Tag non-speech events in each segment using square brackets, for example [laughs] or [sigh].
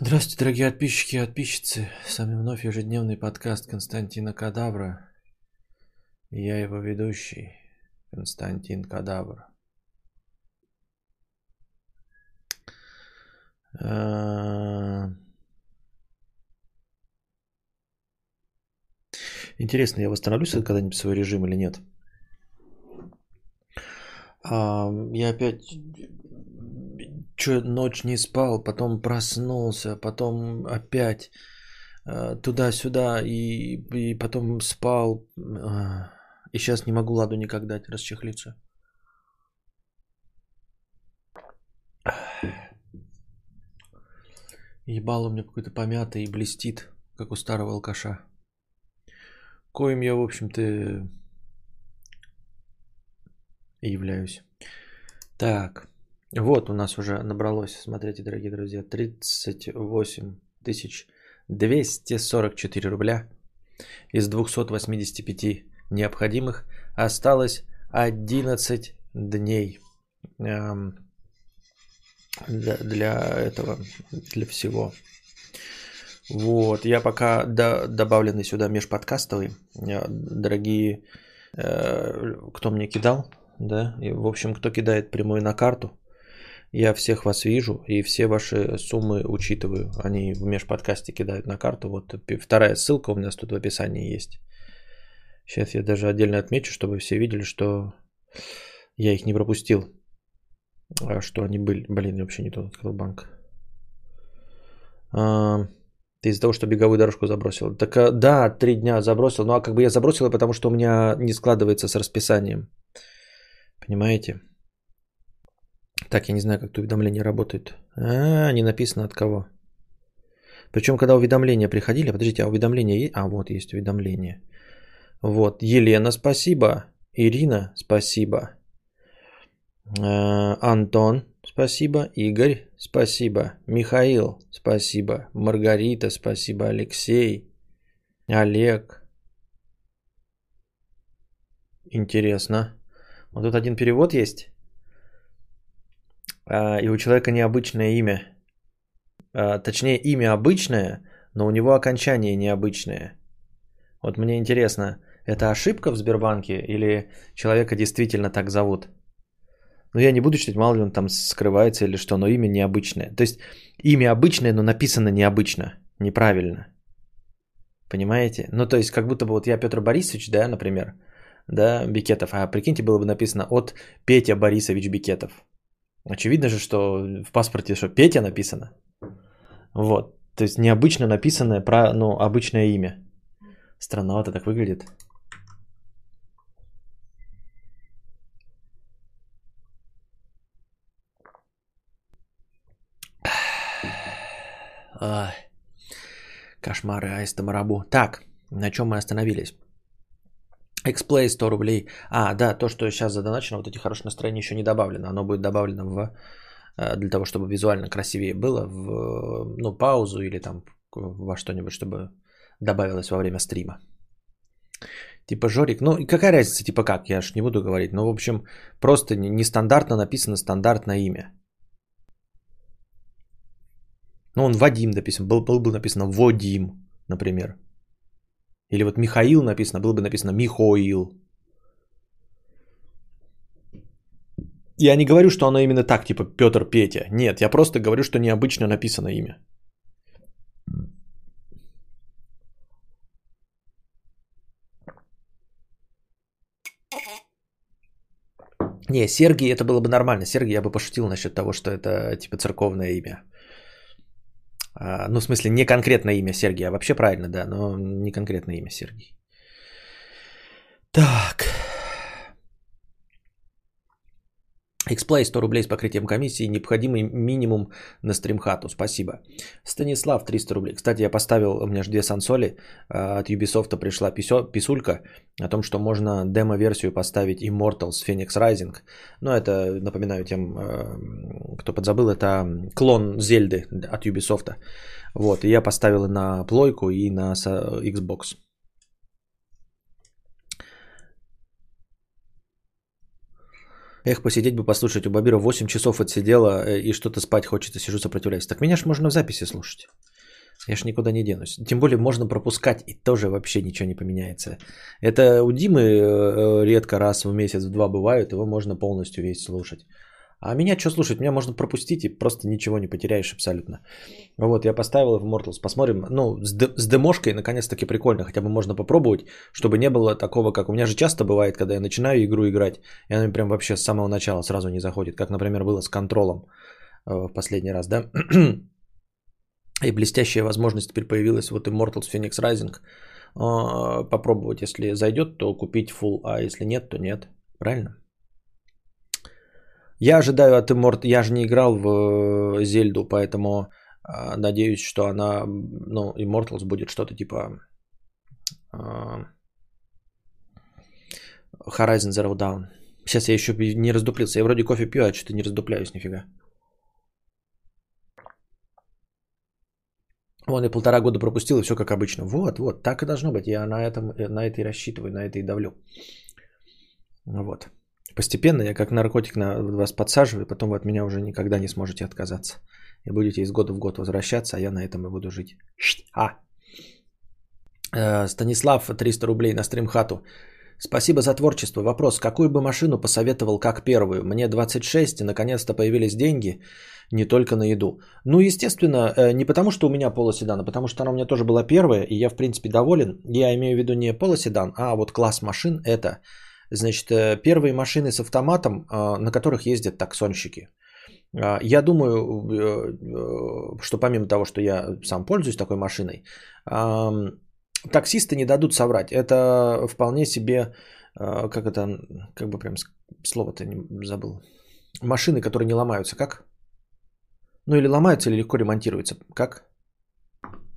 Здравствуйте, дорогие подписчики и подписчицы. С вами вновь ежедневный подкаст Константина Кадавра. Я его ведущий, Константин Кадавр. А, Интересно, я восстановлюсь когда-нибудь свой режим или нет? А, Я опять чё, ночь не спал, потом проснулся, потом опять э, туда-сюда и, и потом спал. э, и сейчас не могу ладу никак дать расчехлиться. Ебало у меня какой-то помятый и блестит, как у старого алкаша. Коим я, в общем-то, и являюсь. Так, вот у нас уже набралось, смотрите, дорогие друзья, 38 тысяч 244 рубля из 285 необходимых. Осталось 11 дней эм, для, для этого, для всего. Вот, я пока до, добавленный сюда межподкастовый. Э, Дорогие, э, кто мне кидал, да, и, в общем, кто кидает прямой на карту, я всех вас вижу и все ваши суммы учитываю. Они в межподкасте кидают на карту. Вот вторая ссылка у нас тут в описании есть. Сейчас я даже отдельно отмечу, чтобы все видели, что я их не пропустил. А что они были. Блин, я вообще не тот открыл банк. А, ты из-за того, что беговую дорожку забросил. Так а, да, три дня забросил. Ну а как бы я забросил, потому что у меня не складывается с расписанием. Понимаете? Так, я не знаю, как это уведомление работает. А, не написано от кого. Причем, когда уведомления приходили, подождите, а уведомления есть? А, вот есть уведомление. Вот, Елена, спасибо. Ирина, спасибо. Э, Антон, спасибо. Игорь, спасибо. Михаил, спасибо. Маргарита, спасибо. Алексей, Олег. Интересно. Вот тут один перевод есть. А, И у человека необычное имя. А, Точнее, имя обычное, но у него окончание необычное. Вот мне интересно, это ошибка в Сбербанке или человека действительно так зовут? Ну, я не буду читать, мало ли он там скрывается или что, но имя необычное. То есть, имя обычное, но написано необычно, неправильно. Понимаете? Ну, то есть, как будто бы вот я Петр Борисович, да, например, да, Бикетов, а прикиньте, было бы написано от Петя Борисович Бикетов. Очевидно же, что в паспорте что Петя написано. Вот. То есть необычно написанное, про, ну, обычное имя. Странновато так выглядит. Ай. Кошмары Аиста Марабу. Так, на чем мы остановились? Xplay 100 рублей. А, да, то, что сейчас задоначено, вот эти хорошие настроения еще не добавлено. Оно будет добавлено в, э, для того, чтобы визуально красивее было, в ну, паузу или там во что-нибудь, чтобы добавилось во время стрима. Типа Жорик, ну какая разница, типа как, я ж не буду говорить. Ну, в общем, просто не- нестандартно написано стандартное имя. Ну, он Вадим написан, был, был бы написано Водим, например. Или вот Михаил написано, было бы написано Михоил. Я не говорю, что оно именно так, типа Петр Петя. Нет, я просто говорю, что необычно написано имя. Не, Сергий это было бы нормально. Сергий я бы пошутил насчет того, что это типа церковное имя. А, ну, в смысле, не конкретное имя Сергия, а вообще правильно, да, но не конкретное имя Сергей. Так. Xplay 100 рублей с покрытием комиссии, необходимый минимум на стримхату, спасибо. Станислав 300 рублей. Кстати, я поставил, у меня же две сансоли, а, от Ubisoft пришла писё- писулька о том, что можно демо-версию поставить Immortals Phoenix Rising. Но это, напоминаю тем, э, кто подзабыл, это клон Зельды от Ubisoft. Вот, и я поставил на плойку и на Xbox. Эх, посидеть бы, послушать. У Бабира 8 часов отсидела э, и что-то спать хочется, сижу, сопротивляюсь. Так меня ж можно в записи слушать. Я ж никуда не денусь. Тем более можно пропускать, и тоже вообще ничего не поменяется. Это у Димы э, э, редко раз в месяц, в два бывают, его можно полностью весь слушать. А меня что слушать? Меня можно пропустить и просто ничего не потеряешь абсолютно. Вот, я поставил в Immortals. Посмотрим. Ну, с, д- с демошкой наконец-таки прикольно. Хотя бы можно попробовать, чтобы не было такого, как у меня же часто бывает, когда я начинаю игру играть, и она прям вообще с самого начала сразу не заходит. Как, например, было с контролем э, в последний раз, да? [clears throat] и блестящая возможность теперь появилась вот Immortals Phoenix Rising. Э, попробовать, если зайдет, то купить full, а если нет, то нет. Правильно? Я ожидаю от Immort, я же не играл в э, Зельду, поэтому э, надеюсь, что она, ну, Immortals будет что-то типа э, Horizon Zero Dawn. Сейчас я еще не раздуплился. Я вроде кофе пью, а что-то не раздупляюсь нифига. Вон и полтора года пропустил, и все как обычно. Вот, вот, так и должно быть. Я на, этом, на это и рассчитываю, на это и давлю. Вот. Постепенно я как наркотик на вас подсаживаю, потом вы от меня уже никогда не сможете отказаться. И будете из года в год возвращаться, а я на этом и буду жить. А. Э, Станислав, 300 рублей на стримхату. Спасибо за творчество. Вопрос, какую бы машину посоветовал как первую? Мне 26, и наконец-то появились деньги, не только на еду. Ну, естественно, э, не потому, что у меня полоседан, а потому что она у меня тоже была первая, и я, в принципе, доволен. Я имею в виду не полоседан, а вот класс машин это – Значит, э, первые машины с автоматом, а, на которых ездят таксонщики. А, я думаю, э, э, что помимо того, что я сам пользуюсь такой машиной, таксисты не дадут соврать. Это вполне себе, как это, как бы прям слово-то не забыл. Машины, которые не ломаются, как? Ну или ломаются, или легко ремонтируются, как?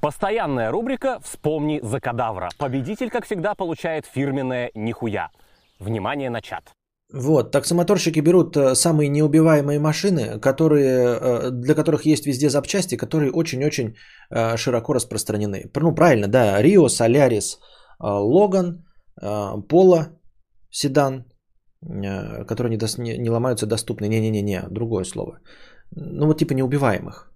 Постоянная рубрика «Вспомни за кадавра». Победитель, как всегда, получает фирменное «Нихуя». Внимание на чат. Вот, таксомоторщики берут э, самые неубиваемые машины, которые, э, для которых есть везде запчасти, которые очень-очень э, широко распространены. Ну, правильно, да, Рио, Солярис, Логан, Поло, седан, которые не, дос, не, не ломаются, доступны. Не-не-не, другое слово. Ну, вот типа неубиваемых.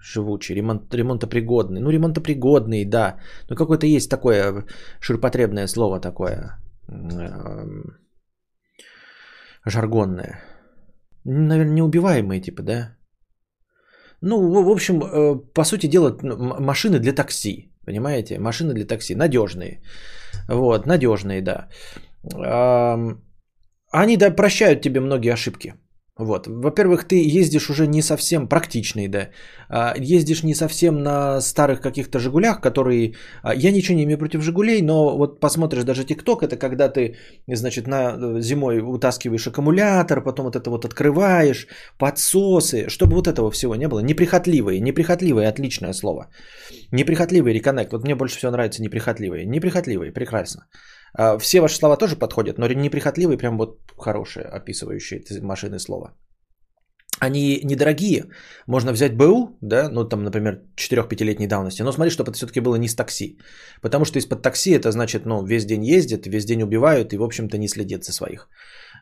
Живучий, ремонт, ремонтопригодный. Ну, ремонтопригодный, да. Но какое-то есть такое ширпотребное слово такое жаргонное. Наверное, неубиваемые типа, да? Ну, в общем, э, по сути дела, машины для такси, понимаете? Машины для такси, надежные. Вот, надежные, да. Они да, прощают тебе многие ошибки. Вот. Во-первых, ты ездишь уже не совсем практичный, да. А, ездишь не совсем на старых каких-то «Жигулях», которые... А, я ничего не имею против «Жигулей», но вот посмотришь даже ТикТок, это когда ты, значит, на э, зимой утаскиваешь аккумулятор, потом вот это вот открываешь, подсосы, чтобы вот этого всего не было. Неприхотливые, неприхотливые, отличное слово. Неприхотливый реконнект. Вот мне больше всего нравится неприхотливые. Неприхотливые, прекрасно. А, все ваши слова тоже подходят, но неприхотливые, прям вот хорошие, описывающие машины слова. Они недорогие. Можно взять БУ, да, ну там, например, 4-5-летней давности. Но смотри, чтобы это все-таки было не с такси. Потому что из-под такси это значит, ну, весь день ездят, весь день убивают и, в общем-то, не следят за своих,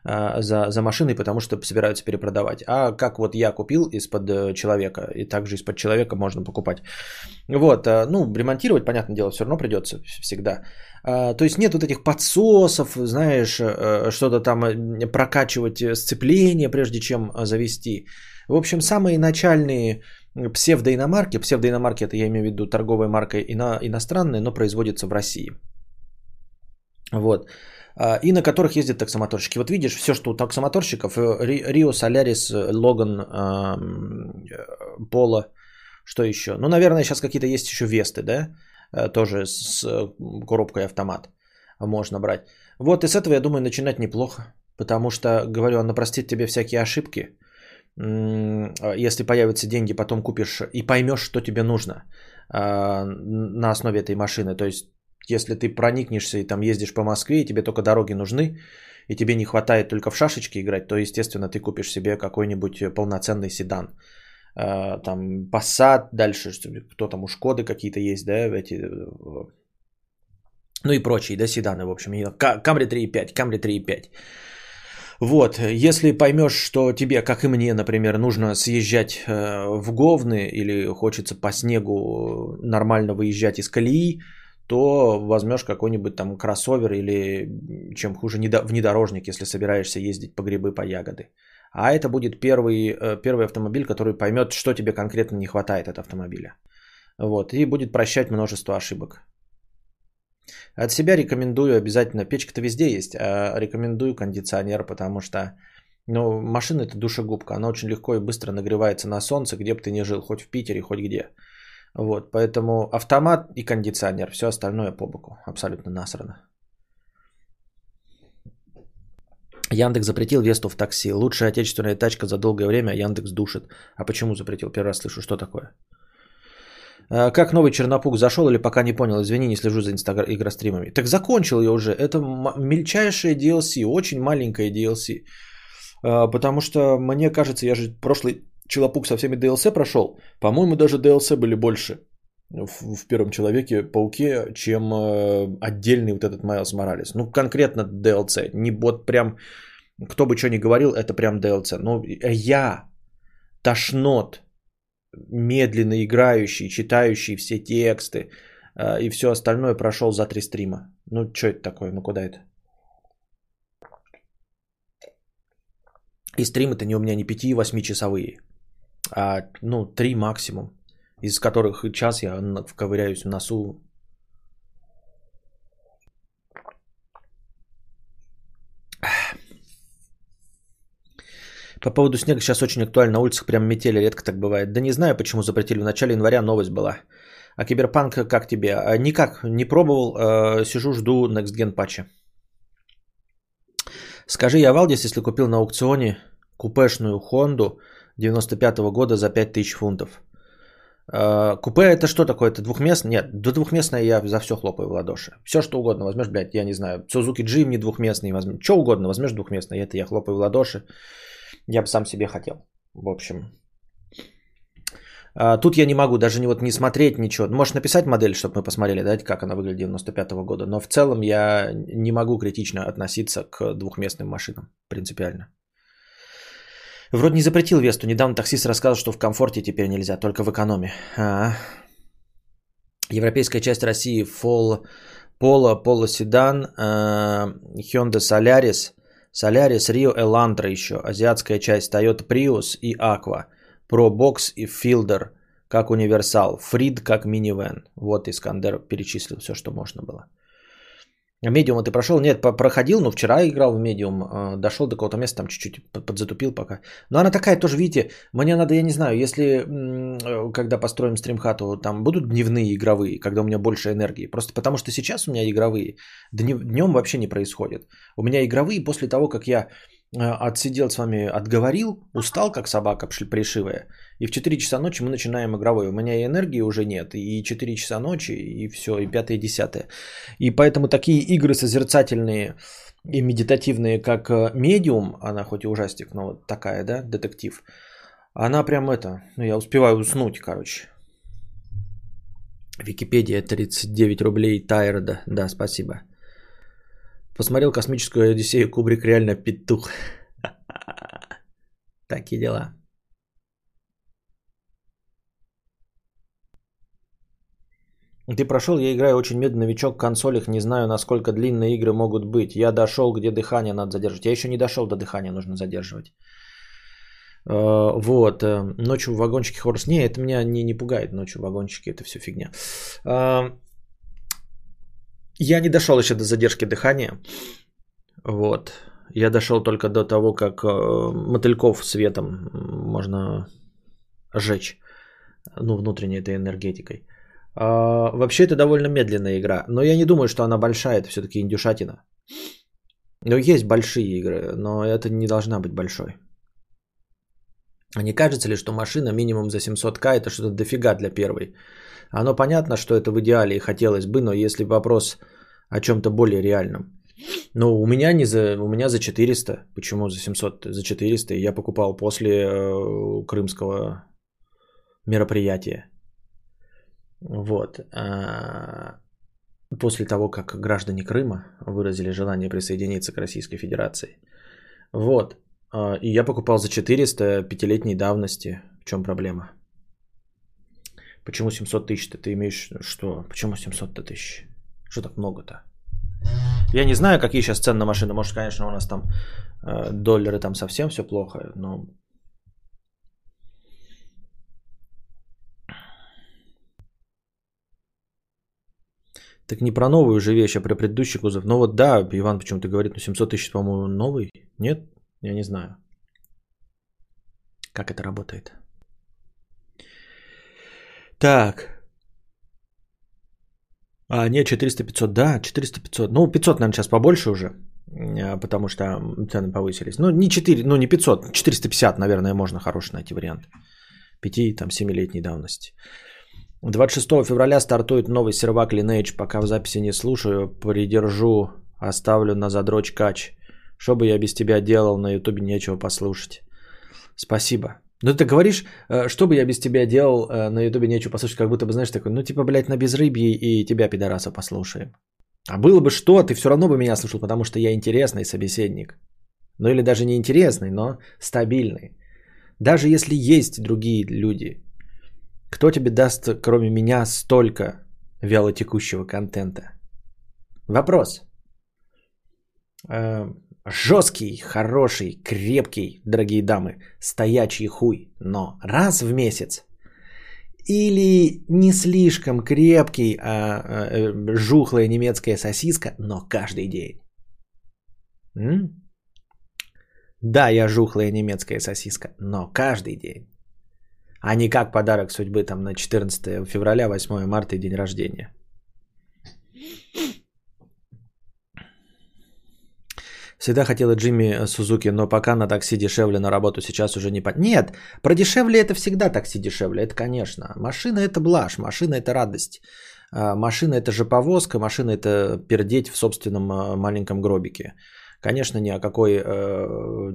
а, за, за машиной, потому что собираются перепродавать. А как вот я купил из-под э, человека, и также из-под человека можно покупать. Вот, э, ну, ремонтировать, понятное дело, все равно придется всегда. А, то есть нет вот этих подсосов, знаешь, э, что-то там э, прокачивать э, сцепление, прежде чем завести. В общем, самые начальные псевдоиномарки, псевдоиномарки это я имею в виду торговая марка ино, иностранная, но производится в России. Вот. А, и на которых ездят таксомоторщики. Вот видишь, все, что у таксомоторщиков, Рио, Солярис, Логан, Поло, что еще? Ну, наверное, сейчас какие-то есть еще Весты, да? Э, тоже с коробкой автомат можно брать. Вот и с этого, я думаю, начинать неплохо. Потому что, говорю, она простит тебе всякие ошибки. Если появятся деньги, потом купишь и поймешь, что тебе нужно э, на основе этой машины. То есть, если ты проникнешься и там ездишь по Москве, и тебе только дороги нужны, и тебе не хватает только в шашечки играть, то, естественно, ты купишь себе какой-нибудь полноценный седан. Э, там Passat, дальше кто там у Шкоды какие-то есть, да, эти, э, ну и прочие, да, седаны, в общем, Camry 3.5, Camry 3.5. Вот, если поймешь, что тебе, как и мне, например, нужно съезжать э, в Говны или хочется по снегу нормально выезжать из колеи, то возьмешь какой-нибудь там кроссовер или, чем хуже, внедорожник, если собираешься ездить по грибы, по ягоды. А это будет первый, э, первый автомобиль, который поймет, что тебе конкретно не хватает от автомобиля. Вот, и будет прощать множество ошибок. От себя рекомендую обязательно, печка-то везде есть, а рекомендую кондиционер, потому что ну, машина это душегубка, она очень легко и быстро нагревается на солнце, где бы ты ни жил, хоть в Питере, хоть где. Вот, поэтому автомат и кондиционер, все остальное по боку, абсолютно насрано. Яндекс запретил Весту в такси. Лучшая отечественная тачка за долгое время, а Яндекс душит. А почему запретил? Первый раз слышу, что такое? А, как новый Чернопук зашел или пока не понял? Извини, не слежу за инстагр... игростримами. Так закончил я уже. Это мельчайшее DLC, очень маленькое DLC. А, потому что мне кажется, я же прошлый Челопук со всеми DLC прошел. По-моему, даже DLC были больше в, в первом человеке пауке, чем э, отдельный вот этот Майлз Моралес. Ну, конкретно DLC. Не бот прям, кто бы что ни говорил, это прям DLC. Но я, тошнот, медленно играющий, читающий все тексты э, и все остальное прошел за три стрима. Ну, что это такое? Ну, куда это? И стримы-то не у меня не 5-8 часовые, а ну 3 максимум, из которых час я ковыряюсь в носу. По поводу снега сейчас очень актуально. На улицах прям метели, редко так бывает. Да не знаю, почему запретили. В начале января новость была. А Киберпанк как тебе? А, никак, не пробовал. А, сижу, жду Next Gen патча. Скажи, я Валдис, если купил на аукционе купешную Хонду 95 года за 5000 фунтов. А, купе это что такое? Это двухместное? Нет, до двухместное я за все хлопаю в ладоши. Все что угодно возьмешь, блядь, я не знаю. Suzuki Jim не двухместный возьмешь. Что угодно возьмешь двухместное, это я хлопаю в ладоши. Я бы сам себе хотел. В общем. А, тут я не могу даже не, вот, не смотреть ничего. Можешь написать модель, чтобы мы посмотрели, да, как она выглядит 95 -го года. Но в целом я не могу критично относиться к двухместным машинам. Принципиально. Вроде не запретил Весту. Недавно таксист рассказал, что в комфорте теперь нельзя, только в экономе. А-а. Европейская часть России Fall, Polo, Polo Sedan, э, Hyundai Solaris, Solaris, Rio Elantra еще, азиатская часть Toyota Prius и Aqua, Pro Box и Fielder как универсал, Фрид как минивэн. Вот Искандер перечислил все, что можно было. Медиум ты прошел? Нет, проходил, но вчера играл в медиум, а, дошел до какого-то места, там чуть-чуть подзатупил пока. Но она такая тоже, видите, мне надо, я не знаю, если когда построим стримхату, там будут дневные игровые, когда у меня больше энергии. Просто потому что сейчас у меня игровые днем вообще не происходят. У меня игровые после того, как я а, отсидел с вами, отговорил, устал, как собака пришивая. И в 4 часа ночи мы начинаем игровой. У меня и энергии уже нет, и 4 часа ночи, и все, и 5 и 10. И поэтому такие игры созерцательные и медитативные, как э, Медиум, она хоть и ужастик, но вот такая, да, детектив, она прям это, ну я успеваю уснуть, короче. Википедия 39 рублей Тайрода, да, спасибо. Посмотрел космическую Одиссею, Кубрик реально петух. [laughs] Такие дела. Ты прошел, я играю очень медленно, новичок в консолях, не знаю, насколько длинные игры могут быть. Я дошел, где дыхание надо задерживать. Я еще не дошел до дыхания, нужно задерживать. Э, вот, э, ночью в вагончике хоррор. Не, это меня не, не пугает ночью в вагончике, это все фигня. Э, я не дошел еще до задержки дыхания. Вот. Я дошел только до того, как мотыльков светом можно сжечь. Ну, внутренней этой энергетикой. А, вообще это довольно медленная игра, но я не думаю, что она большая, это все-таки индюшатина. Но есть большие игры, но это не должна быть большой. А не кажется ли, что машина минимум за 700к это что-то дофига для первой? Оно понятно, что это в идеале и хотелось бы, но если вопрос о чем-то более реальном. Ну, у меня не за, у меня за 400. Почему за 700? За 400. Я покупал после э, крымского мероприятия. Вот. А, после того, как граждане Крыма выразили желание присоединиться к Российской Федерации. Вот. А, и я покупал за 400 пятилетней давности. В чем проблема? Почему 700 тысяч Ты имеешь что? Почему 700 тысяч? Что так много-то? Я не знаю, какие сейчас цены на машины. Может, конечно, у нас там э, доллары там совсем все плохо, но Так не про новую же вещь, а про предыдущий кузов. Ну вот да, Иван почему-то говорит, ну 700 тысяч, по-моему, новый. Нет? Я не знаю. Как это работает? Так. А, нет, 400-500. Да, 400-500. Ну, 500, наверное, сейчас побольше уже, а, потому что цены повысились. Ну, не 4, ну, не 500, 450, наверное, можно хороший найти вариант. 5, там, 7-летней давности. 26 февраля стартует новый сервак Lineage. Пока в записи не слушаю, придержу, оставлю на задроч кач. Что бы я без тебя делал, на ютубе нечего послушать. Спасибо. Ну ты говоришь, э, что бы я без тебя делал, э, на ютубе нечего послушать, как будто бы, знаешь, такой, ну типа, блядь, на безрыбье и тебя, пидораса, послушаем. А было бы что, ты все равно бы меня слушал, потому что я интересный собеседник. Ну или даже не интересный, но стабильный. Даже если есть другие люди, кто тебе даст, кроме меня, столько вялотекущего контента? Вопрос. Э, жесткий, хороший, крепкий, дорогие дамы, стоячий хуй, но раз в месяц. Или не слишком крепкий, а, а э, жухлая немецкая сосиска, но каждый день. М? Да, я жухлая немецкая сосиска, но каждый день а не как подарок судьбы там на 14 февраля, 8 марта и день рождения. Всегда хотела Джимми Сузуки, но пока на такси дешевле на работу сейчас уже не... По... Нет, про дешевле это всегда такси дешевле, это конечно. Машина это блажь, машина это радость. А, машина это же повозка, машина это пердеть в собственном а, маленьком гробике. Конечно, ни о какой э,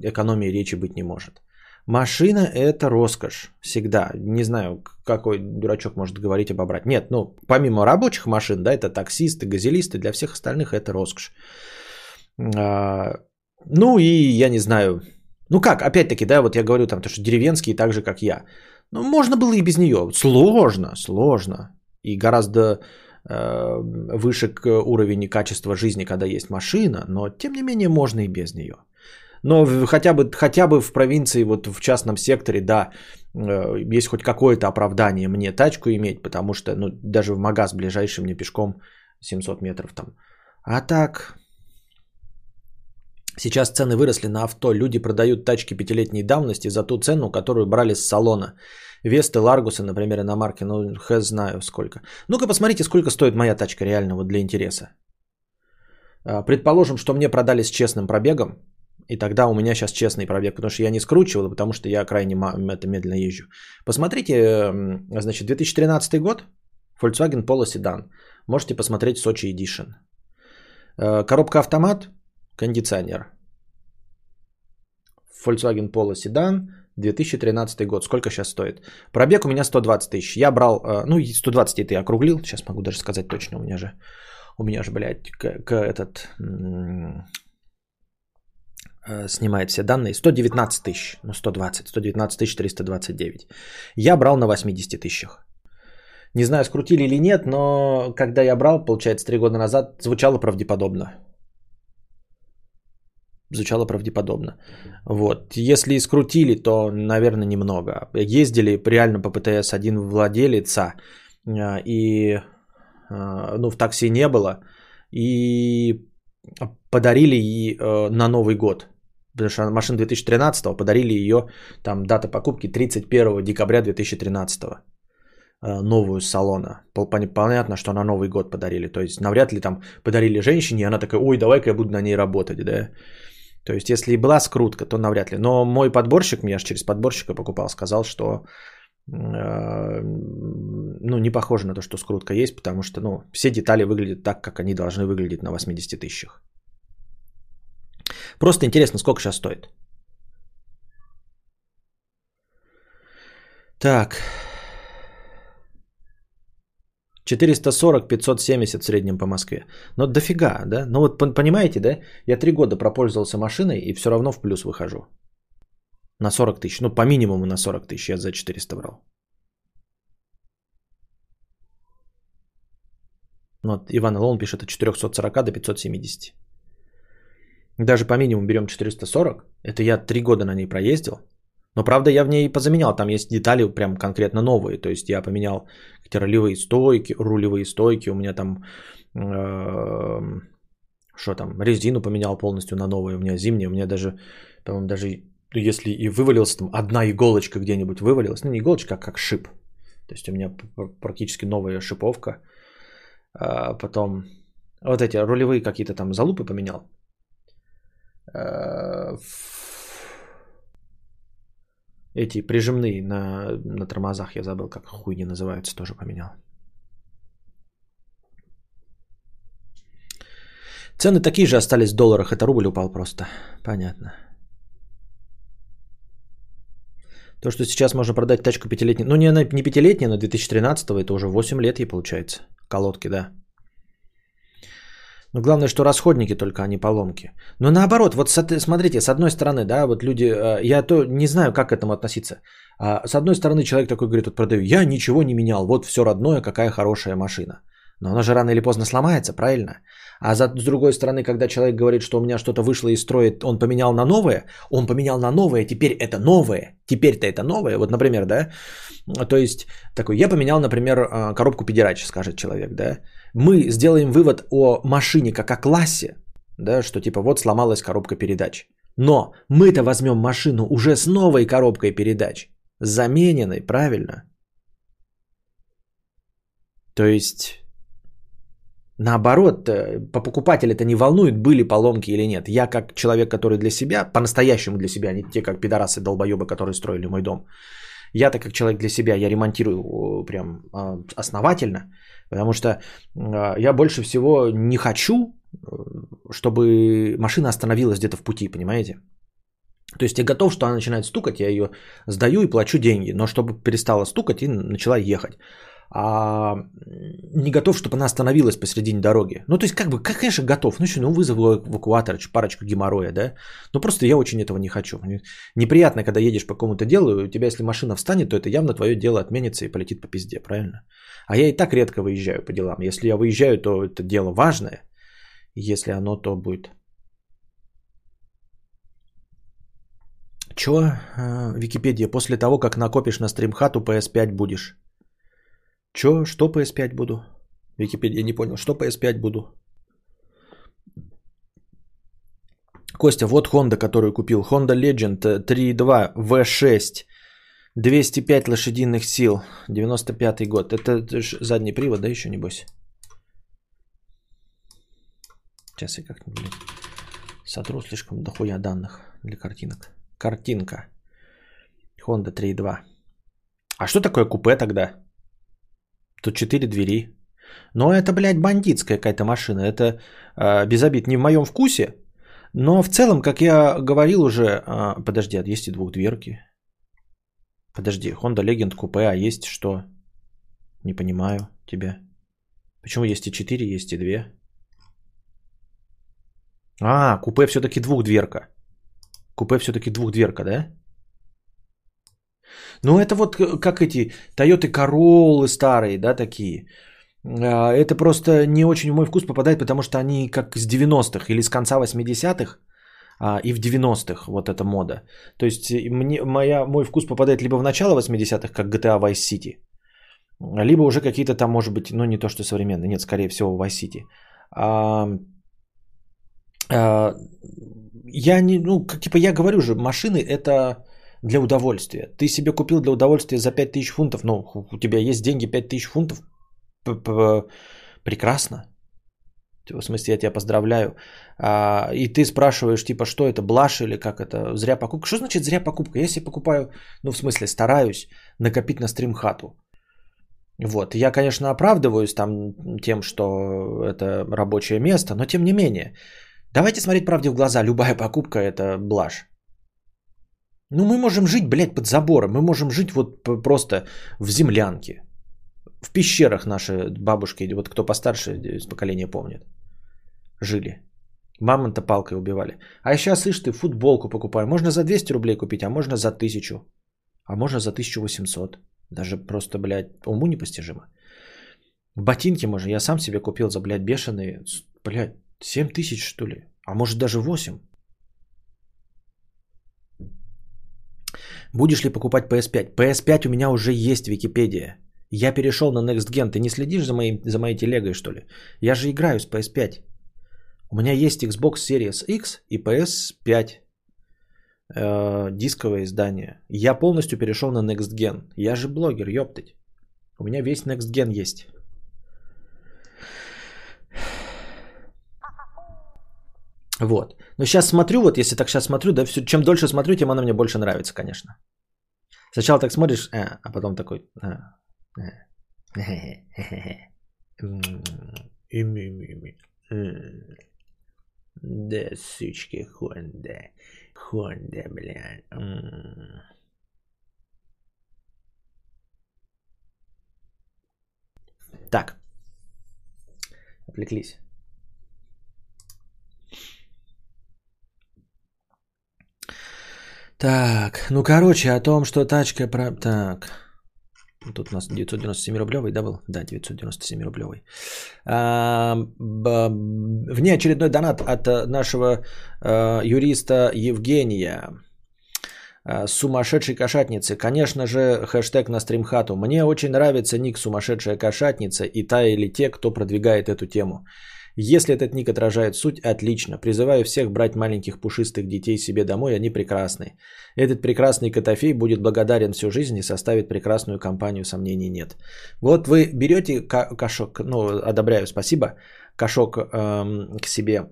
экономии речи быть не может. Машина – это роскошь. Всегда. Не знаю, какой дурачок может говорить обобрать. Нет, ну, помимо рабочих машин, да, это таксисты, газелисты, для всех остальных это роскошь. А, ну и я не знаю. Ну как, опять-таки, да, вот я говорю там, то, что деревенские так же, как я. Ну, можно было и без нее. Сложно, сложно. И гораздо э, выше уровень качества жизни, когда есть машина, но тем не менее можно и без нее. Но хотя бы, хотя бы в провинции, вот в частном секторе, да, э, есть хоть какое-то оправдание мне тачку иметь, потому что ну, даже в магаз ближайший мне пешком 700 метров там. А так, сейчас цены выросли на авто. Люди продают тачки пятилетней давности за ту цену, которую брали с салона. Весты, Ларгусы, например, на марке, ну, хз знаю сколько. Ну-ка посмотрите, сколько стоит моя тачка реально, вот для интереса. А, предположим, что мне продали с честным пробегом, и тогда у меня сейчас честный пробег, потому что я не скручивал, потому что я крайне это медленно езжу. Посмотрите, значит, 2013 год, Volkswagen Polo Sedan. Можете посмотреть Сочи Edition. Э, коробка автомат, кондиционер. Volkswagen Polo Sedan, 2013 год. Сколько сейчас стоит? Пробег у меня 120 тысяч. Я брал, э, ну 120 это я округлил. Сейчас могу даже сказать точно. У меня же, у меня же, блядь, к, к этот снимает все данные. 119 тысяч, ну 120, 119 тысяч 329. Я брал на 80 тысячах. Не знаю, скрутили или нет, но когда я брал, получается, 3 года назад, звучало правдеподобно. Звучало правдеподобно. Вот. Если скрутили, то, наверное, немного. Ездили реально по ПТС один владелица, э, и э, ну, в такси не было, и подарили и на Новый год потому что машина 2013 подарили ее, там дата покупки 31 декабря 2013 э, новую салона. Понятно, что на Новый год подарили. То есть навряд ли там подарили женщине, и она такая, ой, давай-ка я буду на ней работать, да. То есть если и была скрутка, то навряд ли. Но мой подборщик, я же через подборщика покупал, сказал, что ну, не похоже на то, что скрутка есть, потому что ну, все детали выглядят так, как они должны выглядеть на 80 тысячах. Просто интересно, сколько сейчас стоит. Так. 440-570 в среднем по Москве. Но дофига, да? Ну вот понимаете, да? Я три года пропользовался машиной и все равно в плюс выхожу. На 40 тысяч. Ну по минимуму на 40 тысяч я за 400 брал. Вот Иван Лон пишет от 440 до 570. Даже по минимуму берем 440. Это я три года на ней проездил. Но правда я в ней позаменял. Там есть детали прям конкретно новые. То есть я поменял какие-то рулевые стойки, рулевые стойки. У меня там эм, что там, резину поменял полностью на новую. У меня зимняя. У меня даже, по-моему, даже если и вывалился там одна иголочка где-нибудь вывалилась. Ну не иголочка, а как шип. То есть у меня практически новая шиповка. А потом вот эти рулевые какие-то там залупы поменял. А, эти прижимные на, на тормозах, я забыл, как хуйни называются, тоже поменял. Цены такие же остались в долларах, это рубль упал просто. Понятно. То, что сейчас можно продать тачку пятилетней, ну не, не пятилетняя, но 2013 это уже 8 лет ей получается. Колодки, да. Но главное, что расходники только, а не поломки. Но наоборот, вот смотрите, с одной стороны, да, вот люди, э, я то не знаю, как к этому относиться. А, с одной стороны, человек такой говорит, вот продаю, я ничего не менял, вот все родное, какая хорошая машина. Но она же рано или поздно сломается, правильно? А за, с другой стороны, когда человек говорит, что у меня что-то вышло из строя, он поменял на новое, он поменял на новое, теперь это новое, теперь-то это новое. Вот, например, да, то есть такой, я поменял, например, э, коробку педерач, скажет человек, да. Мы сделаем вывод о машине как о классе, да, что типа вот сломалась коробка передач. Но мы-то возьмем машину уже с новой коробкой передач, замененной, правильно? То есть Наоборот, по покупателя это не волнует, были поломки или нет. Я как человек, который для себя, по-настоящему для себя, не те как пидорасы долбоебы, которые строили мой дом. Я-то как человек для себя, я ремонтирую прям а, основательно, потому что а, я больше всего не хочу, э, чтобы машина остановилась где-то в пути, понимаете? То есть я готов, что она начинает стукать, я ее сдаю и плачу деньги, но чтобы перестала стукать и начала ехать а не готов, чтобы она остановилась посредине дороги. Ну, то есть, как бы, как, конечно, готов. Ну, еще, ну, вызову эвакуатор, парочку геморроя, да. Но просто я очень этого не хочу. Неприятно, когда едешь по какому-то делу, у тебя, если машина встанет, то это явно твое дело отменится и полетит по пизде, правильно? А я и так редко выезжаю по делам. Если я выезжаю, то это дело важное. Если оно, то будет. Чё? А, Википедия. После того, как накопишь на стримхату, PS5 будешь. Чё? Что PS5 буду? Википедия не понял. Что PS5 буду? Костя, вот Honda, которую купил. Honda Legend 3.2 V6. 205 лошадиных сил. 95 год. Это, это задний привод, да, еще небось? Сейчас я как-нибудь сотру слишком дохуя данных для картинок. Картинка. Honda 3.2. А что такое купе тогда? Тут четыре двери. Но это, блядь, бандитская какая-то машина. Это э, без обид не в моем вкусе. Но в целом, как я говорил уже... Э, подожди, а есть и двухдверки. Подожди, Honda Legend купе, а есть что? Не понимаю тебя. Почему есть и четыре, есть и две? А, купе все-таки двухдверка. Купе все-таки двухдверка, да? Ну, это вот как эти Toyota Corolla старые, да, такие. А, это просто не очень в мой вкус попадает, потому что они как с 90-х или с конца 80-х а, и в 90-х вот эта мода. То есть мне, моя, мой вкус попадает либо в начало 80-х, как GTA Vice City, либо уже какие-то там, может быть, ну не то, что современные, нет, скорее всего Vice City. А, а, я не, ну, как, типа я говорю же, машины это для удовольствия. Ты себе купил для удовольствия за 5000 фунтов, ну, у тебя есть деньги 5000 фунтов, прекрасно. В смысле, я тебя поздравляю. А, и ты спрашиваешь, типа, что это, блаш или как это, зря покупка. Что значит зря покупка? Себе покупаю, ну, в смысле, стараюсь накопить на стримхату. Вот, я, конечно, оправдываюсь там тем, что это рабочее место, но тем не менее. Давайте смотреть правде в глаза, любая покупка это блажь. Ну, мы можем жить, блядь, под забором. Мы можем жить вот просто в землянке. в пещерах наши бабушки, вот кто постарше из поколения помнит, жили. Мамонта палкой убивали. А сейчас, ишь ты, футболку покупаю. Можно за 200 рублей купить, а можно за 1000. А можно за 1800. Даже просто, блядь, уму непостижимо. Ботинки можно. Я сам себе купил за, блядь, бешеные. Блядь, 7 тысяч, что ли? А может даже 8. Будешь ли покупать PS5? PS5 у меня уже есть Википедия. Я перешел на Next Gen. Ты не следишь за, моим, за моей телегой, что ли? Я же играю с PS5. У меня есть Xbox Series X и PS5 э, дисковое издание. Я полностью перешел на Next Gen. Я же блогер, ёптать. У меня весь Next Gen есть. Вот. Но сейчас смотрю, вот если так сейчас смотрю, да, все, чем дольше смотрю, тем она мне больше нравится, конечно. Сначала так смотришь, а, а потом такой... [laughs] А, а, да, сучки, Хонда. Хонда, бля. Так. Отвлеклись. Так, ну короче, о том, что тачка про... Так, тут у нас 997 рублевый, да, был? Да, 997 рублевый. А, б, внеочередной донат от э, нашего а, юриста Евгения. А, сумасшедшей кошатницы. Конечно же, хэштег на стримхату. Мне очень нравится ник сумасшедшая кошатница и та или те, кто продвигает эту тему. Если этот ник отражает суть, отлично. Призываю всех брать маленьких пушистых детей себе домой, они прекрасны. Этот прекрасный котофей будет благодарен всю жизнь и составит прекрасную компанию, сомнений нет. Вот вы берете кошок, ну, одобряю, спасибо, кошок эм, к себе.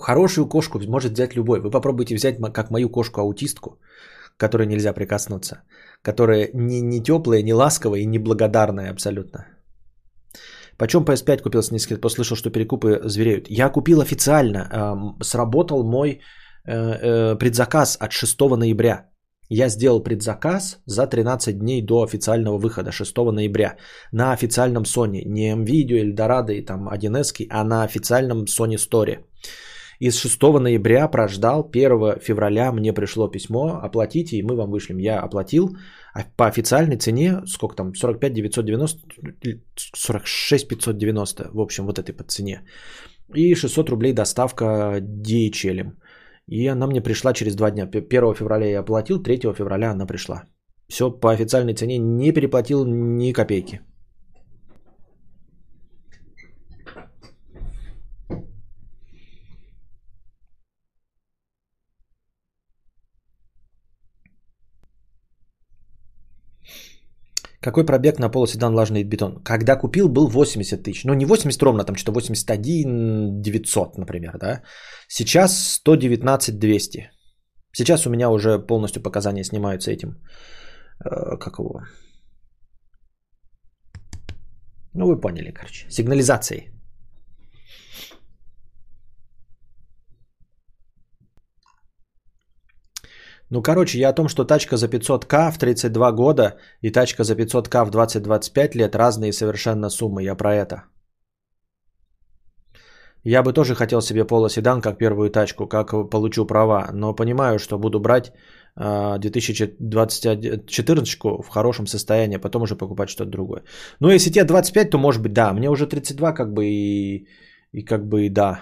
Хорошую кошку может взять любой. Вы попробуйте взять как мою кошку-аутистку, которой нельзя прикоснуться, которая не, не теплая, не ласковая и не благодарная абсолютно. Почем PS5 купил с низких? Послышал, что перекупы звереют. Я купил официально. Э, сработал мой э, э, предзаказ от 6 ноября. Я сделал предзаказ за 13 дней до официального выхода 6 ноября на официальном Sony. Не MVideo, Eldorado и там 1С, а на официальном Sony Store. И с 6 ноября прождал, 1 февраля мне пришло письмо, оплатите, и мы вам вышлем. Я оплатил, а по официальной цене, сколько там, 45 990, 46 590, в общем, вот этой по цене. И 600 рублей доставка DHL. И она мне пришла через два дня. 1 февраля я оплатил, 3 февраля она пришла. Все по официальной цене, не переплатил ни копейки. Какой пробег на полуседан влажный бетон? Когда купил, был 80 тысяч. Ну, не 80 ровно, там что-то 81 900, например, да. Сейчас 119 200. Сейчас у меня уже полностью показания снимаются этим. Э, как его? Ну, вы поняли, короче. Сигнализацией. Ну, короче, я о том, что тачка за 500к в 32 года и тачка за 500к в 20-25 лет разные совершенно суммы. Я про это. Я бы тоже хотел себе полоседан как первую тачку, как получу права, но понимаю, что буду брать 2014 в хорошем состоянии, а потом уже покупать что-то другое. Ну, если тебе 25, то может быть да. Мне уже 32 как бы и, и как бы и да.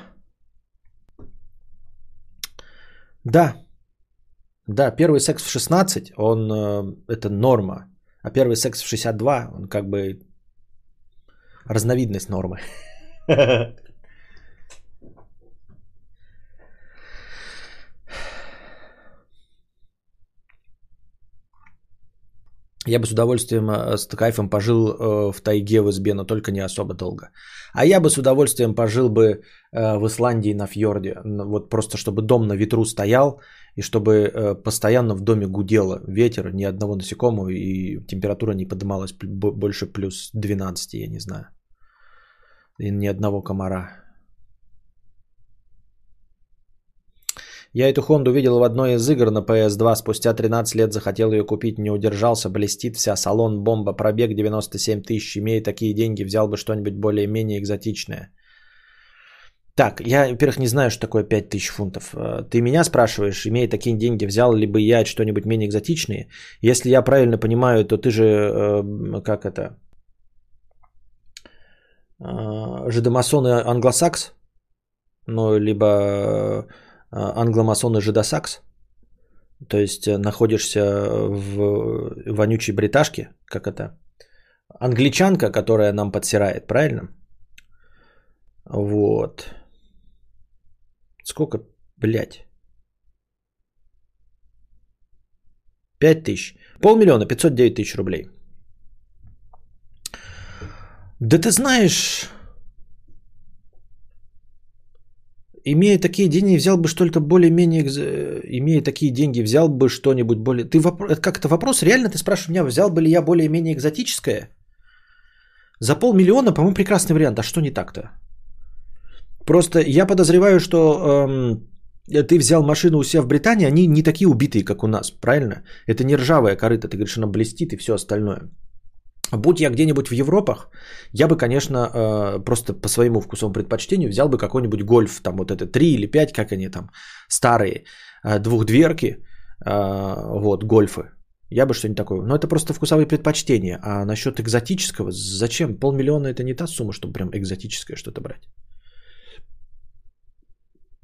Да, да, первый секс в 16, он э, это норма. А первый секс в 62, он как бы разновидность нормы. [laughs] Я бы с удовольствием, э, с кайфом пожил э, в тайге в избе, но только не особо долго. А я бы с удовольствием пожил бы в Исландии на фьорде. Вот просто чтобы дом на ветру стоял, и чтобы постоянно в доме гудело ветер, ни одного насекомого, и температура не поднималась больше плюс 12, я не знаю. И ни одного комара. Я эту Хонду видел в одной из игр на PS2. Спустя 13 лет захотел ее купить, не удержался. Блестит вся, салон, бомба, пробег 97 тысяч. Имея такие деньги, взял бы что-нибудь более-менее экзотичное. Так, я, во-первых, не знаю, что такое 5000 фунтов. Э, ты меня спрашиваешь, имея такие деньги, взял ли бы я что-нибудь менее экзотичное? Если я правильно понимаю, то ты же, э, как это, э, жидомасон и англосакс? Ну, либо англомасон и жидосакс? То есть находишься в вонючей бриташке, как это? Англичанка, которая нам подсирает, правильно? Вот. Сколько, блядь? Пять тысяч. Полмиллиона, 509 тысяч рублей. Да ты знаешь, имея такие деньги, взял бы что-то более-менее, имея такие деньги, взял бы что-нибудь более... Ты вопрос, это вопрос? Реально ты спрашиваешь меня, взял бы ли я более-менее экзотическое? За полмиллиона, по-моему, прекрасный вариант. А что не так-то? Просто я подозреваю, что эм, ты взял машину у себя в Британии, они не такие убитые, как у нас, правильно? Это не ржавая корыта, ты говоришь, она блестит и все остальное. Будь я где-нибудь в Европах, я бы, конечно, э, просто по своему вкусовому предпочтению взял бы какой-нибудь гольф, там вот это 3 или 5, как они там, старые, э, двухдверки, э, вот, гольфы. Я бы что-нибудь такое. Но это просто вкусовые предпочтения. А насчет экзотического, зачем? Полмиллиона это не та сумма, чтобы прям экзотическое что-то брать.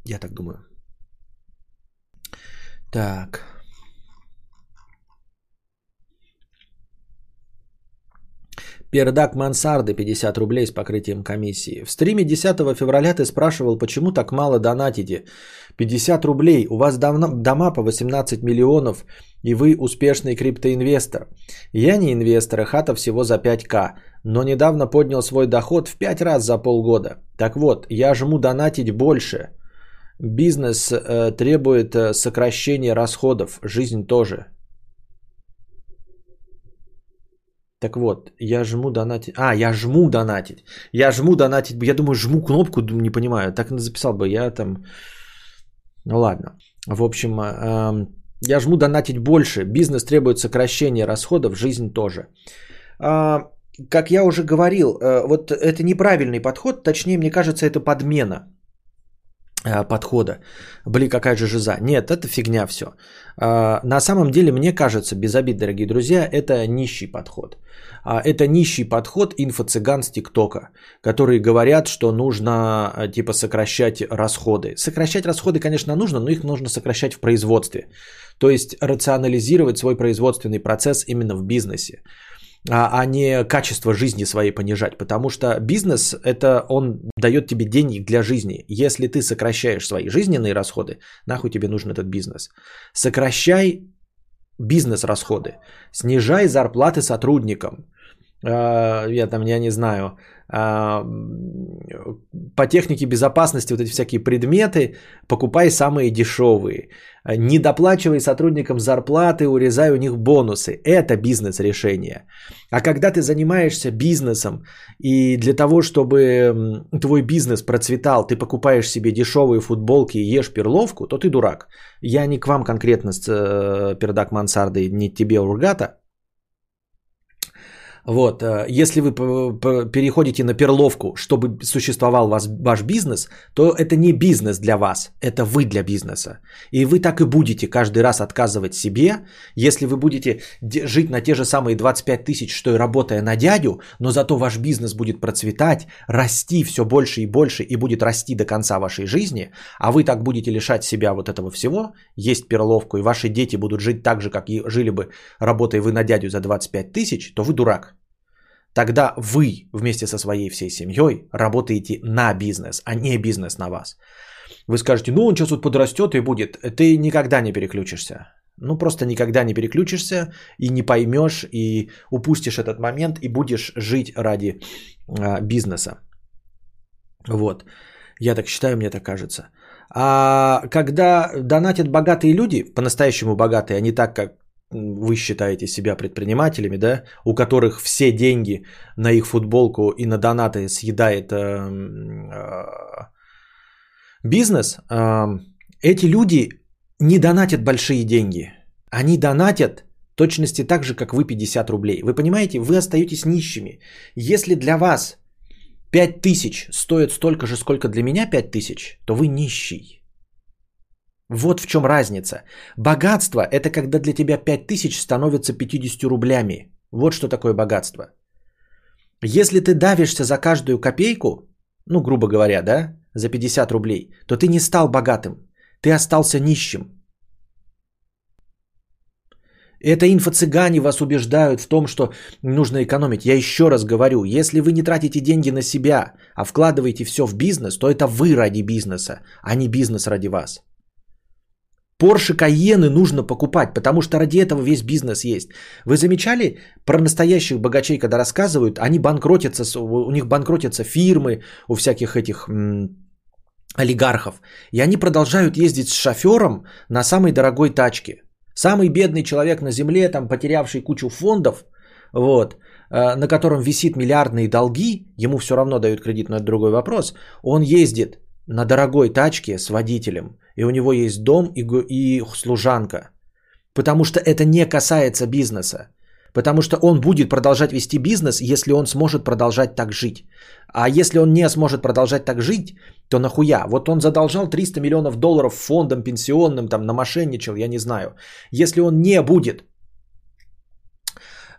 Я так думаю. Так. Пердак Мансарды 50 рублей с покрытием комиссии. В стриме 10 февраля ты спрашивал, почему так мало донатите. 50 рублей, у вас дома по 18 миллионов, и вы успешный криптоинвестор. Я не инвестор, а хата всего за 5к, но недавно поднял свой доход в 5 раз за полгода. Так вот, я жму донатить больше – Бизнес э, требует э, сокращения расходов, жизнь тоже. Так вот, я жму донатить. А, я жму донатить. Я жму донатить. Я думаю, жму кнопку, не понимаю. Так записал бы. Я там... Ну ладно. В общем, э, я жму донатить больше. Бизнес требует сокращения расходов, жизнь тоже. Э, как я уже говорил, э, вот это неправильный подход. Точнее, мне кажется, это подмена. Э, подхода. Блин, какая же жиза. Нет, это фигня все. А, на самом деле, мне кажется, без обид, дорогие друзья, это нищий подход. А, это нищий подход инфо-цыган с ТикТока, которые говорят, что нужно э, типа сокращать расходы. Сокращать расходы, конечно, нужно, но их нужно сокращать в производстве. То есть рационализировать свой производственный процесс именно в бизнесе а, а не качество жизни своей понижать. Потому что бизнес, это он дает тебе деньги для жизни. Если ты сокращаешь свои жизненные расходы, нахуй тебе нужен этот бизнес. Сокращай бизнес-расходы. Снижай зарплаты сотрудникам. А, я там, я не знаю, а, по технике безопасности вот эти всякие предметы покупай самые дешевые. Не доплачивай сотрудникам зарплаты, урезай у них бонусы. Это бизнес-решение. А когда ты занимаешься бизнесом и для того, чтобы твой бизнес процветал, ты покупаешь себе дешевые футболки и ешь перловку, то ты дурак. Я не к вам конкретно с э, пердак мансарды, не тебе ургата, вот, э, если вы переходите на перловку, чтобы существовал вас, ваш бизнес, то это не бизнес для вас, это вы для бизнеса. И вы так и будете каждый раз отказывать себе, если вы будете жить на те же самые 25 тысяч, что и работая на дядю, но зато ваш бизнес будет процветать, расти все больше и больше и будет расти до конца вашей жизни, а вы так будете лишать себя вот этого всего, есть перловку, и ваши дети будут жить так же, как и жили бы, работая вы на дядю за 25 тысяч, то вы дурак. Тогда вы вместе со своей всей семьей работаете на бизнес, а не бизнес на вас. Вы скажете, ну он сейчас вот подрастет и будет. Ты никогда не переключишься. Ну просто никогда не переключишься и не поймешь, и упустишь этот момент, и будешь жить ради а, бизнеса. Вот. Я так считаю, мне так кажется. А когда донатят богатые люди, по-настоящему богатые, а не так, как вы считаете себя предпринимателями, да, у которых все деньги на их футболку и на донаты съедает э, э, бизнес, э, Эти люди не донатят большие деньги. Они донатят точности так же, как вы 50 рублей. Вы понимаете, вы остаетесь нищими. Если для вас 5000 стоит столько же, сколько для меня 5000, то вы нищий. Вот в чем разница. Богатство – это когда для тебя 5000 становится 50 рублями. Вот что такое богатство. Если ты давишься за каждую копейку, ну, грубо говоря, да, за 50 рублей, то ты не стал богатым, ты остался нищим. Это инфо-цыгане вас убеждают в том, что нужно экономить. Я еще раз говорю, если вы не тратите деньги на себя, а вкладываете все в бизнес, то это вы ради бизнеса, а не бизнес ради вас. Порше Каены нужно покупать, потому что ради этого весь бизнес есть. Вы замечали про настоящих богачей, когда рассказывают, они банкротятся, у них банкротятся фирмы, у всяких этих м- олигархов. И они продолжают ездить с шофером на самой дорогой тачке. Самый бедный человек на земле, там потерявший кучу фондов, вот, э, на котором висит миллиардные долги, ему все равно дают кредит, но это другой вопрос, он ездит на дорогой тачке с водителем, и у него есть дом и, и служанка. Потому что это не касается бизнеса. Потому что он будет продолжать вести бизнес, если он сможет продолжать так жить. А если он не сможет продолжать так жить, то нахуя? Вот он задолжал 300 миллионов долларов фондам пенсионным, там намошенничал, я не знаю. Если он не будет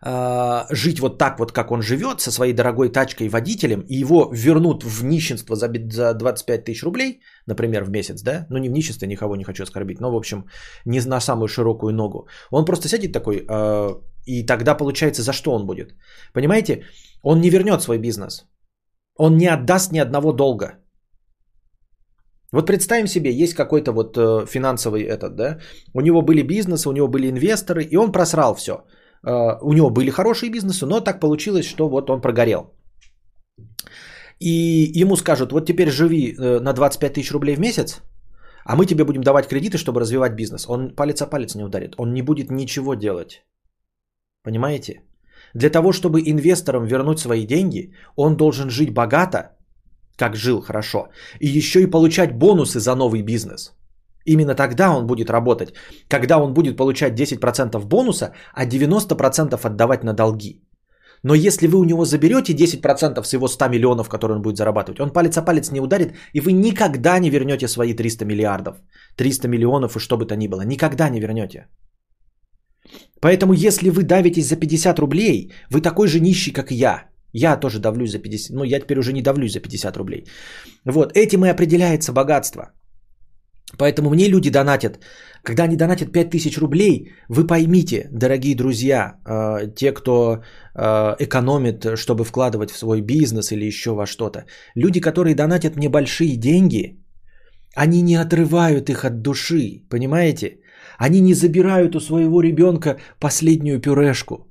э, жить вот так вот, как он живет, со своей дорогой тачкой водителем, и его вернут в нищенство за, за 25 тысяч рублей, например, в месяц, да? Ну, не в нищенство, никого не хочу оскорбить, но, в общем, не на самую широкую ногу. Он просто сядет такой, э, и тогда получается, за что он будет? Понимаете? Он не вернет свой бизнес. Он не отдаст ни одного долга. Вот представим себе, есть какой-то вот э, финансовый этот, да, у него были бизнесы, у него были инвесторы, и он просрал все. Э, у него были хорошие бизнесы, но так получилось, что вот он прогорел. И ему скажут, вот теперь живи э, на 25 тысяч рублей в месяц, а мы тебе будем давать кредиты, чтобы развивать бизнес. Он палец о палец не ударит, он не будет ничего делать. Понимаете? Для того, чтобы инвесторам вернуть свои деньги, он должен жить богато, как жил хорошо, и еще и получать бонусы за новый бизнес. Именно тогда он будет работать, когда он будет получать 10% бонуса, а 90% отдавать на долги. Но если вы у него заберете 10% с его 100 миллионов, которые он будет зарабатывать, он палец о палец не ударит, и вы никогда не вернете свои 300 миллиардов, 300 миллионов и что бы то ни было. Никогда не вернете. Поэтому если вы давитесь за 50 рублей, вы такой же нищий, как и я. Я тоже давлюсь за 50, ну я теперь уже не давлюсь за 50 рублей. Вот, этим и определяется богатство. Поэтому мне люди донатят. Когда они донатят 5000 рублей, вы поймите, дорогие друзья, э, те, кто э, экономит, чтобы вкладывать в свой бизнес или еще во что-то. Люди, которые донатят мне большие деньги, они не отрывают их от души, понимаете? Они не забирают у своего ребенка последнюю пюрешку.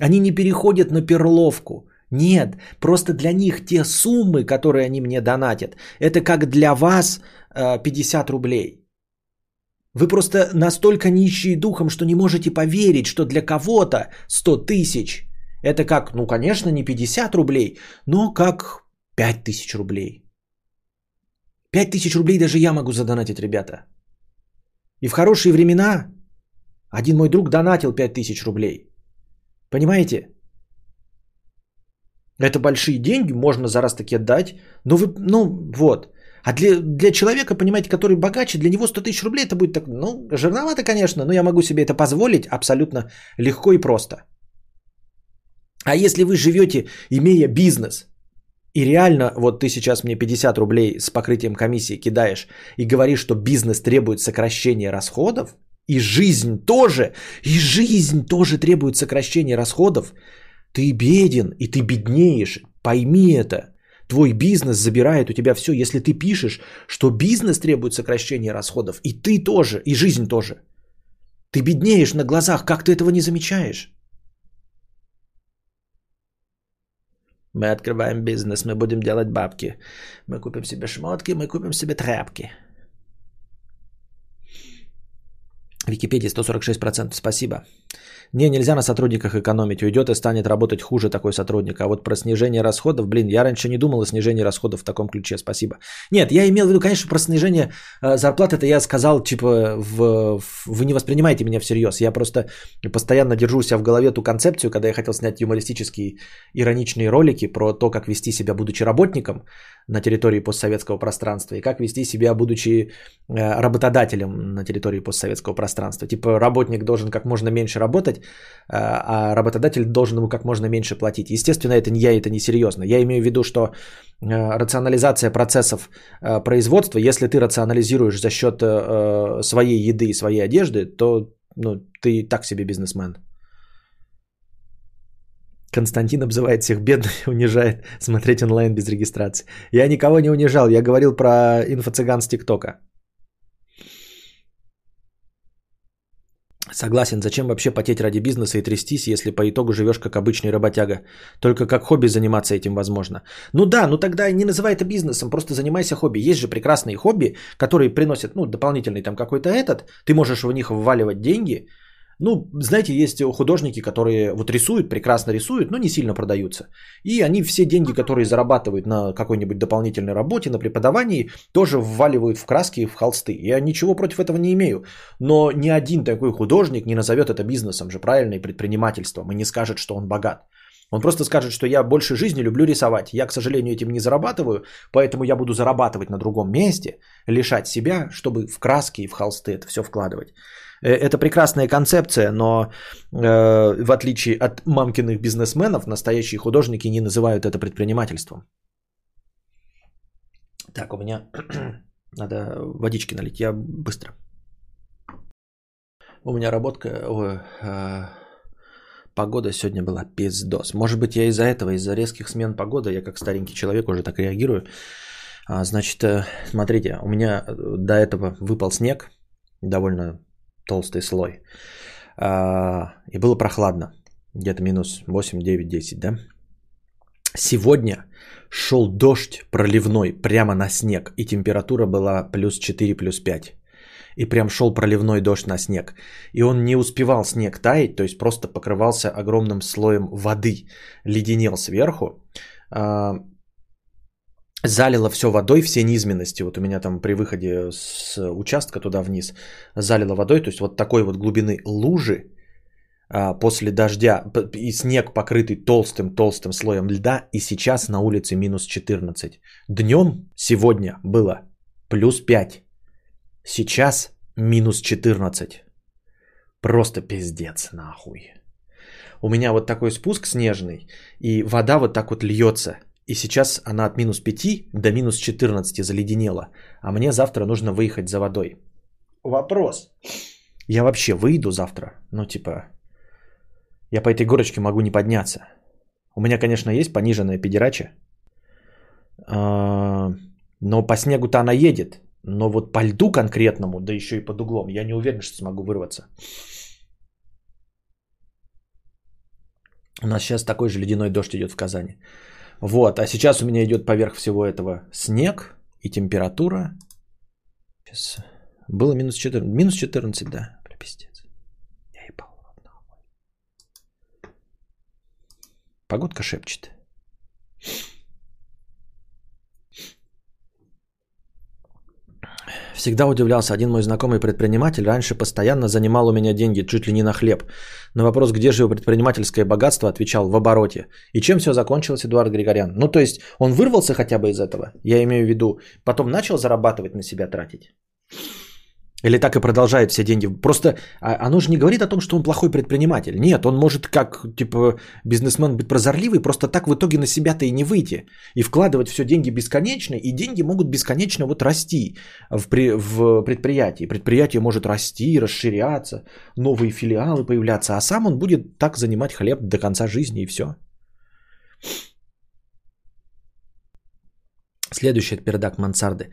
Они не переходят на перловку. Нет, просто для них те суммы, которые они мне донатят, это как для вас 50 э, рублей. Вы просто настолько нищие духом, что не можете поверить, что для кого-то 100 тысяч это как, ну, конечно, не 50 рублей, но как 5 тысяч рублей. 5 тысяч рублей даже я могу задонатить, ребята. И в хорошие времена один мой друг донатил 5000 рублей. Понимаете? Это большие деньги, можно за раз таки отдать. Но вы, ну вот. А для, для человека, понимаете, который богаче, для него 100 тысяч рублей это будет так, ну, жирновато, конечно, но я могу себе это позволить абсолютно легко и просто. А если вы живете, имея бизнес, и реально, вот ты сейчас мне 50 рублей с покрытием комиссии кидаешь и говоришь, что бизнес требует сокращения расходов, и жизнь тоже, и жизнь тоже требует сокращения расходов, ты беден, и ты беднеешь. Пойми это. Твой бизнес забирает у тебя все. Если ты пишешь, что бизнес требует сокращения расходов, и ты тоже, и жизнь тоже. Ты беднеешь на глазах, как ты этого не замечаешь? Мы открываем бизнес, мы будем делать бабки. Мы купим себе шмотки, мы купим себе тряпки. Википедия 146%, спасибо. Не, нельзя на сотрудниках экономить, уйдет и станет работать хуже такой сотрудник. А вот про снижение расходов, блин, я раньше не думал о снижении расходов в таком ключе, спасибо. Нет, я имел в виду, конечно, про снижение э, зарплат, это я сказал, типа, в, в, вы не воспринимаете меня всерьез. Я просто постоянно держу себя в голове ту концепцию, когда я хотел снять юмористические, ироничные ролики про то, как вести себя, будучи работником на территории постсоветского пространства, и как вести себя, будучи э, работодателем на территории постсоветского пространства. Типа, работник должен как можно меньше работать, а, а работодатель должен ему как можно меньше платить. Естественно, это не я, это не серьезно. Я имею в виду, что э, рационализация процессов э, производства, если ты рационализируешь за счет э, своей еды и своей одежды, то ну, ты так себе бизнесмен. Константин обзывает всех бедных [laughs] унижает смотреть онлайн без регистрации. Я никого не унижал, я говорил про инфо-цыган с ТикТока. Согласен, зачем вообще потеть ради бизнеса и трястись, если по итогу живешь как обычный работяга? Только как хобби заниматься этим возможно. Ну да, ну тогда не называй это бизнесом, просто занимайся хобби. Есть же прекрасные хобби, которые приносят, ну, дополнительный там какой-то этот, ты можешь в них вваливать деньги, ну, знаете, есть художники, которые вот рисуют, прекрасно рисуют, но не сильно продаются. И они все деньги, которые зарабатывают на какой-нибудь дополнительной работе, на преподавании, тоже вваливают в краски и в холсты. Я ничего против этого не имею. Но ни один такой художник не назовет это бизнесом же, правильно, и предпринимательством, и не скажет, что он богат. Он просто скажет, что я больше жизни люблю рисовать. Я, к сожалению, этим не зарабатываю, поэтому я буду зарабатывать на другом месте, лишать себя, чтобы в краски и в холсты это все вкладывать. Э, это прекрасная концепция, но э, в отличие от мамкиных бизнесменов, настоящие художники не называют это предпринимательством. Так, у меня [clears throat] надо водички налить, я быстро. У меня работка, ой, э, погода сегодня была пиздос. Может быть, я из-за этого, из-за резких смен погоды, я как старенький человек уже так реагирую. А, значит, э, смотрите, у меня э, до этого выпал снег, довольно толстый слой. А, и было прохладно. Где-то минус 8, 9, 10, да? Сегодня шел дождь проливной прямо на снег. И температура была плюс 4, плюс 5. И прям шел проливной дождь на снег. И он не успевал снег таять, то есть просто покрывался огромным слоем воды. Леденел сверху. Залило все водой, все низменности. Вот у меня там при выходе с участка туда вниз залило водой. То есть вот такой вот глубины лужи а, после дождя и снег покрытый толстым-толстым слоем льда. И сейчас на улице минус 14. Днем сегодня было плюс 5. Сейчас минус 14. Просто пиздец нахуй. У меня вот такой спуск снежный, и вода вот так вот льется и сейчас она от минус 5 до минус 14 заледенела. А мне завтра нужно выехать за водой. Вопрос. Я вообще выйду завтра? Ну, типа, я по этой горочке могу не подняться. У меня, конечно, есть пониженная педерача. А, но по снегу-то она едет. Но вот по льду конкретному, да еще и под углом, я не уверен, что смогу вырваться. У нас сейчас такой же ледяной дождь идет в Казани. Вот, а сейчас у меня идет поверх всего этого снег и температура. Сейчас было минус 14. Минус 14, да. Пиздец. Я ебал. Погодка шепчет. Всегда удивлялся, один мой знакомый предприниматель раньше постоянно занимал у меня деньги чуть ли не на хлеб. На вопрос, где же его предпринимательское богатство, отвечал в обороте. И чем все закончилось, Эдуард Григорян? Ну, то есть, он вырвался хотя бы из этого, я имею в виду, потом начал зарабатывать на себя тратить. Или так и продолжает все деньги. Просто а, оно же не говорит о том, что он плохой предприниматель. Нет, он может как типа бизнесмен быть прозорливый, просто так в итоге на себя-то и не выйти. И вкладывать все деньги бесконечно, и деньги могут бесконечно вот расти в, при, в предприятии. Предприятие может расти, расширяться, новые филиалы появляться, а сам он будет так занимать хлеб до конца жизни и все. Следующий пердак мансарды.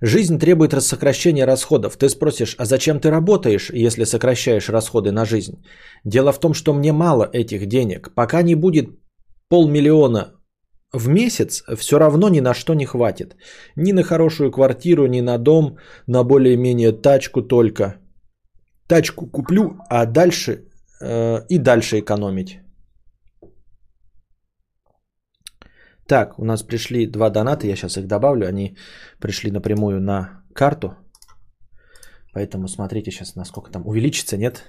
Жизнь требует сокращения расходов. Ты спросишь, а зачем ты работаешь, если сокращаешь расходы на жизнь? Дело в том, что мне мало этих денег. Пока не будет полмиллиона в месяц, все равно ни на что не хватит. Ни на хорошую квартиру, ни на дом, на более-менее тачку только. тачку куплю, а дальше э, и дальше экономить. Так, у нас пришли два доната, я сейчас их добавлю, они пришли напрямую на карту. Поэтому смотрите сейчас, насколько там увеличится, нет?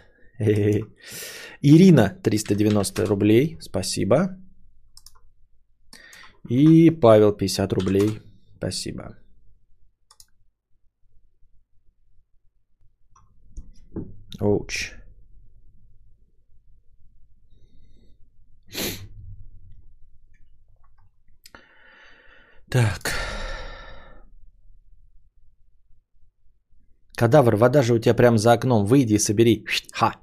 Ирина, 390 рублей, спасибо. И Павел, 50 рублей, спасибо. Оуч. Так. Кадавр, вода же у тебя прям за окном. Выйди и собери. Ха.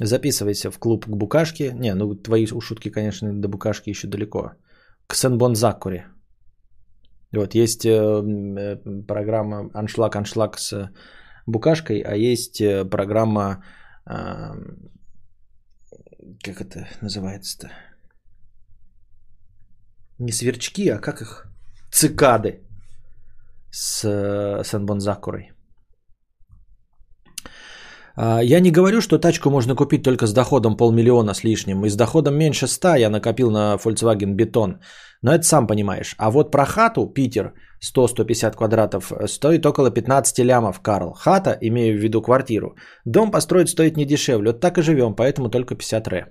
Записывайся в клуб к букашке. Не, ну твои шутки, конечно, до букашки еще далеко. К Сенбонзакуре. Вот, есть э, э, программа «Аншлаг-аншлаг» с букашкой, а есть э, программа, как это называется-то? Не сверчки, а как их? Цикады с э, Сенбонзакурой. А, я не говорю, что тачку можно купить только с доходом полмиллиона с лишним. И с доходом меньше 100 я накопил на Volkswagen Бетон. Но это сам понимаешь. А вот про хату, Питер, 100-150 квадратов, стоит около 15 лямов, Карл. Хата, имею в виду квартиру. Дом построить стоит не дешевле. Вот так и живем, поэтому только 50 ре.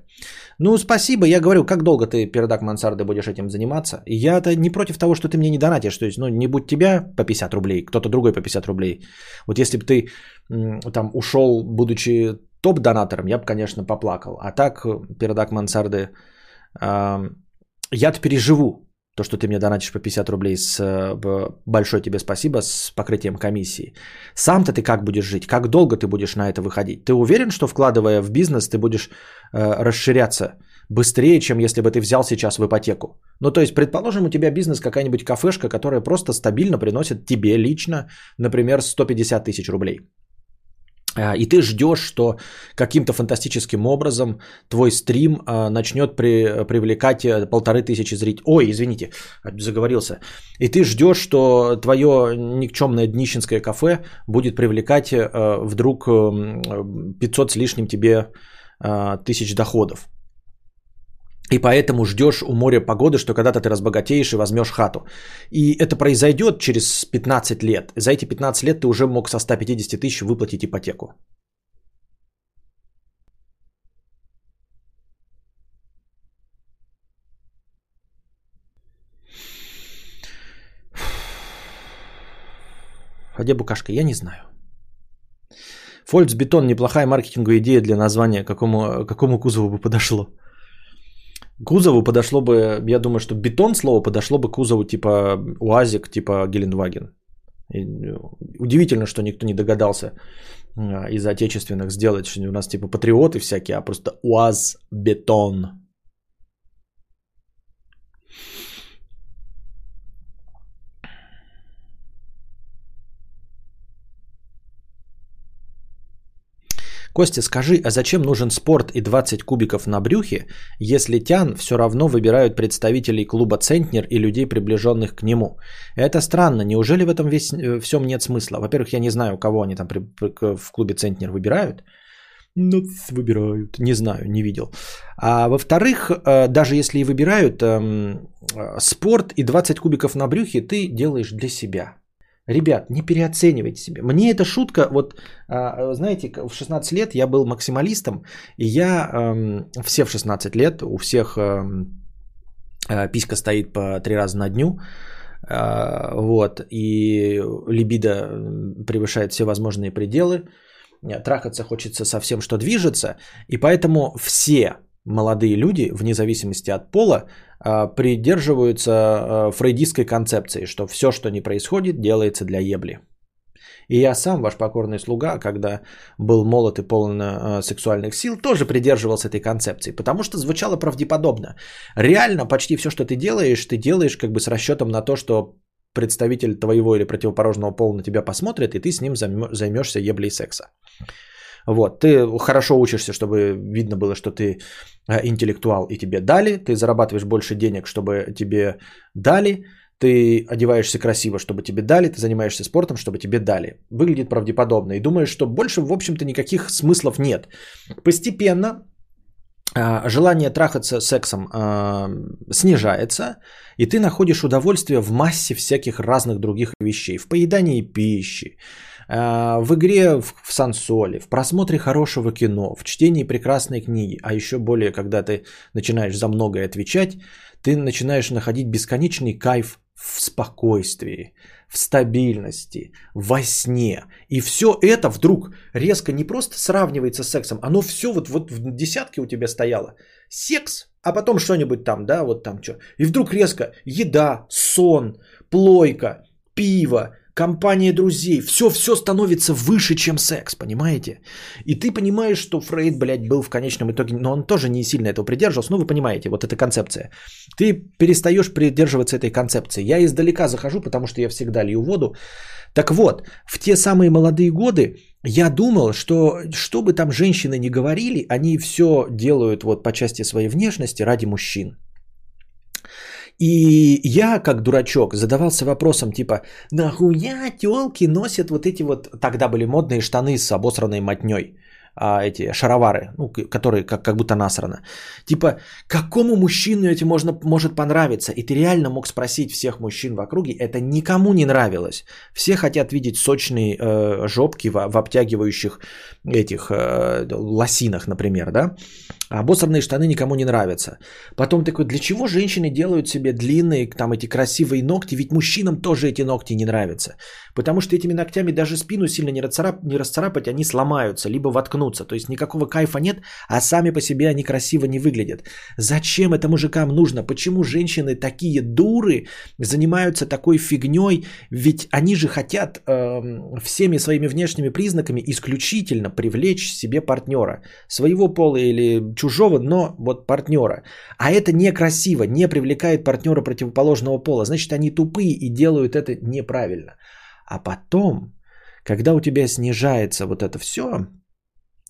Ну, спасибо. Я говорю, как долго ты, пердак мансарды, будешь этим заниматься? Я-то не против того, что ты мне не донатишь. То есть, ну, не будь тебя по 50 рублей, кто-то другой по 50 рублей. Вот если бы ты там ушел, будучи топ-донатором, я бы, конечно, поплакал. А так, пердак мансарды, я-то переживу то, что ты мне донатишь по 50 рублей с э, большое тебе спасибо с покрытием комиссии. Сам-то ты как будешь жить? Как долго ты будешь на это выходить? Ты уверен, что вкладывая в бизнес, ты будешь э, расширяться быстрее, чем если бы ты взял сейчас в ипотеку? Ну, то есть, предположим, у тебя бизнес какая-нибудь кафешка, которая просто стабильно приносит тебе лично, например, 150 тысяч рублей. А, и ты ждешь, что каким-то фантастическим образом твой стрим а, начнет при, привлекать э, полторы тысячи зрителей. Ой, извините, заговорился. И ты ждешь, что твое никчемное днищенское кафе будет привлекать э, вдруг 500 с лишним тебе а, тысяч доходов. И поэтому ждешь у моря погоды, что когда-то ты разбогатеешь и возьмешь хату. И это произойдет через 15 лет. За эти 15 лет ты уже мог со 150 тысяч выплатить ипотеку. А где букашка? Я не знаю. Фольксбетон неплохая маркетинговая идея для названия. Какому, какому кузову бы подошло? Кузову подошло бы, я думаю, что бетон слово подошло бы кузову типа УАЗик, типа Гелендваген. И удивительно, что никто не догадался а, из отечественных сделать, что у нас типа патриоты всякие, а просто УАЗ бетон. Костя, скажи, а зачем нужен спорт и 20 кубиков на брюхе, если Тян все равно выбирают представителей клуба Центнер и людей, приближенных к нему? Это странно. Неужели в этом весь, э, всем нет смысла? Во-первых, я не знаю, кого они там при, в клубе Центнер выбирают. Ну, выбирают. Не знаю, не видел. А во-вторых, э, даже если и выбирают, эм, э, спорт и 20 кубиков на брюхе ты делаешь для себя. Ребят, не переоценивайте себя. Мне эта шутка, вот, а, знаете, в 16 лет я был максималистом, и я, эм, все в 16 лет, у всех эм, э, писька стоит по три раза на дню, э, вот, и либидо превышает все возможные пределы, трахаться хочется со всем, что движется, и поэтому все молодые люди, вне зависимости от пола, а, придерживаются а, фрейдистской концепции, что все, что не происходит, делается для ебли. И я сам, ваш покорный слуга, когда был молод и полон а, сексуальных сил, тоже придерживался этой концепции, потому что звучало правдеподобно. Реально почти все, что ты делаешь, ты делаешь как бы с расчетом на то, что представитель твоего или противоположного пола на тебя посмотрит, и ты с ним займешься еблей секса. Вот, ты хорошо учишься, чтобы видно было, что ты э, интеллектуал и тебе дали, ты зарабатываешь больше денег, чтобы тебе дали, ты одеваешься красиво, чтобы тебе дали, ты занимаешься спортом, чтобы тебе дали. Выглядит правдеподобно. И думаешь, что больше, в общем-то, никаких смыслов нет. Постепенно а, желание трахаться сексом э, снижается, и ты находишь удовольствие в массе всяких разных других вещей. В поедании пищи, в игре в, в сансоле, в просмотре хорошего кино, в чтении прекрасной книги. А еще более, когда ты начинаешь за многое отвечать, ты начинаешь находить бесконечный кайф в спокойствии, в стабильности, во сне. И все это вдруг резко не просто сравнивается с сексом, оно все вот, вот в десятке у тебя стояло. Секс, а потом что-нибудь там, да, вот там что. И вдруг резко еда, сон, плойка, пиво, компания друзей, все-все становится выше, чем секс, понимаете? И ты понимаешь, что Фрейд, блядь, был в конечном итоге, но он тоже не сильно этого придерживался, ну вы понимаете, вот эта концепция. Ты перестаешь придерживаться этой концепции. Я издалека захожу, потому что я всегда лью воду. Так вот, в те самые молодые годы я думал, что что бы там женщины не говорили, они все делают вот по части своей внешности ради мужчин. И я, как дурачок, задавался вопросом типа, нахуя телки носят вот эти вот, тогда были модные штаны с обосранной мотней а, эти шаровары, ну, которые как, как будто насрано. Типа, какому мужчину эти можно, может понравиться? И ты реально мог спросить всех мужчин в округе, это никому не нравилось. Все хотят видеть сочные э, жопки в, в обтягивающих этих э, лосинах, например, да? А обосранные штаны никому не нравятся. Потом такой, для чего женщины делают себе длинные, там эти красивые ногти? Ведь мужчинам тоже эти ногти не нравятся. Потому что этими ногтями даже спину сильно не, расцарап, не расцарапать, они сломаются, либо воткнутся. То есть никакого кайфа нет, а сами по себе они красиво не выглядят. Зачем это мужикам нужно? Почему женщины такие дуры занимаются такой фигней? Ведь они же хотят э, всеми своими внешними признаками исключительно привлечь себе партнера. Своего пола или чужого, но вот партнера. А это некрасиво, не привлекает партнера противоположного пола. Значит, они тупые и делают это неправильно. А потом, когда у тебя снижается вот это все,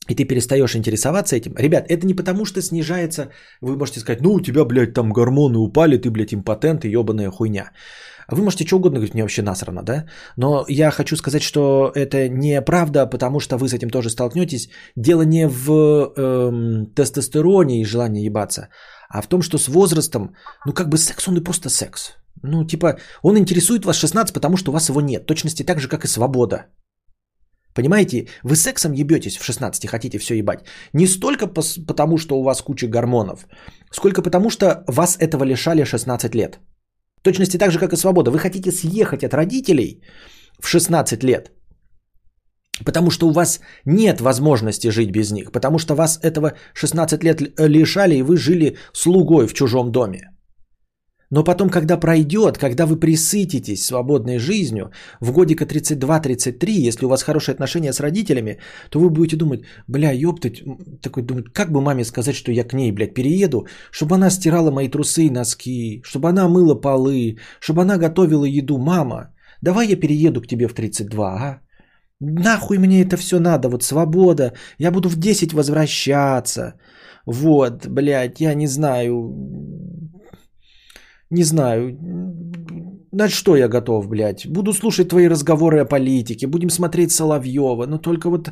и ты перестаешь интересоваться этим. Ребят, это не потому, что снижается, вы можете сказать, ну у тебя, блядь, там гормоны упали, ты, блядь, импотент и ебаная хуйня. Вы можете что угодно говорить, мне вообще насрано, да? Но я хочу сказать, что это неправда, потому что вы с этим тоже столкнетесь. Дело не в эм, тестостероне и желании ебаться, а в том, что с возрастом, ну как бы секс, он и просто секс. Ну типа, он интересует вас 16, потому что у вас его нет. Точности так же, как и свобода. Понимаете, вы сексом ебетесь в 16, хотите все ебать. Не столько потому, что у вас куча гормонов, сколько потому, что вас этого лишали 16 лет. В точности так же, как и свобода. Вы хотите съехать от родителей в 16 лет, потому что у вас нет возможности жить без них, потому что вас этого 16 лет лишали, и вы жили слугой в чужом доме. Но потом, когда пройдет, когда вы присытитесь свободной жизнью, в годика 32-33, если у вас хорошие отношения с родителями, то вы будете думать, бля, ёптать, такой думать, как бы маме сказать, что я к ней, блядь, перееду, чтобы она стирала мои трусы и носки, чтобы она мыла полы, чтобы она готовила еду. Мама, давай я перееду к тебе в 32, а? Нахуй мне это все надо, вот свобода, я буду в 10 возвращаться. Вот, блядь, я не знаю, не знаю, на что я готов, блядь. Буду слушать твои разговоры о политике, будем смотреть Соловьева, но только вот,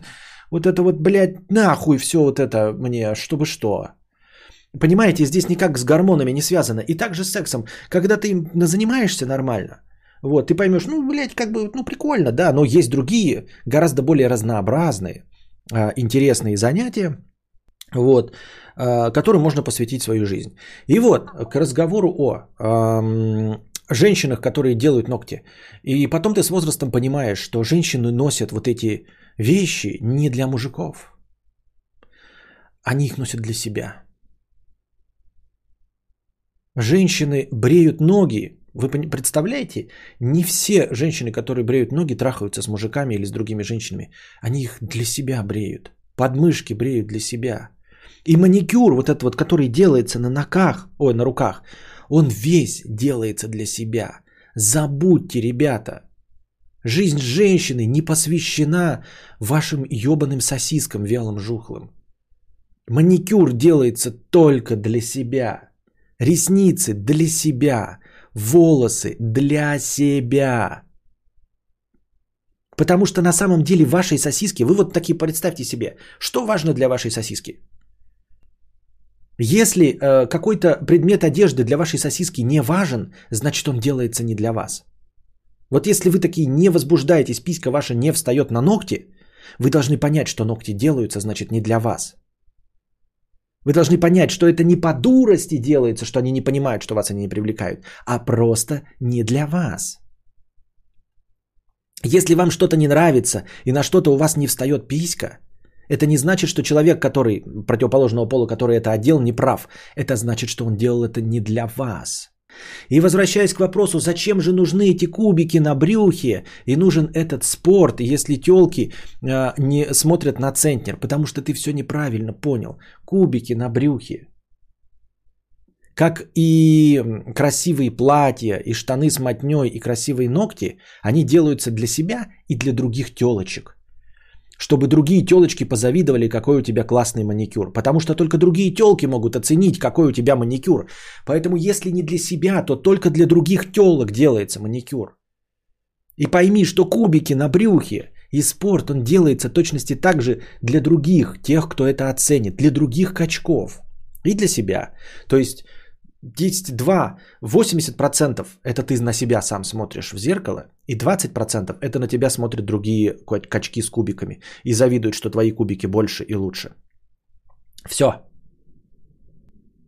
вот это вот, блядь, нахуй все вот это мне, чтобы что. Понимаете, здесь никак с гормонами не связано. И также с сексом. Когда ты им занимаешься нормально, вот, ты поймешь, ну, блядь, как бы, ну, прикольно, да, но есть другие, гораздо более разнообразные, а, интересные занятия, вот, а, которым можно посвятить свою жизнь. И вот, к разговору о эм, женщинах, которые делают ногти. И потом ты с возрастом понимаешь, что женщины носят вот эти вещи не для мужиков. Они их носят для себя. Женщины бреют ноги. Вы представляете, не все женщины, которые бреют ноги, трахаются с мужиками или с другими женщинами. Они их для себя бреют. Подмышки бреют для себя. И маникюр, вот этот вот, который делается на ногах, ой, на руках, он весь делается для себя. Забудьте, ребята. Жизнь женщины не посвящена вашим ебаным сосискам вялым жухлым. Маникюр делается только для себя. Ресницы для себя. волосы для себя. Потому что на самом деле вашей сосиски, вы вот такие представьте себе, что важно для вашей сосиски? Если э, какой-то предмет одежды для вашей сосиски не важен, значит он делается не для вас. Вот если вы такие не возбуждаетесь, писька ваша не встает на ногти, вы должны понять, что ногти делаются, значит не для вас. Вы должны понять, что это не по дурости делается, что они не понимают, что вас они не привлекают, а просто не для вас. Если вам что-то не нравится и на что-то у вас не встает писька, это не значит, что человек, который противоположного пола, который это одел, не прав. Это значит, что он делал это не для вас. И возвращаясь к вопросу, зачем же нужны эти кубики на брюхе и нужен этот спорт, если телки э, не смотрят на центнер, потому что ты все неправильно понял. Кубики на брюхе. Как и красивые платья, и штаны с мотней, и красивые ногти, они делаются для себя и для других телочек чтобы другие телочки позавидовали, какой у тебя классный маникюр. Потому что только другие телки могут оценить, какой у тебя маникюр. Поэтому если не для себя, то только для других телок делается маникюр. И пойми, что кубики на брюхе и спорт, он делается точности так же для других, тех, кто это оценит, для других качков и для себя. То есть 10-2, 80% это ты на себя сам смотришь в зеркало, и 20% это на тебя смотрят другие качки с кубиками и завидуют, что твои кубики больше и лучше. Все.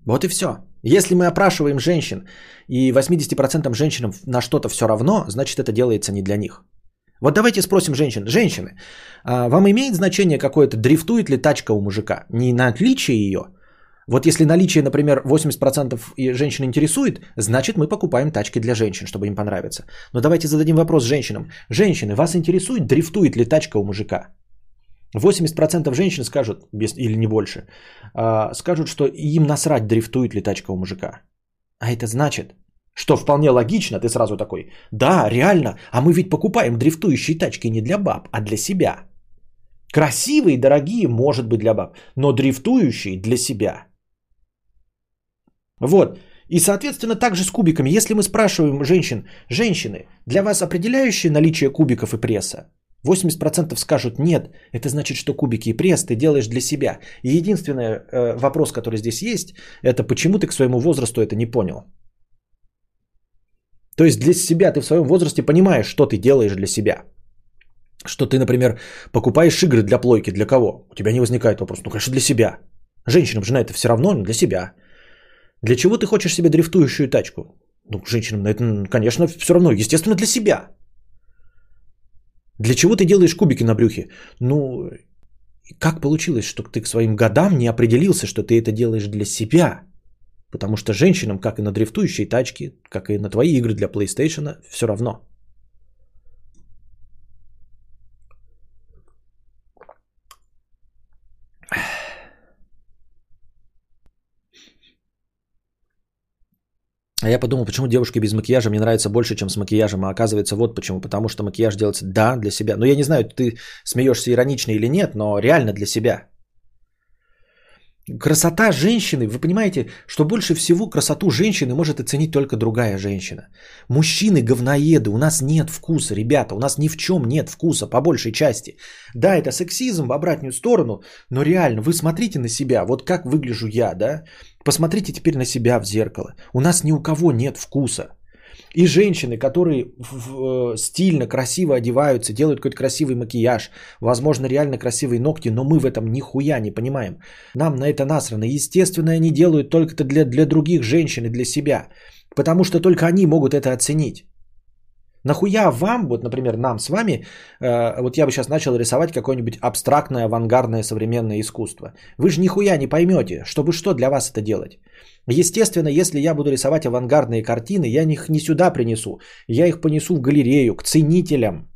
Вот и все. Если мы опрашиваем женщин, и 80% женщинам на что-то все равно, значит это делается не для них. Вот давайте спросим женщин. Женщины, а вам имеет значение какое-то, дрифтует ли тачка у мужика? Не на отличие ее, вот если наличие, например, 80% женщин интересует, значит мы покупаем тачки для женщин, чтобы им понравиться. Но давайте зададим вопрос женщинам. Женщины, вас интересует, дрифтует ли тачка у мужика? 80% женщин скажут, без, или не больше, а, скажут, что им насрать, дрифтует ли тачка у мужика. А это значит, что вполне логично, ты сразу такой, да, реально, а мы ведь покупаем дрифтующие тачки не для баб, а для себя. Красивые, дорогие, может быть для баб, но дрифтующие для себя – вот. И, соответственно, также с кубиками. Если мы спрашиваем женщин, женщины, для вас определяющее наличие кубиков и пресса? 80% скажут нет, это значит, что кубики и пресс ты делаешь для себя. И единственный э, вопрос, который здесь есть, это почему ты к своему возрасту это не понял. То есть для себя ты в своем возрасте понимаешь, что ты делаешь для себя. Что ты, например, покупаешь игры для плойки, для кого? У тебя не возникает вопрос, ну, конечно, для себя. Женщинам же на это все равно, но для себя. Для чего ты хочешь себе дрифтующую тачку? Ну, женщинам, это, конечно, все равно, естественно, для себя. Для чего ты делаешь кубики на брюхе? Ну, как получилось, что ты к своим годам не определился, что ты это делаешь для себя? Потому что женщинам, как и на дрифтующей тачке, как и на твои игры для PlayStation, все равно. А я подумал, почему девушки без макияжа мне нравятся больше, чем с макияжем. А оказывается, вот почему. Потому что макияж делается, да, для себя. Но я не знаю, ты смеешься иронично или нет, но реально для себя. Красота женщины, вы понимаете, что больше всего красоту женщины может оценить только другая женщина. Мужчины говноеды, у нас нет вкуса, ребята, у нас ни в чем нет вкуса, по большей части. Да, это сексизм в обратную сторону, но реально, вы смотрите на себя, вот как выгляжу я, да? Посмотрите теперь на себя в зеркало. У нас ни у кого нет вкуса. И женщины, которые в, стильно, красиво одеваются, делают какой-то красивый макияж, возможно, реально красивые ногти, но мы в этом нихуя не понимаем. Нам на это насрано. Естественно, они делают только для, для других женщин и для себя, потому что только они могут это оценить. Нахуя вам, вот, например, нам с вами, э, вот я бы сейчас начал рисовать какое-нибудь абстрактное, авангардное современное искусство. Вы же нихуя не поймете, чтобы что для вас это делать. Естественно, если я буду рисовать авангардные картины, я их не сюда принесу, я их понесу в галерею, к ценителям.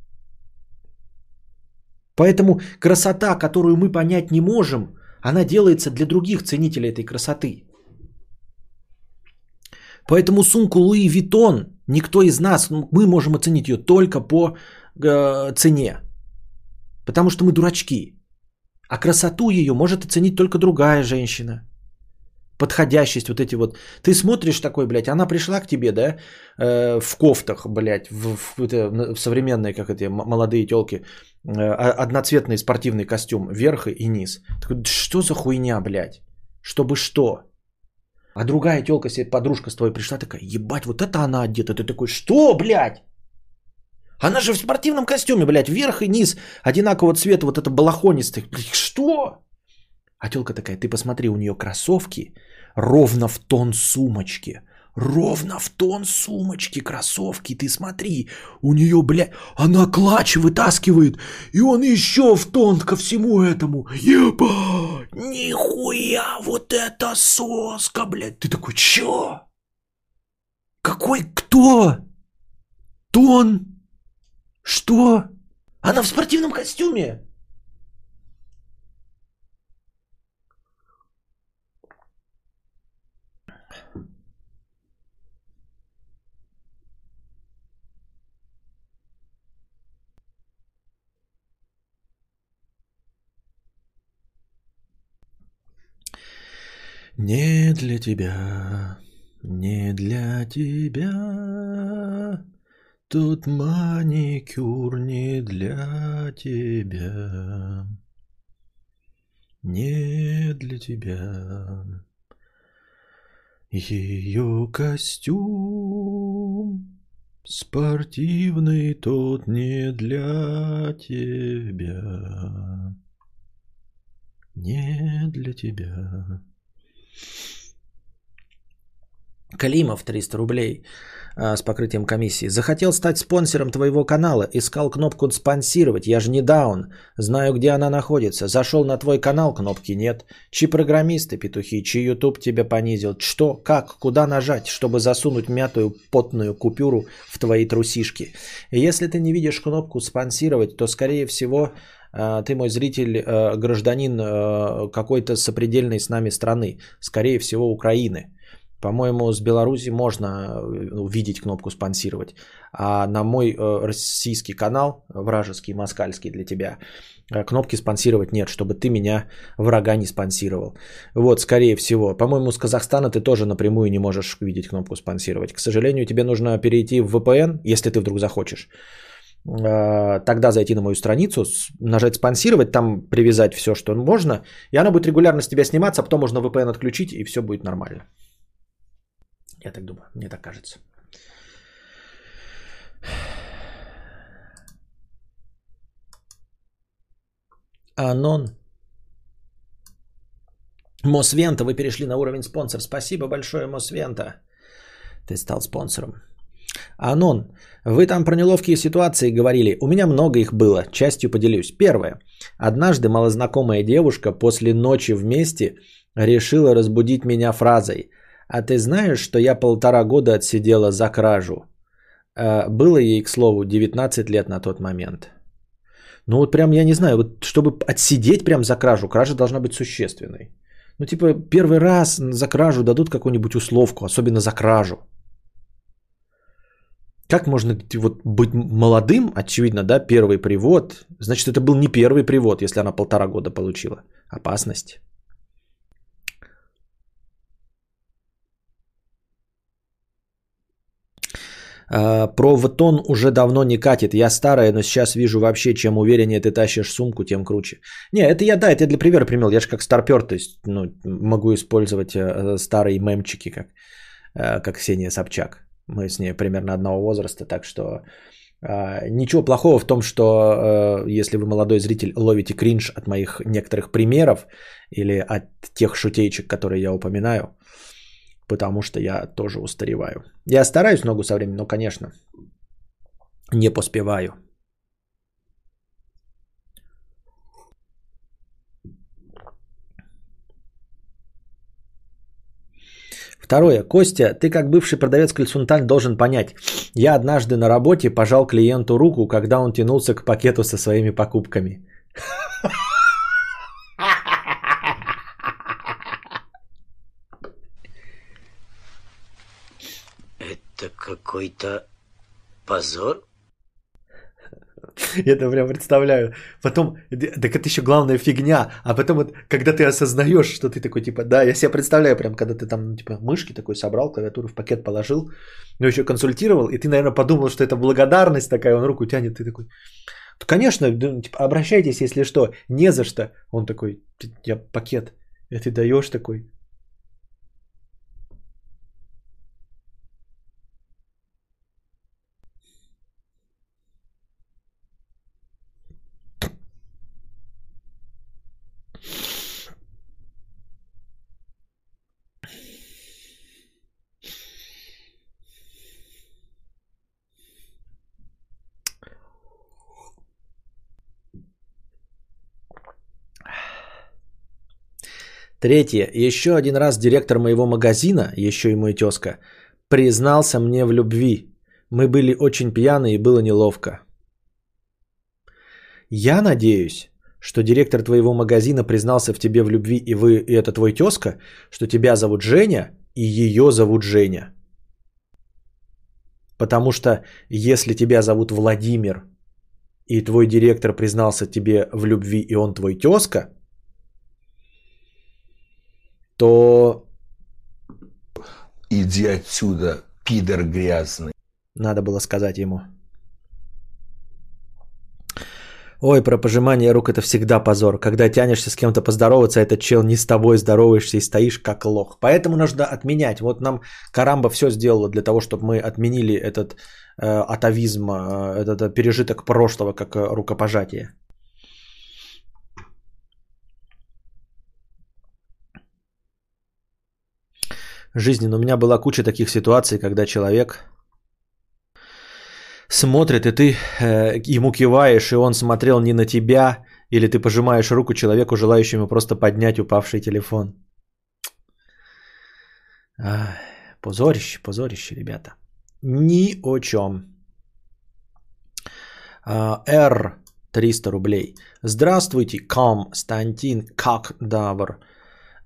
Поэтому красота, которую мы понять не можем, она делается для других ценителей этой красоты. Поэтому сумку Луи Витон никто из нас, ну, мы можем оценить ее только по э, цене. Потому что мы дурачки. А красоту ее может оценить только другая женщина. подходящесть, вот эти вот. Ты смотришь такой, блядь, она пришла к тебе, да, э, в кофтах, блядь, в, в, в, в современные, как эти молодые телки, э, одноцветный спортивный костюм, верх и низ. Такой, что за хуйня, блядь? Чтобы что? А другая телка себе, подружка с твоей пришла, такая, ебать, вот это она одета. Ты такой, что, блядь? Она же в спортивном костюме, блядь, вверх и низ одинакового цвета, вот это балахонистый. Что? А телка такая, ты посмотри, у нее кроссовки ровно в тон сумочки. Ровно в тон сумочки, кроссовки, ты смотри, у нее, блядь, она клатч вытаскивает, и он еще в тон ко всему этому. Еба, нихуя, вот это соска, блядь. Ты такой, чё? Какой кто? Тон? Что? Она в спортивном костюме. Не для тебя, не для тебя, Тут маникюр не для тебя, не для тебя. Ее костюм спортивный тот не для тебя, не для тебя. Климов 300 рублей а, с покрытием комиссии. Захотел стать спонсором твоего канала, искал кнопку спонсировать, я же не даун, знаю, где она находится. Зашел на твой канал, кнопки нет. Чи программисты, петухи, чи YouTube тебя понизил. Что, как, куда нажать, чтобы засунуть мятую потную купюру в твои трусишки? Если ты не видишь кнопку спонсировать, то, скорее всего, ты мой зритель, а, гражданин какой-то сопредельной с нами страны, скорее всего, Украины. По-моему, с Беларуси можно э, увидеть кнопку спонсировать. А на мой э, российский канал, вражеский, москальский для тебя, э, кнопки спонсировать нет, чтобы ты меня, врага, не спонсировал. Вот, скорее всего. По-моему, с Казахстана ты тоже напрямую не можешь видеть кнопку спонсировать. К сожалению, тебе нужно перейти в VPN, если ты вдруг захочешь. Тогда зайти на мою страницу, нажать спонсировать, там привязать все, что можно, и она будет регулярно с тебя сниматься, а потом можно VPN отключить, и все будет нормально. Я так думаю, мне так кажется. Анон. Мосвента, вы перешли на уровень спонсор. Спасибо большое, Мосвента. Ты стал спонсором. Анон, вы там про неловкие ситуации говорили. У меня много их было. Частью поделюсь. Первое. Однажды малознакомая девушка после ночи вместе решила разбудить меня фразой – а ты знаешь, что я полтора года отсидела за кражу? Э, было ей, к слову, 19 лет на тот момент. Ну вот прям, я не знаю, вот чтобы отсидеть прям за кражу, кража должна быть существенной. Ну типа первый раз за кражу дадут какую-нибудь условку, особенно за кражу. Как можно вот быть молодым, очевидно, да, первый привод. Значит, это был не первый привод, если она полтора года получила. Опасность. А, про ватон уже давно не катит. Я старая, но сейчас вижу вообще, чем увереннее ты тащишь сумку, тем круче. Не, это я, да, это я для примера примел. Я же как старпер, то есть ну, могу использовать э, старые мемчики, как, э, как Ксения Собчак. Мы с ней примерно одного возраста, так что э, ничего плохого в том, что э, если вы молодой зритель ловите кринж от моих некоторых примеров или от тех шутейчик, которые я упоминаю, потому что я тоже устареваю. Я стараюсь много со временем, но, конечно, не поспеваю. Второе. Костя, ты как бывший продавец Кальсунталь должен понять. Я однажды на работе пожал клиенту руку, когда он тянулся к пакету со своими покупками. Это какой-то позор? [laughs] Я это прям представляю. Потом, так это еще главная фигня. А потом, вот, когда ты осознаешь, что ты такой, типа, да, я себе представляю, прям, когда ты там, ну, типа, мышки такой собрал, клавиатуру в пакет положил, но еще консультировал, и ты, наверное, подумал, что это благодарность такая, он руку тянет, ты такой, конечно, типа, обращайтесь, если что, не за что. Он такой, я пакет, и ты даешь такой, Третье. Еще один раз директор моего магазина, еще и мой тезка, признался мне в любви. Мы были очень пьяны и было неловко. Я надеюсь, что директор твоего магазина признался в тебе в любви, и вы, и это твой тезка, что тебя зовут Женя, и ее зовут Женя. Потому что если тебя зовут Владимир, и твой директор признался тебе в любви, и он твой тезка – то... Иди отсюда, пидор грязный. Надо было сказать ему. Ой, про пожимание рук это всегда позор. Когда тянешься с кем-то поздороваться, этот чел не с тобой здороваешься и стоишь как лох. Поэтому нужно отменять. Вот нам Карамба все сделала для того, чтобы мы отменили этот э, атовизм, э, этот э, пережиток прошлого, как э, рукопожатие. Жизни, но у меня была куча таких ситуаций, когда человек смотрит, и ты э, ему киваешь, и он смотрел не на тебя, или ты пожимаешь руку человеку, желающему просто поднять упавший телефон. Позорище, позорище, ребята. Ни о чем. Р. 300 рублей. Здравствуйте, Константин Какдавр.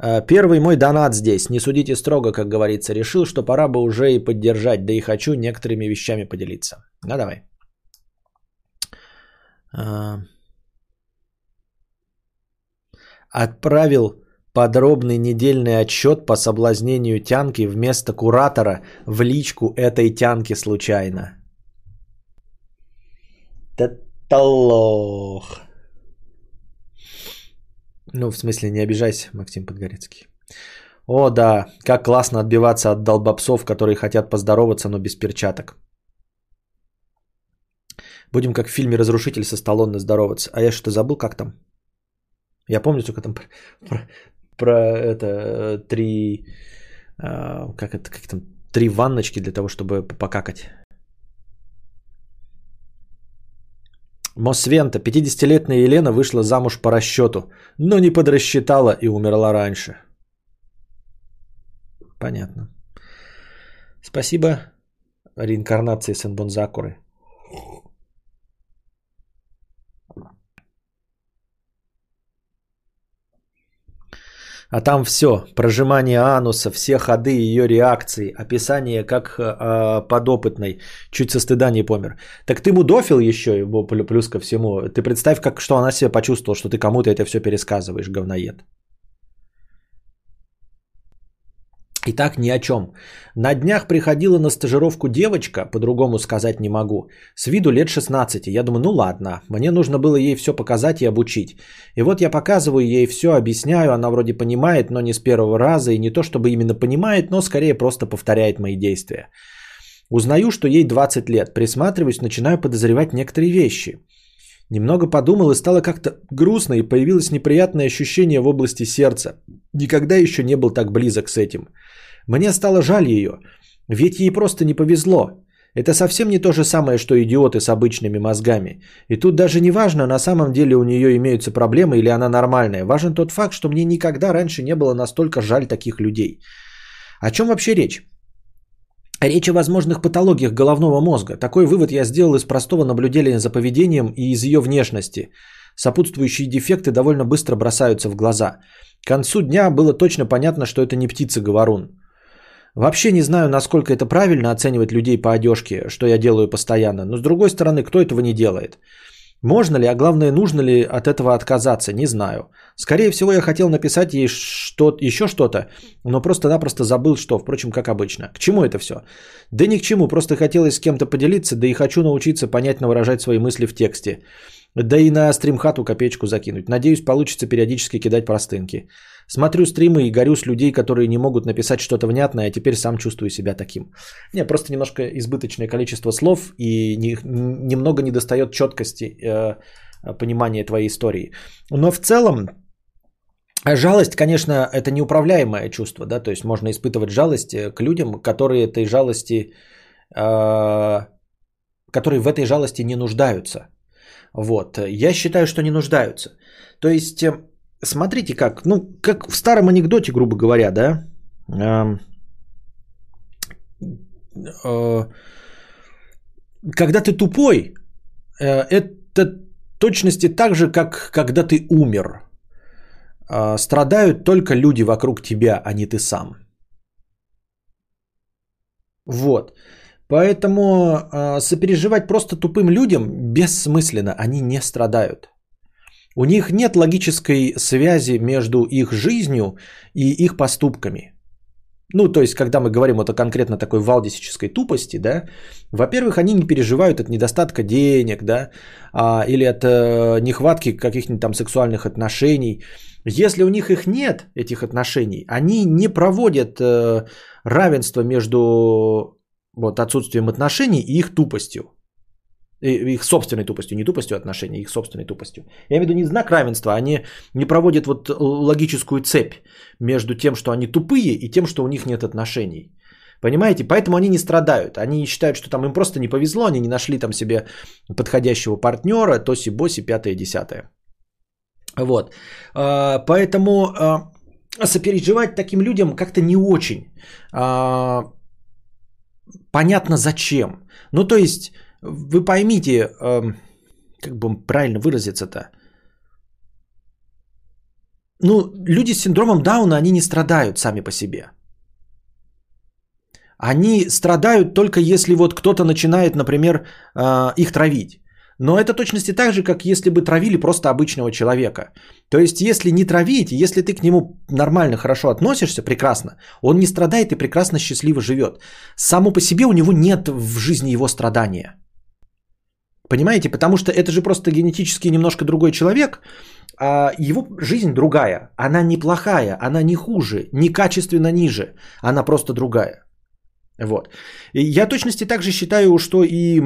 Э, первый мой донат здесь. Не судите строго, как говорится. Решил, что пора бы уже и поддержать, да и хочу некоторыми вещами поделиться. Ну давай. Э, отправил подробный недельный отчет по соблазнению тянки вместо куратора в личку этой тянки случайно. Таталох. Ну, в смысле, не обижайся, Максим Подгорецкий. О, да, как классно отбиваться от долбопсов, которые хотят поздороваться, но без перчаток. Будем как в фильме «Разрушитель» со Сталлоне здороваться. А я что-то забыл, как там? Я помню только там про, про, про это три... А, как это, как там, три ванночки для того, чтобы покакать. Мосвента, 50-летняя Елена вышла замуж по расчету, но не подрасчитала и умерла раньше. Понятно. Спасибо реинкарнации Сенбонзакуры. А там все, прожимание ануса, все ходы ее реакции, описание как э, подопытной, чуть со стыда не помер. Так ты мудофил еще, плюс ко всему. Ты представь, как, что она себя почувствовала, что ты кому-то это все пересказываешь, говноед. Итак, ни о чем. На днях приходила на стажировку девочка, по-другому сказать не могу, с виду лет 16. Я думаю, ну ладно, мне нужно было ей все показать и обучить. И вот я показываю ей все, объясняю, она вроде понимает, но не с первого раза, и не то чтобы именно понимает, но скорее просто повторяет мои действия. Узнаю, что ей 20 лет, присматриваюсь, начинаю подозревать некоторые вещи. Немного подумал и стало как-то грустно, и появилось неприятное ощущение в области сердца. Никогда еще не был так близок с этим. Мне стало жаль ее, ведь ей просто не повезло. Это совсем не то же самое, что идиоты с обычными мозгами. И тут даже не важно, на самом деле у нее имеются проблемы или она нормальная. Важен тот факт, что мне никогда раньше не было настолько жаль таких людей. О чем вообще речь? Речь о возможных патологиях головного мозга. Такой вывод я сделал из простого наблюдения за поведением и из ее внешности. Сопутствующие дефекты довольно быстро бросаются в глаза. К концу дня было точно понятно, что это не птица-говорун. Вообще не знаю, насколько это правильно оценивать людей по одежке, что я делаю постоянно. Но с другой стороны, кто этого не делает? Можно ли, а главное, нужно ли от этого отказаться, не знаю. Скорее всего, я хотел написать ей что еще что-то, но просто-напросто забыл, что, впрочем, как обычно. К чему это все? Да ни к чему, просто хотелось с кем-то поделиться, да и хочу научиться понятно выражать свои мысли в тексте. Да и на стримхату копеечку закинуть. Надеюсь, получится периодически кидать простынки. Смотрю стримы и горю с людей, которые не могут написать что-то внятное, а теперь сам чувствую себя таким. Не, просто немножко избыточное количество слов и не, немного недостает четкости э, понимания твоей истории. Но в целом Жалость, конечно, это неуправляемое чувство, да, то есть можно испытывать жалость э, к людям, которые этой жалости, э, которые в этой жалости не нуждаются. Вот, я считаю, что не нуждаются. То есть э, смотрите как, ну, как в старом анекдоте, грубо говоря, да, э, э, когда ты тупой, э, это точности так же, как когда ты умер. Э, страдают только люди вокруг тебя, а не ты сам. Вот. Поэтому сопереживать просто тупым людям бессмысленно, они не страдают. У них нет логической связи между их жизнью и их поступками. Ну, то есть, когда мы говорим вот о конкретно такой валдисической тупости, да, во-первых, они не переживают от недостатка денег, да, а, или от э, нехватки каких-нибудь там сексуальных отношений. Если у них их нет, этих отношений, они не проводят э, равенство между вот, отсутствием отношений и их тупостью их собственной тупостью, не тупостью отношений, их собственной тупостью. Я имею в виду не знак равенства, они не проводят вот логическую цепь между тем, что они тупые и тем, что у них нет отношений. Понимаете? Поэтому они не страдают. Они считают, что там им просто не повезло, они не нашли там себе подходящего партнера, тоси, боси, пятое, десятое. Вот. А, поэтому а, сопереживать таким людям как-то не очень. А, понятно зачем. Ну, то есть вы поймите, эм, как бы правильно выразиться-то. Ну, люди с синдромом Дауна, они не страдают сами по себе. Они страдают только если вот кто-то начинает, например, э, их травить. Но это точности так же, как если бы травили просто обычного человека. То есть, если не травить, если ты к нему нормально, хорошо относишься, прекрасно, он не страдает и прекрасно счастливо живет. Само по себе у него нет в жизни его страдания. Понимаете? Потому что это же просто генетически немножко другой человек, а его жизнь другая. Она неплохая, она не хуже, не качественно ниже, она просто другая. Вот. И я точности также считаю, что и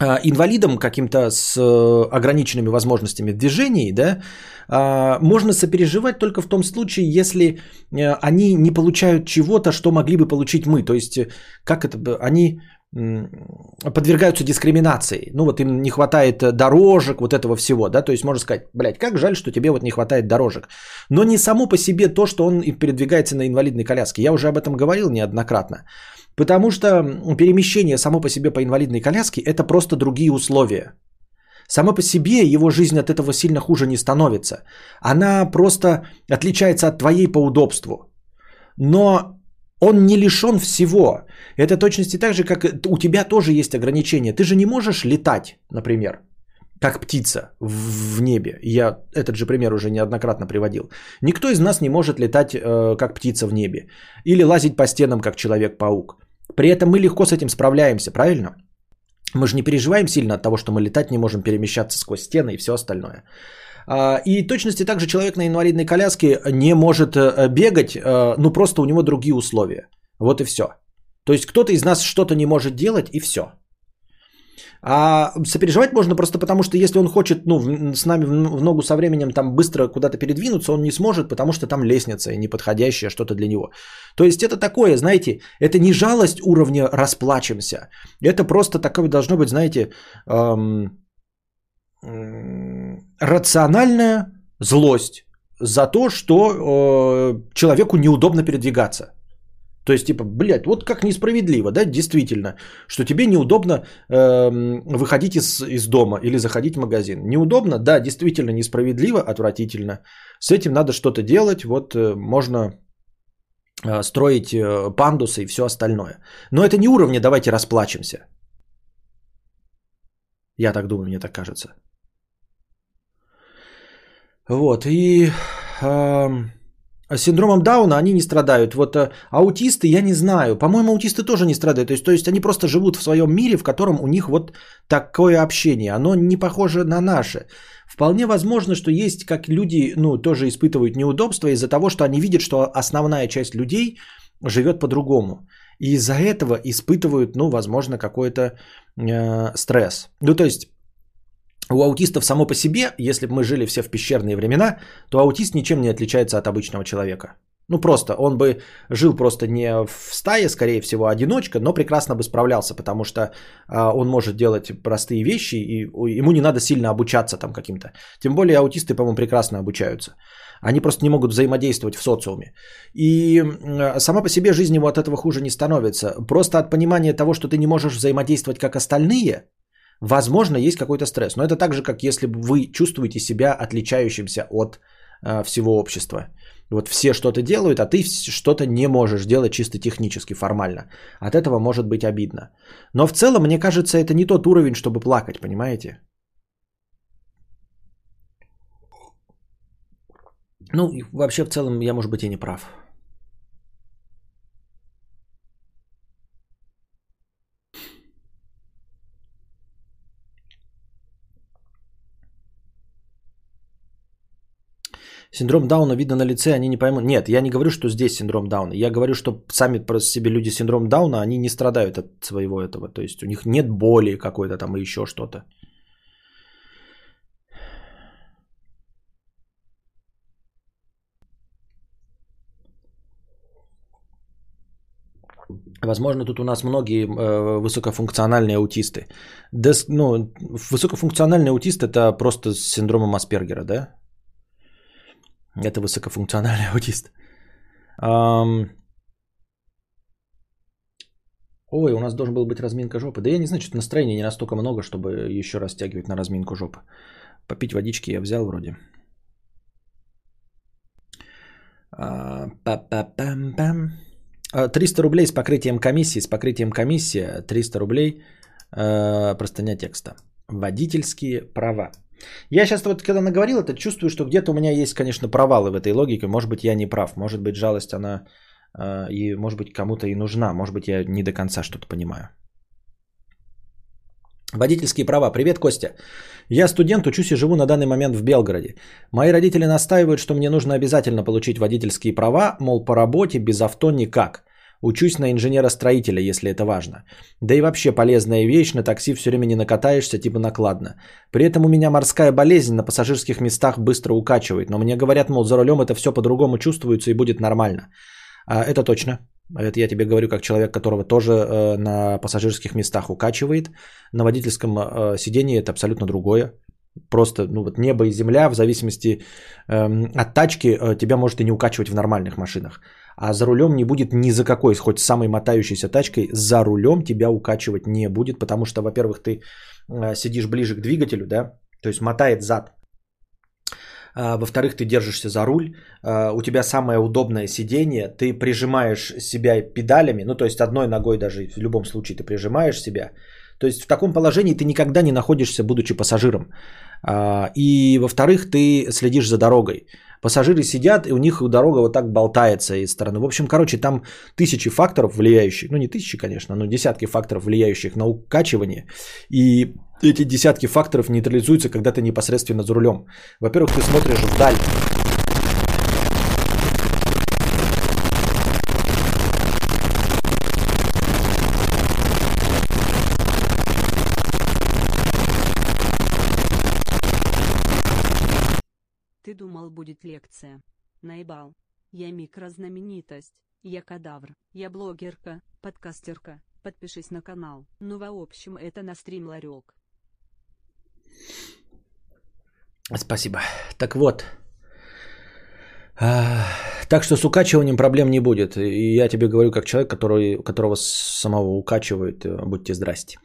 а, инвалидам каким-то с э, ограниченными возможностями в движении, да, а, можно сопереживать только в том случае, если э, они не получают чего-то, что могли бы получить мы. То есть, э, как это, они подвергаются дискриминации. Ну вот им не хватает э, дорожек, вот этого всего, да, то есть можно сказать, блядь, как жаль, что тебе вот не хватает дорожек. Но не само по себе то, что он передвигается на инвалидной коляске. Я уже об этом говорил неоднократно. Потому что перемещение само по себе по инвалидной коляске – это просто другие условия. Само по себе его жизнь от этого сильно хуже не становится. Она просто отличается от твоей по удобству. Но он не лишен всего. Это точности так же, как у тебя тоже есть ограничения. Ты же не можешь летать, например, как птица в небе. Я этот же пример уже неоднократно приводил. Никто из нас не может летать э, как птица в небе. Или лазить по стенам, как человек-паук. При этом мы легко с этим справляемся, правильно? Мы же не переживаем сильно от того, что мы летать не можем, перемещаться сквозь стены и все остальное. А, и точности также человек на инвалидной коляске не может э, бегать, э, ну просто у него другие условия. Вот и все. То есть кто-то из нас что-то не может делать и все. А сопереживать можно просто потому, что если он хочет ну, с нами в ногу со временем там быстро куда-то передвинуться, он не сможет, потому что там лестница неподходящая, что-то для него. То есть это такое, знаете, это не жалость уровня расплачемся. Это просто такое должно быть, знаете, эм, рациональная злость за то, что э, человеку неудобно передвигаться. То есть, типа, блядь, вот как несправедливо, да, действительно, что тебе неудобно э, выходить из, из дома или заходить в магазин. Неудобно, да, действительно несправедливо, отвратительно. С этим надо что-то делать, вот э, можно э, строить э, пандусы и все остальное. Но это не уровни, давайте расплачемся. Я так думаю, мне так кажется. Вот, и э, синдромом Дауна они не страдают. Вот э, аутисты, я не знаю. По-моему, аутисты тоже не страдают. То есть, то есть они просто живут в своем мире, в котором у них вот такое общение. Оно не похоже на наше. Вполне возможно, что есть как люди, ну, тоже испытывают неудобства из-за того, что они видят, что основная часть людей живет по-другому. И из-за этого испытывают, ну, возможно, какой-то э, стресс. Ну, то есть у аутистов само по себе, если бы мы жили все в пещерные времена, то аутист ничем не отличается от обычного человека. Ну просто, он бы жил просто не в стае, скорее всего, одиночка, но прекрасно бы справлялся, потому что а, он может делать простые вещи, и ему не надо сильно обучаться там каким-то. Тем более аутисты, по-моему, прекрасно обучаются. Они просто не могут взаимодействовать в социуме. И а, сама по себе жизнь ему от этого хуже не становится. Просто от понимания того, что ты не можешь взаимодействовать как остальные, возможно, есть какой-то стресс. Но это так же, как если бы вы чувствуете себя отличающимся от а, всего общества. Вот все что-то делают, а ты что-то не можешь делать чисто технически, формально. От этого может быть обидно. Но в целом, мне кажется, это не тот уровень, чтобы плакать, понимаете? Ну, вообще в целом я, может быть, и не прав. Синдром Дауна видно на лице, они не поймут. Нет, я не говорю, что здесь синдром Дауна. Я говорю, что сами по себе люди синдром Дауна, они не страдают от своего этого. То есть у них нет боли какой-то там и еще что-то. Возможно, тут у нас многие э, высокофункциональные аутисты. Дес, ну, высокофункциональный аутист это просто с синдромом Аспергера, да? Это высокофункциональный [laughs] аутист. Um... Ой, у нас должен был быть разминка жопы. Да я не знаю, что настроения не настолько много, чтобы еще раз тягивать на разминку жопы. Попить водички я взял вроде. А, Па-па-пам-пам. 300 рублей с покрытием комиссии. С покрытием комиссии 300 рублей. А, простыня текста. Водительские права. Я сейчас вот когда наговорил это, чувствую, что где-то у меня есть, конечно, провалы в этой логике. Может быть, я не прав. Может быть, жалость, она э, и, может быть, кому-то и нужна. Может быть, я не до конца что-то понимаю. Водительские права. Привет, Костя. Я студент, учусь и живу на данный момент в Белгороде. Мои родители настаивают, что мне нужно обязательно получить водительские права, мол, по работе без авто никак. Учусь на инженера-строителя, если это важно. Да и вообще полезная вещь, на такси все время не накатаешься, типа накладно. При этом у меня морская болезнь на пассажирских местах быстро укачивает, но мне говорят, мол, за рулем это все по-другому чувствуется и будет нормально. А, это точно. Это я тебе говорю как человек, которого тоже э, на пассажирских местах укачивает. На водительском э, сидении это абсолютно другое. Просто ну, вот небо и земля, в зависимости э, от тачки, э, тебя может и не укачивать в нормальных машинах а за рулем не будет ни за какой, хоть самой мотающейся тачкой, за рулем тебя укачивать не будет, потому что, во-первых, ты э, сидишь ближе к двигателю, да, то есть мотает зад. А, во-вторых, ты держишься за руль, а, у тебя самое удобное сидение, ты прижимаешь себя педалями, ну то есть одной ногой даже в любом случае ты прижимаешь себя. То есть в таком положении ты никогда не находишься, будучи пассажиром. А, и во-вторых, ты следишь за дорогой. Пассажиры сидят, и у них дорога вот так болтается из стороны. В общем, короче, там тысячи факторов влияющих, ну не тысячи, конечно, но десятки факторов влияющих на укачивание. И эти десятки факторов нейтрализуются, когда ты непосредственно за рулем. Во-первых, ты смотришь вдаль. Ты думал будет лекция. Наебал. Я микрознаменитость. Я кадавр. Я блогерка, подкастерка. Подпишись на канал. Ну в общем это на стрим ларек. Спасибо. Так вот. А, так что с укачиванием проблем не будет. И я тебе говорю как человек, который, которого самого укачивает. Будьте здрасте.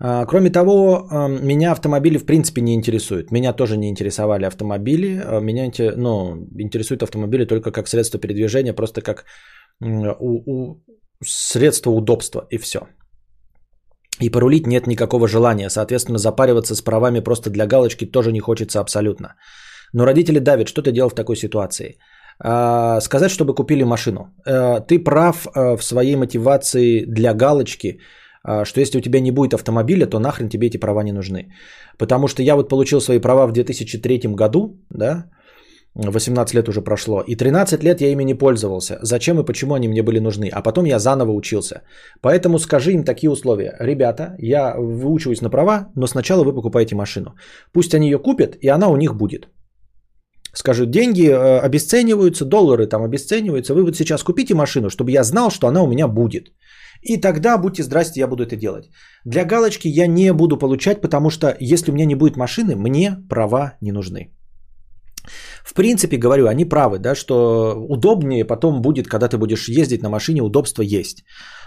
А, кроме того, меня автомобили в принципе не интересуют. Меня тоже не интересовали автомобили. А, меня ну, интересуют автомобили только как средство передвижения, просто как у, у, средство удобства и все. И порулить нет никакого желания. Соответственно, запариваться с правами просто для галочки тоже не хочется абсолютно. Но родители давят, что ты делал в такой ситуации? А, сказать, чтобы купили машину. А, ты прав а, в своей мотивации для галочки, что если у тебя не будет автомобиля, то нахрен тебе эти права не нужны. Потому что я вот получил свои права в 2003 году, да, 18 лет уже прошло, и 13 лет я ими не пользовался. Зачем и почему они мне были нужны? А потом я заново учился. Поэтому скажи им такие условия. Ребята, я выучиваюсь на права, но сначала вы покупаете машину. Пусть они ее купят, и она у них будет. Скажу, деньги э, обесцениваются, доллары там обесцениваются. Вы вот сейчас купите машину, чтобы я знал, что она у меня будет. И тогда, будьте здрасте, я буду это делать. Для галочки я не буду получать, потому что если у меня не будет машины, мне права не нужны. В принципе, говорю, они правы, да, что удобнее потом будет, когда ты будешь ездить на машине, удобство есть.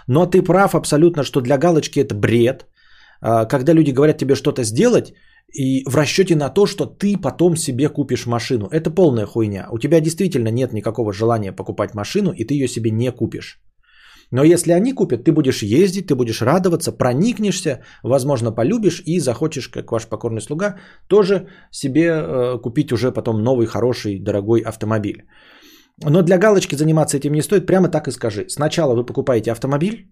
Но ты прав абсолютно, что для галочки это бред. А, когда люди говорят тебе что-то сделать, и в расчете на то, что ты потом себе купишь машину. Это полная хуйня. У тебя действительно нет никакого желания покупать машину, и ты ее себе не купишь. Но если они купят, ты будешь ездить, ты будешь радоваться, проникнешься, возможно, полюбишь и захочешь, как ваш покорный слуга, тоже себе э, купить уже потом новый, хороший, дорогой автомобиль. Но для галочки заниматься этим не стоит, прямо так и скажи. Сначала вы покупаете автомобиль,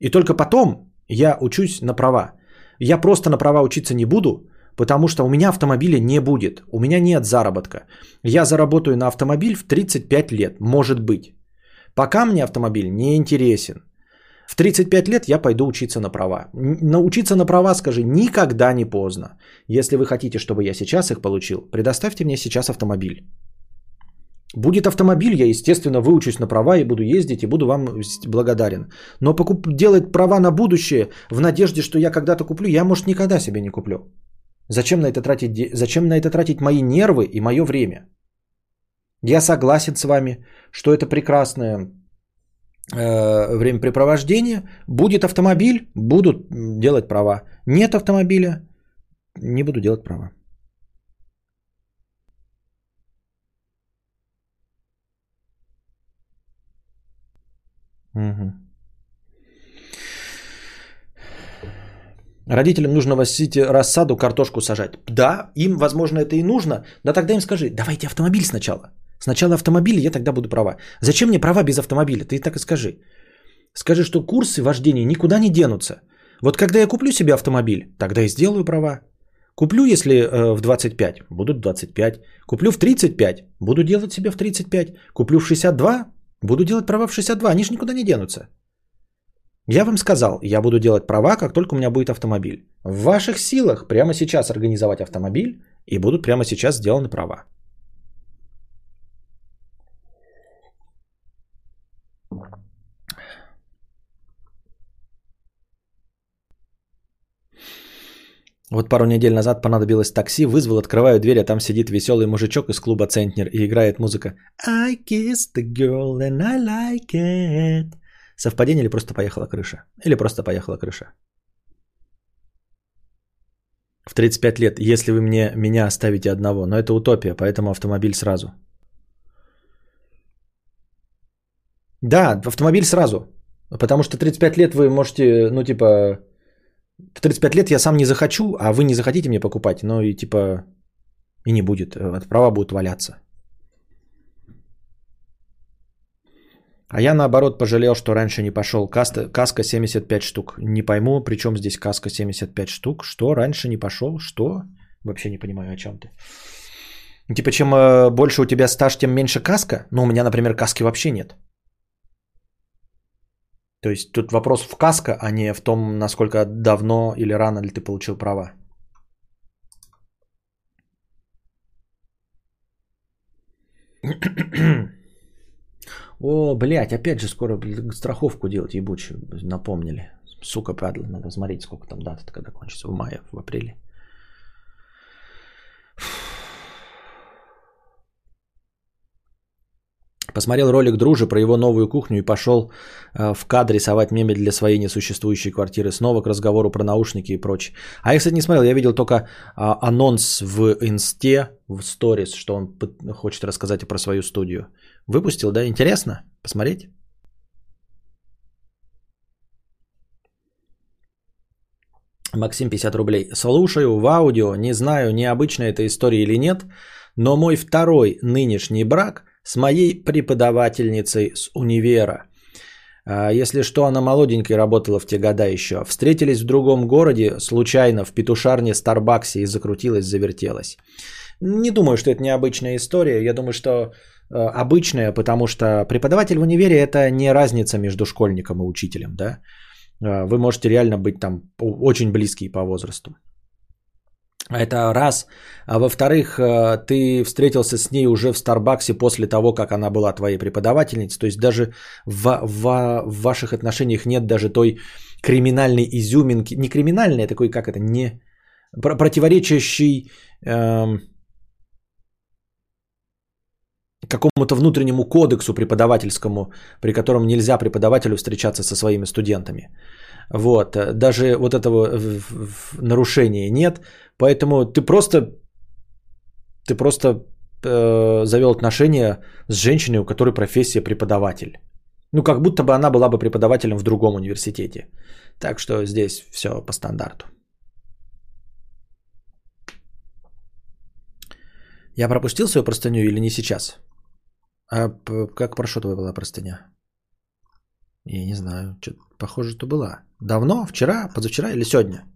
и только потом я учусь на права. Я просто на права учиться не буду, потому что у меня автомобиля не будет. У меня нет заработка. Я заработаю на автомобиль в 35 лет, может быть. Пока мне автомобиль не интересен. В 35 лет я пойду учиться на права. Научиться на права, скажи, никогда не поздно. Если вы хотите, чтобы я сейчас их получил, предоставьте мне сейчас автомобиль. Будет автомобиль, я, естественно, выучусь на права и буду ездить, и буду вам благодарен. Но покуп... делать права на будущее в надежде, что я когда-то куплю, я, может, никогда себе не куплю. Зачем на это тратить, Зачем на это тратить мои нервы и мое время? Я согласен с вами, что это прекрасное э, времяпрепровождение. Будет автомобиль, буду делать права. Нет автомобиля, не буду делать права. Угу. Родителям нужно возить рассаду, картошку сажать. Да, им, возможно, это и нужно. Да тогда им скажи, давайте автомобиль сначала. Сначала автомобиль, я тогда буду права. Зачем мне права без автомобиля? Ты так и скажи. Скажи, что курсы вождения никуда не денутся. Вот когда я куплю себе автомобиль, тогда и сделаю права. Куплю, если э, в 25, будут 25. Куплю в 35, буду делать себе в 35. Куплю в 62, буду делать права в 62. Они же никуда не денутся. Я вам сказал, я буду делать права, как только у меня будет автомобиль. В ваших силах прямо сейчас организовать автомобиль, и будут прямо сейчас сделаны права. Вот пару недель назад понадобилось такси, вызвал, открываю дверь, а там сидит веселый мужичок из клуба «Центнер» и играет музыка I kissed the girl and I like it. Совпадение или просто поехала крыша? Или просто поехала крыша? В 35 лет, если вы мне, меня оставите одного. Но это утопия, поэтому автомобиль сразу. Да, автомобиль сразу. Потому что 35 лет вы можете, ну типа, в 35 лет я сам не захочу, а вы не захотите мне покупать, но и типа и не будет. Права будут валяться. А я наоборот пожалел, что раньше не пошел. Каска, каска 75 штук. Не пойму, при чем здесь каска 75 штук. Что раньше не пошел? Что? Вообще не понимаю, о чем ты. Типа, чем э, больше у тебя стаж, тем меньше каска. Ну, у меня, например, каски вообще нет. То есть тут вопрос в каска, а не в том, насколько давно или рано ли ты получил права. О, блядь, опять же скоро страховку делать ебучую, напомнили. Сука, падла, надо смотреть, сколько там дата когда кончится. В мае, в апреле. Посмотрел ролик Дружи про его новую кухню и пошел э, в кадр рисовать мебель для своей несуществующей квартиры. Снова к разговору про наушники и прочее. А я, кстати, не смотрел. Я видел только а, анонс в инсте, в сторис, что он хочет рассказать про свою студию. Выпустил, да? Интересно? Посмотреть? Максим 50 рублей. Слушаю в аудио, не знаю, необычная эта история или нет, но мой второй нынешний брак с моей преподавательницей с универа. А, Если что, она молоденькой работала в те года еще. Встретились в другом городе, случайно, в петушарне Старбаксе и закрутилась, завертелась. Не думаю, что это необычная история. Я думаю, что э, обычная, потому что преподаватель в универе это не разница между школьником и учителем, да. Э, Вы можете реально быть там очень близкие по возрасту. Это раз. А во-вторых, э, ты встретился с ней уже в Старбаксе после того, как она была твоей преподавательницей. То есть даже в, в- в ваших отношениях нет даже той криминальной изюминки. Не криминальной, а такой, как это, не про- противоречащий эм, какому-то внутреннему кодексу преподавательскому, при котором нельзя преподавателю встречаться со своими студентами. Вот, э, даже вот этого нарушения нет, поэтому ты просто, ты просто э, завел отношения с женщиной, у которой профессия преподаватель. Ну, как будто бы она была бы преподавателем в другом университете. Так что здесь все по стандарту. Я пропустил свою простыню или не сейчас? А как про что твоя была простыня? Я не знаю. Похоже, что была. Давно? Вчера? Позавчера или сегодня?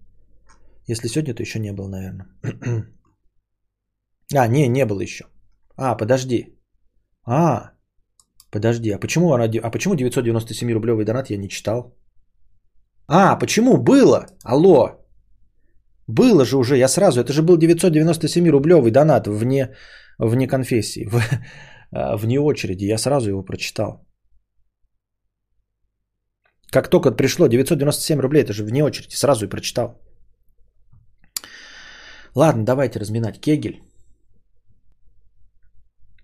Если сегодня, то еще не был, наверное. [clears throat] а, не, не было еще. А, подожди. А, подожди. А почему, она, а почему 997 рублевый донат я не читал? А, почему? Было. Алло. Было же уже, я сразу, это же был 997 рублевый донат вне, вне конфессии, в, а, вне очереди, я сразу его прочитал. Как только пришло 997 рублей, это же вне очереди, сразу и прочитал. Ладно, давайте разминать кегель.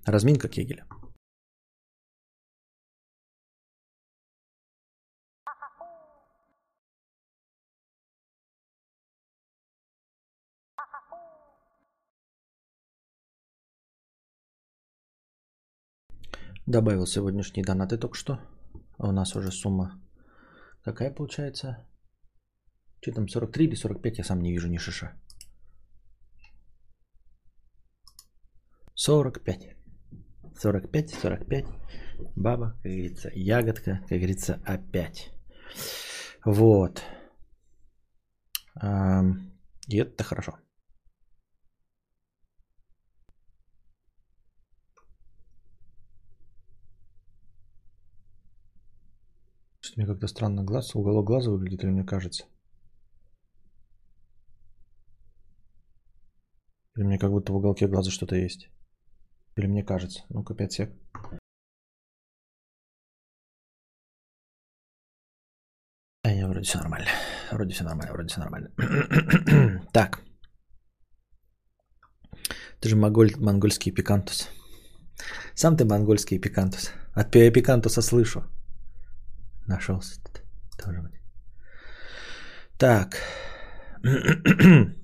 Разминка кегеля. Добавил сегодняшние донаты только что. А у нас уже сумма какая получается? Что там, 43 или 45? Я сам не вижу ни шиша. 45. 45, 45. Баба, как говорится, ягодка, как говорится, опять. Вот. И это хорошо. Что-то мне как-то странно глаз, уголок глаза выглядит, или мне кажется? Или мне как будто в уголке глаза что-то есть? Или мне кажется? Ну-ка, 5 сек. А, не, вроде все нормально. Вроде все нормально, вроде все нормально. [clears throat] так. Ты же монголь, монгольский пикантус. Сам ты монгольский пикантус. От пи- пикантуса слышу. Нашелся тут. Тоже. Так. [clears throat]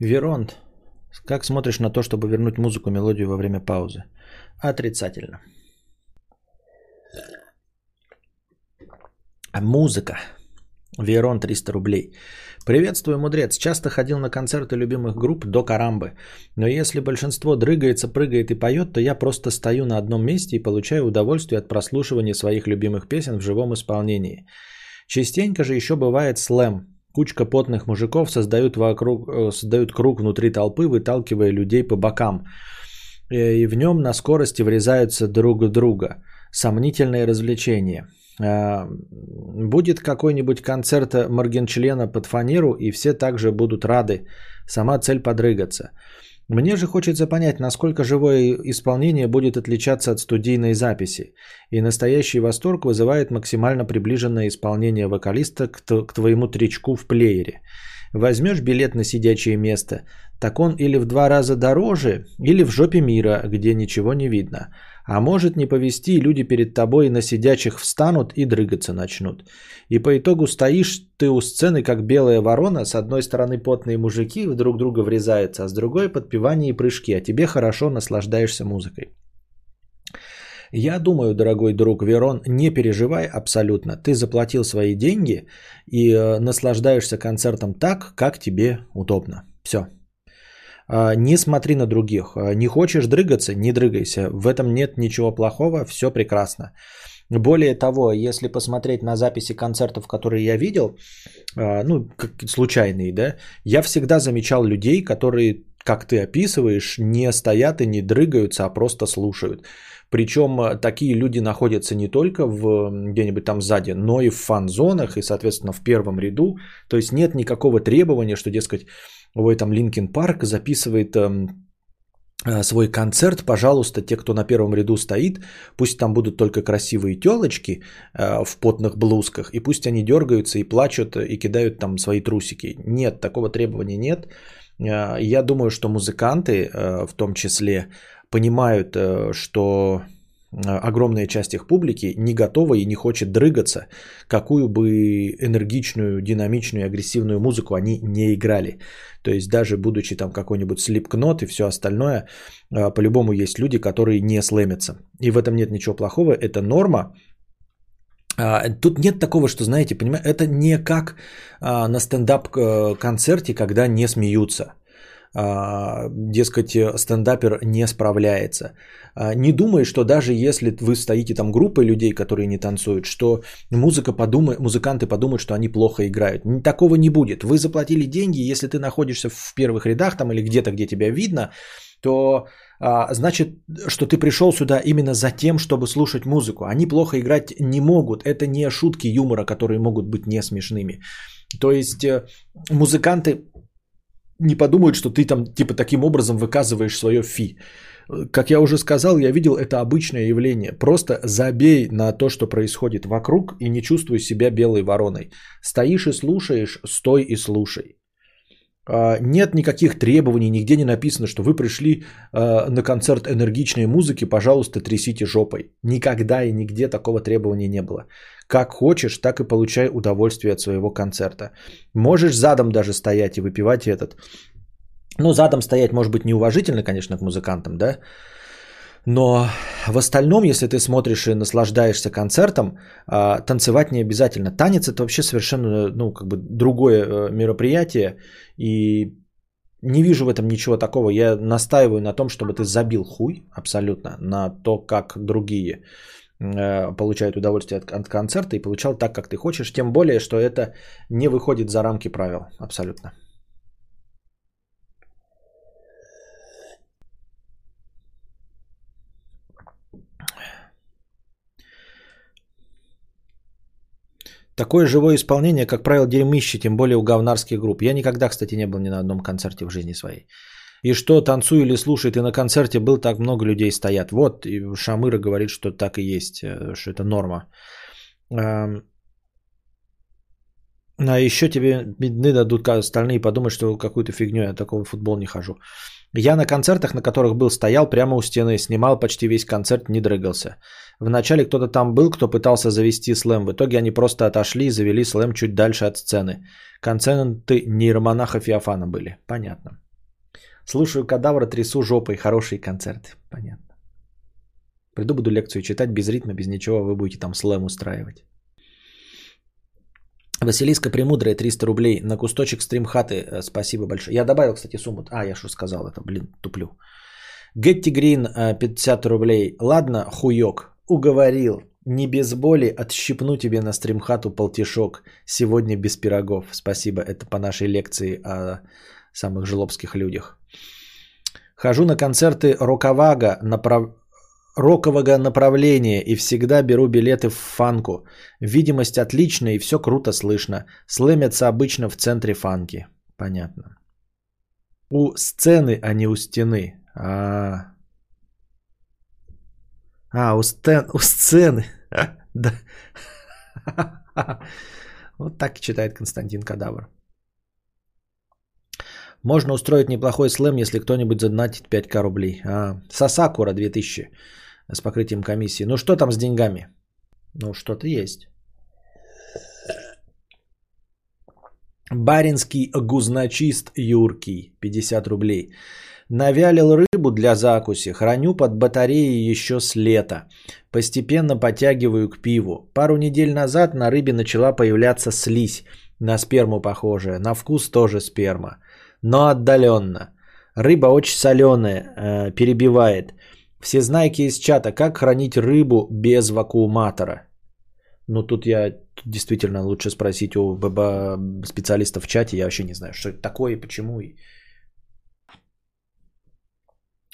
Веронт, как смотришь на то, чтобы вернуть музыку, мелодию во время паузы? Отрицательно. А музыка. Верон 300 рублей. Приветствую, мудрец. Часто ходил на концерты любимых групп до карамбы. Но если большинство дрыгается, прыгает и поет, то я просто стою на одном месте и получаю удовольствие от прослушивания своих любимых песен в живом исполнении. Частенько же еще бывает слэм. Кучка потных мужиков создают, вокруг, э, создают круг внутри толпы, выталкивая людей по бокам. Э, И в нем на скорости врезаются друг друга. Сомнительное развлечение. А, Будет какой-нибудь концерт Моргенчлена под фанеру, и все также будут рады. Сама цель подрыгаться. Мне же хочется понять, насколько живое исполнение будет отличаться от студийной записи. И настоящий восторг вызывает максимально приближенное исполнение вокалиста к, твоему тречку в плеере. Возьмешь билет на сидячее место, так он или в два раза дороже, или в жопе мира, где ничего не видно. А может не повезти, и люди перед тобой на сидячих встанут и дрыгаться начнут. И по итогу стоишь ты у сцены, как белая ворона, с одной стороны потные мужики друг друга врезаются, а с другой подпевание и прыжки, а тебе хорошо наслаждаешься музыкой. Я думаю, дорогой друг Верон, не переживай абсолютно. Ты заплатил свои деньги и э, наслаждаешься концертом так, как тебе удобно. Все. А, не смотри на других. А, не хочешь дрыгаться, не дрыгайся. В этом нет ничего плохого, все прекрасно. Более того, если посмотреть на записи концертов, которые я видел, а, ну, как случайные, да, я всегда замечал людей, которые, как ты описываешь, не стоят и не дрыгаются, а просто слушают. Причем такие люди находятся не только в, где-нибудь там сзади, но и в фан-зонах и, соответственно, в первом ряду. То есть нет никакого требования, что, дескать, ой, там Linkin Park записывает эм, э, свой концерт, пожалуйста, те, кто на первом ряду стоит, пусть там будут только красивые телочки э, в потных блузках, и пусть они дергаются и плачут и кидают там свои трусики. Нет, такого требования нет. Э, я думаю, что музыканты э, в том числе понимают, э, что э, огромная часть их публики не готова и не хочет дрыгаться, какую бы энергичную, динамичную, агрессивную музыку они не играли. То есть даже будучи там какой-нибудь слепкнот и все остальное, э, по-любому есть люди, которые не слэмятся. И в этом нет ничего плохого, это норма. А, тут нет такого, что, знаете, понимаете, это не как а, на стендап-концерте, когда не смеются – дескать, стендапер не справляется. А, не думай, что даже если вы стоите там группой людей, которые не танцуют, что музыка подумает, музыканты подумают, что они плохо играют. Такого не будет. Вы заплатили деньги, если ты находишься в первых рядах там или где-то, где тебя видно, то а, значит, что ты пришел сюда именно за тем, чтобы слушать музыку. Они плохо играть не могут. Это не шутки юмора, которые могут быть не смешными. То есть э, музыканты не подумают, что ты там типа таким образом выказываешь свое фи. Как я уже сказал, я видел это обычное явление. Просто забей на то, что происходит вокруг и не чувствуй себя белой вороной. Стоишь и слушаешь, стой и слушай. А, нет никаких требований, нигде не написано, что вы пришли а, на концерт энергичной музыки, пожалуйста, трясите жопой. Никогда и нигде такого требования не было. Как хочешь, так и получай удовольствие от своего концерта. Можешь задом даже стоять и выпивать этот. Ну, задом стоять может быть неуважительно, конечно, к музыкантам, да? Но в остальном, если ты смотришь и наслаждаешься концертом, а, танцевать не обязательно. Танец это вообще совершенно ну, как бы другое э, мероприятие. И не вижу в этом ничего такого. Я настаиваю на том, чтобы ты забил хуй абсолютно на то, как другие получают удовольствие от, от концерта и получал так, как ты хочешь. Тем более, что это не выходит за рамки правил абсолютно. Такое живое исполнение, как правило, дерьмище, тем более у говнарских групп. Я никогда, кстати, не был ни на одном концерте в жизни своей. И что, танцуй или слушай, ты на концерте был, так много людей стоят. Вот, и Шамыра говорит, что так и есть, э, что это норма. А еще тебе бедны дадут остальные подумать, что какую-то фигню я такого в футбол не хожу. Я на концертах, на которых был, стоял прямо у стены, снимал почти весь концерт, не дрыгался. Вначале кто-то там был, кто пытался завести слэм. В итоге они просто отошли и завели слэм чуть дальше от сцены. Концерты нейромонаха Феофана были. Понятно. Слушаю кадавра, трясу жопой. Хорошие концерты. Понятно. Приду, буду лекцию читать без ритма, без ничего. Вы будете там слэм устраивать. Василиска Премудрая, 300 рублей. На кусточек стримхаты. Э, спасибо большое. Я добавил, кстати, сумму. А, я что сказал это, блин, туплю. Гетти Грин, 50 рублей. Ладно, хуёк, уговорил. Не без боли отщипну тебе на стримхату полтишок. Сегодня без пирогов. Спасибо, это по нашей лекции о самых жлобских людях. Хожу на концерты Роковага, направ рокового направления и всегда беру билеты в фанку. Видимость отличная и все круто слышно. Слэмятся обычно в центре фанки. Понятно. У сцены, а не у стены. А, а у, стен... у сцены. [laughs] да. [laughs] вот так читает Константин Кадавр. Можно устроить неплохой слэм, если кто-нибудь задонатит 5к рублей. А, Сасакура 2000 с покрытием комиссии. Ну что там с деньгами? Ну что-то есть. Баринский гузночист Юркий, 50 рублей. Навялил рыбу для закуси, храню под батареей еще с лета. Постепенно подтягиваю к пиву. Пару недель назад на рыбе начала появляться слизь, на сперму похожая, на вкус тоже сперма, но отдаленно. Рыба очень соленая, э, перебивает. Все знайки из чата, как хранить рыбу без вакууматора. Ну тут я тут действительно лучше спросить у ББ специалистов в чате, я вообще не знаю, что это такое и почему.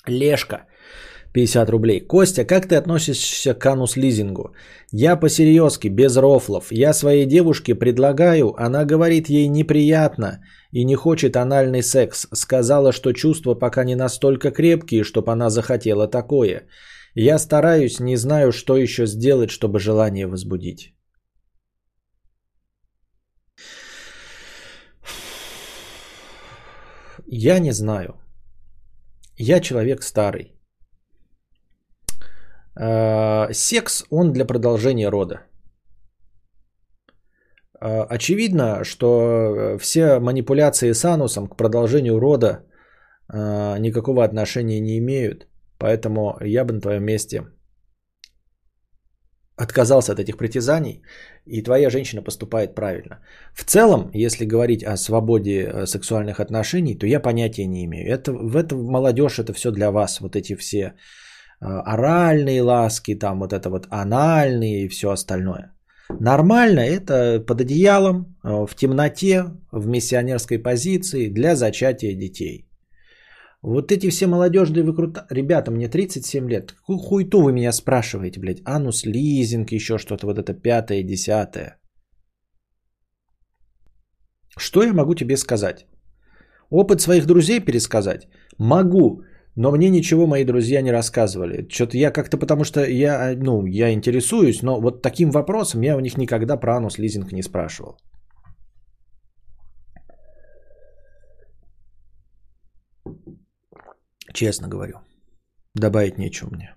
Лешка. 50 рублей. Костя, как ты относишься к анус лизингу? Я по-серьезки, без рофлов. Я своей девушке предлагаю, она говорит ей неприятно и не хочет анальный секс. Сказала, что чувства пока не настолько крепкие, чтобы она захотела такое. Я стараюсь, не знаю, что еще сделать, чтобы желание возбудить. Я не знаю. Я человек старый. Э, секс, он для продолжения рода. Э, очевидно, что все манипуляции с анусом к продолжению рода э, никакого отношения не имеют. Поэтому я бы на твоем месте отказался от этих притязаний, и твоя женщина поступает правильно. В целом, если говорить о свободе сексуальных отношений, то я понятия не имею. Это, в это молодежь, это все для вас, вот эти все Э, оральные ласки, там вот это вот анальные и все остальное. Нормально это под одеялом, э, в темноте, в миссионерской позиции для зачатия детей. Вот эти все молодежные выкрута... Ребята, мне 37 лет. Какую хуйту вы меня спрашиваете, блядь? Анус, лизинг, еще что-то, вот это пятое, десятое. Что я могу тебе сказать? Опыт своих друзей пересказать? Могу. Но мне ничего мои друзья не рассказывали. Что-то я как-то, потому что я, ну, я интересуюсь, но вот таким вопросом я у них никогда про анус лизинг не спрашивал. Честно говорю. Добавить нечего мне.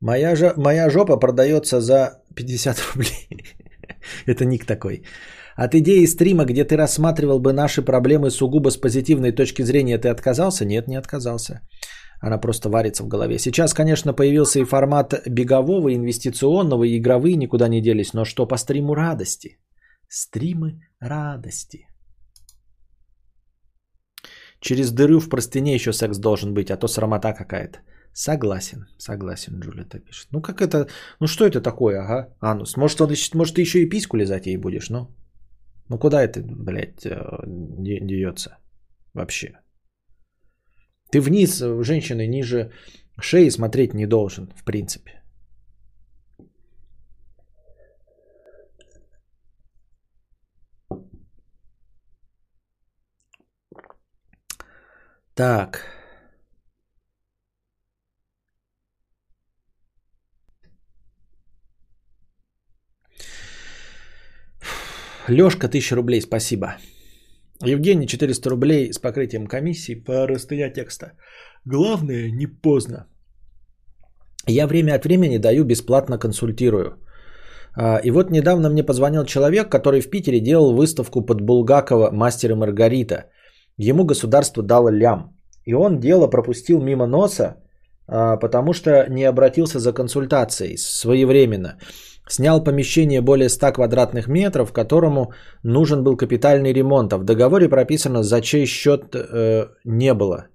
Моя, же, моя жопа продается за 50 рублей. [laughs] Это ник такой. От идеи стрима, где ты рассматривал бы наши проблемы сугубо с позитивной точки зрения, ты отказался? Нет, не отказался. Она просто варится в голове. Сейчас, конечно, появился и формат бегового, инвестиционного, и игровые никуда не делись. Но что по стриму радости? Стримы радости. Через дыру в простыне еще секс должен быть, а то срамота какая-то. Согласен, согласен, Джулиета пишет. Ну как это, ну что это такое, ага, анус? Может, он, может ты еще и письку лизать ей будешь, ну? Ну куда это, блядь, э, деется вообще? Ты вниз, э, женщины ниже шеи смотреть не должен, в принципе. Так. Лешка, 1000 рублей, спасибо. Евгений, 400 рублей с покрытием комиссии по растыя текста. Главное, не поздно. Я время от времени даю, бесплатно консультирую. А, и вот недавно мне позвонил человек, который в Питере делал выставку под Булгакова «Мастер и Маргарита». Ему государство дало лям. И он дело пропустил мимо носа, а, потому что не обратился за консультацией своевременно. Снял помещение более 100 квадратных метров, которому нужен был капитальный ремонт, а в договоре прописано, за чей счет э, не было.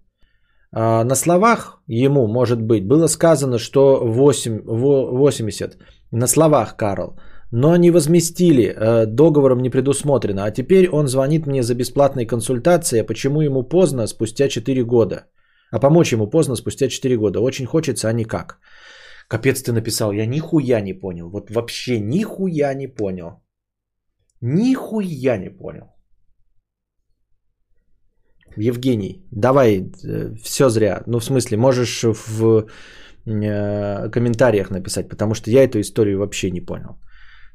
А на словах ему, может быть, было сказано, что 8, 80. На словах, Карл. Но не возместили, э, договором не предусмотрено. А теперь он звонит мне за бесплатной консультацией, а почему ему поздно, спустя 4 года. А помочь ему поздно, спустя 4 года. Очень хочется, а никак. Капец ты написал, я нихуя не понял. Вот вообще нихуя не понял. Нихуя не понял. Евгений, давай, э, все зря. Ну, в смысле, можешь в э, комментариях написать, потому что я эту историю вообще не понял.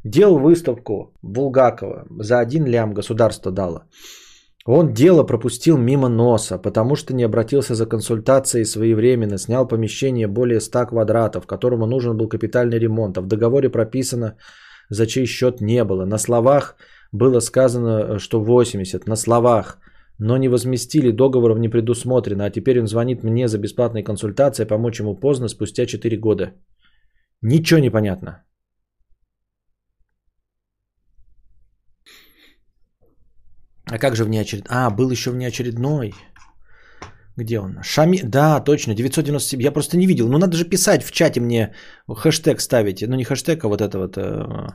делал выставку Булгакова за один лям государство дало. Он дело пропустил мимо носа, потому что не обратился за консультацией своевременно, снял помещение более 100 квадратов, которому нужен был капитальный ремонт, а в договоре прописано, за чей счет не было. На словах было сказано, что 80, на словах, но не возместили, договоров не предусмотрено, а теперь он звонит мне за бесплатной консультацией, помочь ему поздно, спустя 4 года. Ничего не понятно. А как же внеочередной? А, был еще внеочередной. Где он? Шами... Да, точно, 997. Я просто не видел. Ну, надо же писать в чате мне, хэштег ставите. Ну, не хэштег, а вот это вот. Э...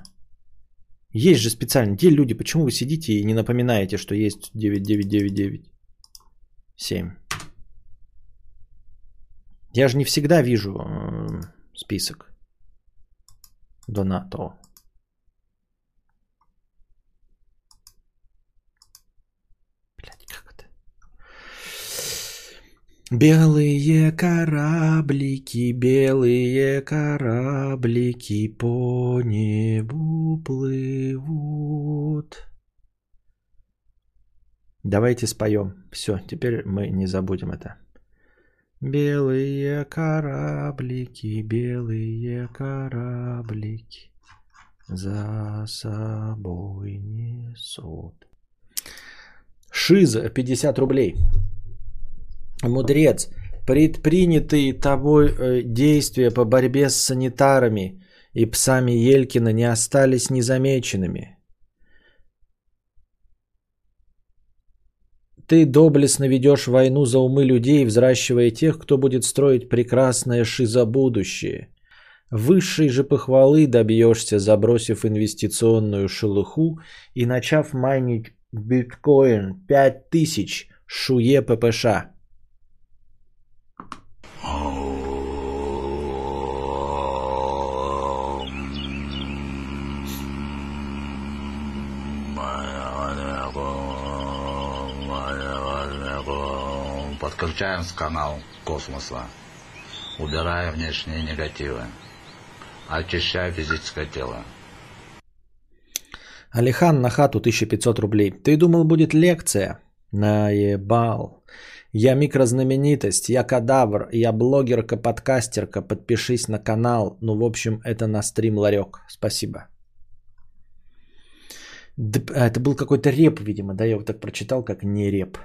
Есть же специально. Где люди? Почему вы сидите и не напоминаете, что есть 9999? 7. Я же не всегда вижу э, список. Донато. Белые кораблики, белые кораблики по небу плывут. Давайте споем. Все, теперь мы не забудем это. Белые кораблики, белые кораблики за собой несут. Шиза, 50 рублей. Мудрец, предпринятые тобой э, действия по борьбе с санитарами и псами Елькина не остались незамеченными. Ты доблестно ведешь войну за умы людей, взращивая тех, кто будет строить прекрасное шизобудущее. Высшей же похвалы добьешься, забросив инвестиционную шелуху и начав майнить биткоин 5000 шуе ППШ. Подключаем канал космоса, убирая внешние негативы, очищая физическое тело. Алихан на хату 1500 рублей. Ты думал, будет лекция? Наебал. Я микрознаменитость, я кадавр, я блогерка-подкастерка. Подпишись на канал. Ну, в общем, это на стрим ларек. Спасибо. А, это был какой-то реп, видимо, да, я вот так прочитал, как не реп.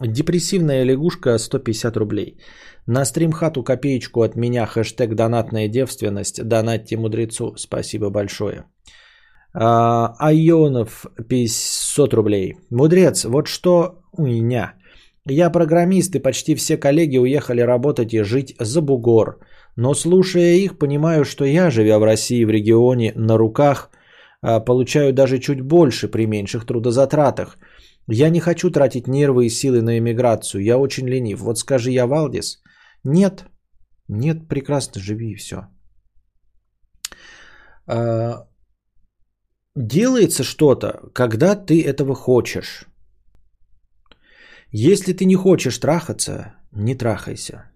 Депрессивная лягушка 150 рублей. На стрим-хату копеечку от меня, хэштег донатная девственность, донатьте мудрецу, спасибо большое. А, Айонов 500 рублей. Мудрец, вот что у меня. Я программист и почти все коллеги уехали работать и жить за бугор. Но слушая их, понимаю, что я, живя в России в регионе на руках, а, получаю даже чуть больше при меньших трудозатратах – я не хочу тратить нервы и силы на эмиграцию. Я очень ленив. Вот скажи я, Валдис. Нет. Нет, прекрасно живи и все. А, делается что-то, когда ты этого хочешь. Если ты не хочешь трахаться, не трахайся.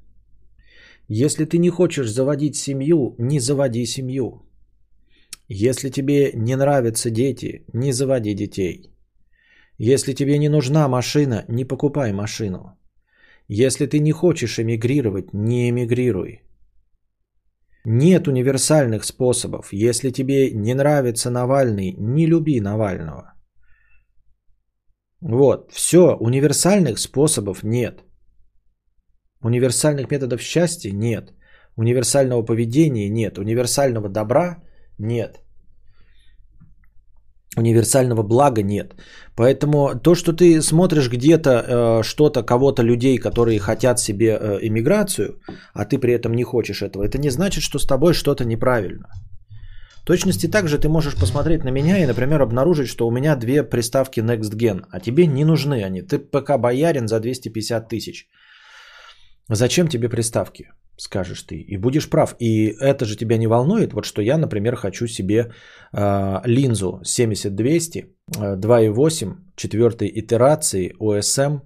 Если ты не хочешь заводить семью, не заводи семью. Если тебе не нравятся дети, не заводи детей. Если тебе не нужна машина, не покупай машину. Если ты не хочешь эмигрировать, не эмигрируй. Нет универсальных способов. Если тебе не нравится Навальный, не люби Навального. Вот, все, универсальных способов нет. Универсальных методов счастья нет. Универсального поведения нет. Универсального добра нет универсального блага нет. Поэтому то, что ты смотришь где-то э, что-то, кого-то, людей, которые хотят себе э, иммиграцию, а ты при этом не хочешь этого, это не значит, что с тобой что-то неправильно. Точности также ты можешь посмотреть на меня и, например, обнаружить, что у меня две приставки Next Gen, а тебе не нужны они. Ты пока боярин за 250 тысяч. Зачем тебе приставки? скажешь ты. И будешь прав. И это же тебя не волнует, вот что я, например, хочу себе э, линзу 70-200, э, 2.8, четвертой итерации OSM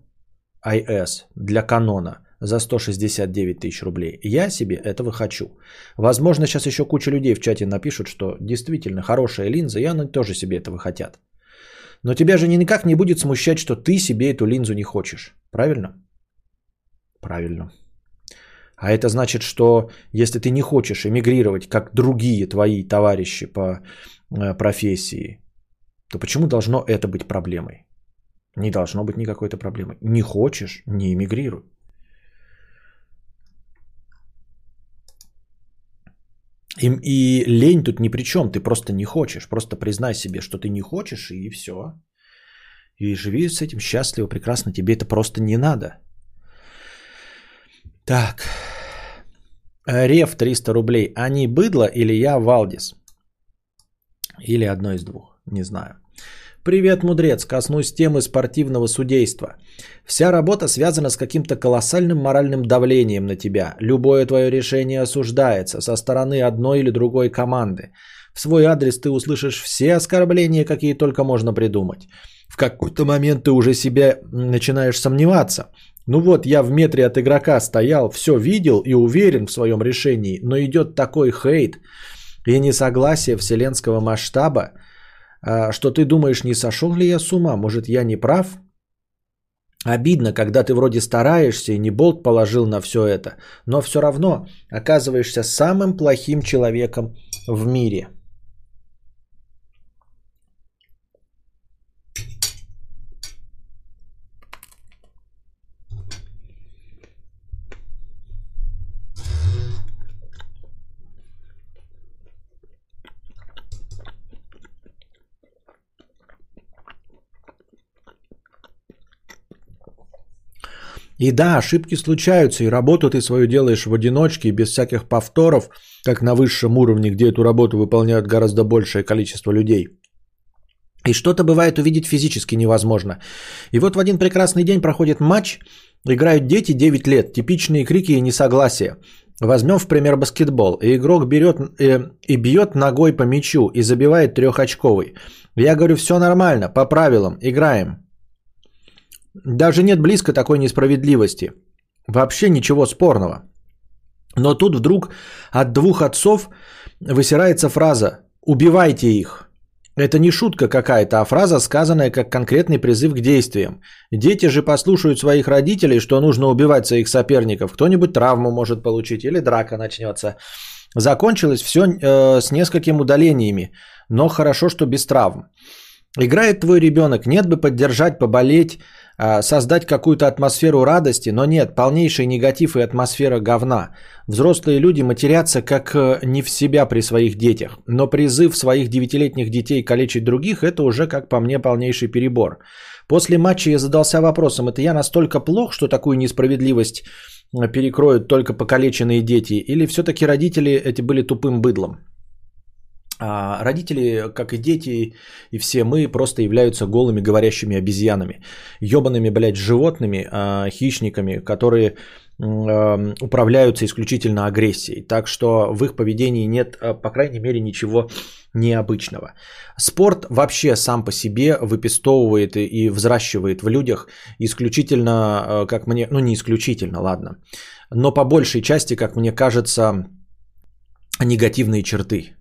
IS для канона за 169 тысяч рублей. Я себе этого хочу. Возможно, сейчас еще куча людей в чате напишут, что действительно хорошая линза, и они тоже себе этого хотят. Но тебя же никак не будет смущать, что ты себе эту линзу не хочешь. Правильно? Правильно. А это значит, что если ты не хочешь эмигрировать, как другие твои товарищи по э, профессии, то почему должно это быть проблемой? Не должно быть никакой-то проблемы. Не хочешь, не эмигрируй. И, и лень тут ни при чем, ты просто не хочешь. Просто признай себе, что ты не хочешь, и все. И живи с этим счастливо, прекрасно. Тебе это просто не надо. Так. Рев 300 рублей. Они быдло или я Валдис? Или одно из двух. Не знаю. Привет, мудрец. Коснусь темы спортивного судейства. Вся работа связана с каким-то колоссальным моральным давлением на тебя. Любое твое решение осуждается со стороны одной или другой команды. В свой адрес ты услышишь все оскорбления, какие только можно придумать. В какой-то момент ты уже себя начинаешь сомневаться. Ну вот, я в метре от игрока стоял, все видел и уверен в своем решении, но идет такой хейт и несогласие вселенского масштаба, что ты думаешь, не сошел ли я с ума, может я не прав? Обидно, когда ты вроде стараешься и не болт положил на все это, но все равно оказываешься самым плохим человеком в мире – И да, ошибки случаются, и работу ты свою делаешь в одиночке, без всяких повторов, как на высшем уровне, где эту работу выполняют гораздо большее количество людей. И что-то бывает увидеть физически невозможно. И вот в один прекрасный день проходит матч, играют дети 9 лет, типичные крики и несогласия. Возьмем в пример баскетбол. И игрок берет э, и бьет ногой по мячу и забивает трехочковый. Я говорю, все нормально, по правилам, играем. Даже нет близко такой несправедливости. Вообще ничего спорного. Но тут вдруг от двух отцов высирается фраза «убивайте их». Это не шутка какая-то, а фраза, сказанная как конкретный призыв к действиям. Дети же послушают своих родителей, что нужно убивать своих соперников. Кто-нибудь травму может получить или драка начнется. Закончилось все э, с несколькими удалениями, но хорошо, что без травм. Играет твой ребенок, нет бы поддержать, поболеть, создать какую-то атмосферу радости, но нет, полнейший негатив и атмосфера говна. Взрослые люди матерятся как э, не в себя при своих детях, но призыв своих девятилетних детей калечить других – это уже, как по мне, полнейший перебор. После матча я задался вопросом, это я настолько плох, что такую несправедливость э, перекроют только покалеченные дети, или все-таки родители эти были тупым быдлом? А родители, как и дети, и все мы просто являются голыми говорящими обезьянами. Ёбаными, блядь, животными, а, хищниками, которые а, управляются исключительно агрессией. Так что в их поведении нет, а, по крайней мере, ничего необычного. Спорт вообще сам по себе выпистовывает и взращивает в людях исключительно, как мне, ну не исключительно, ладно, но по большей части, как мне кажется, негативные черты.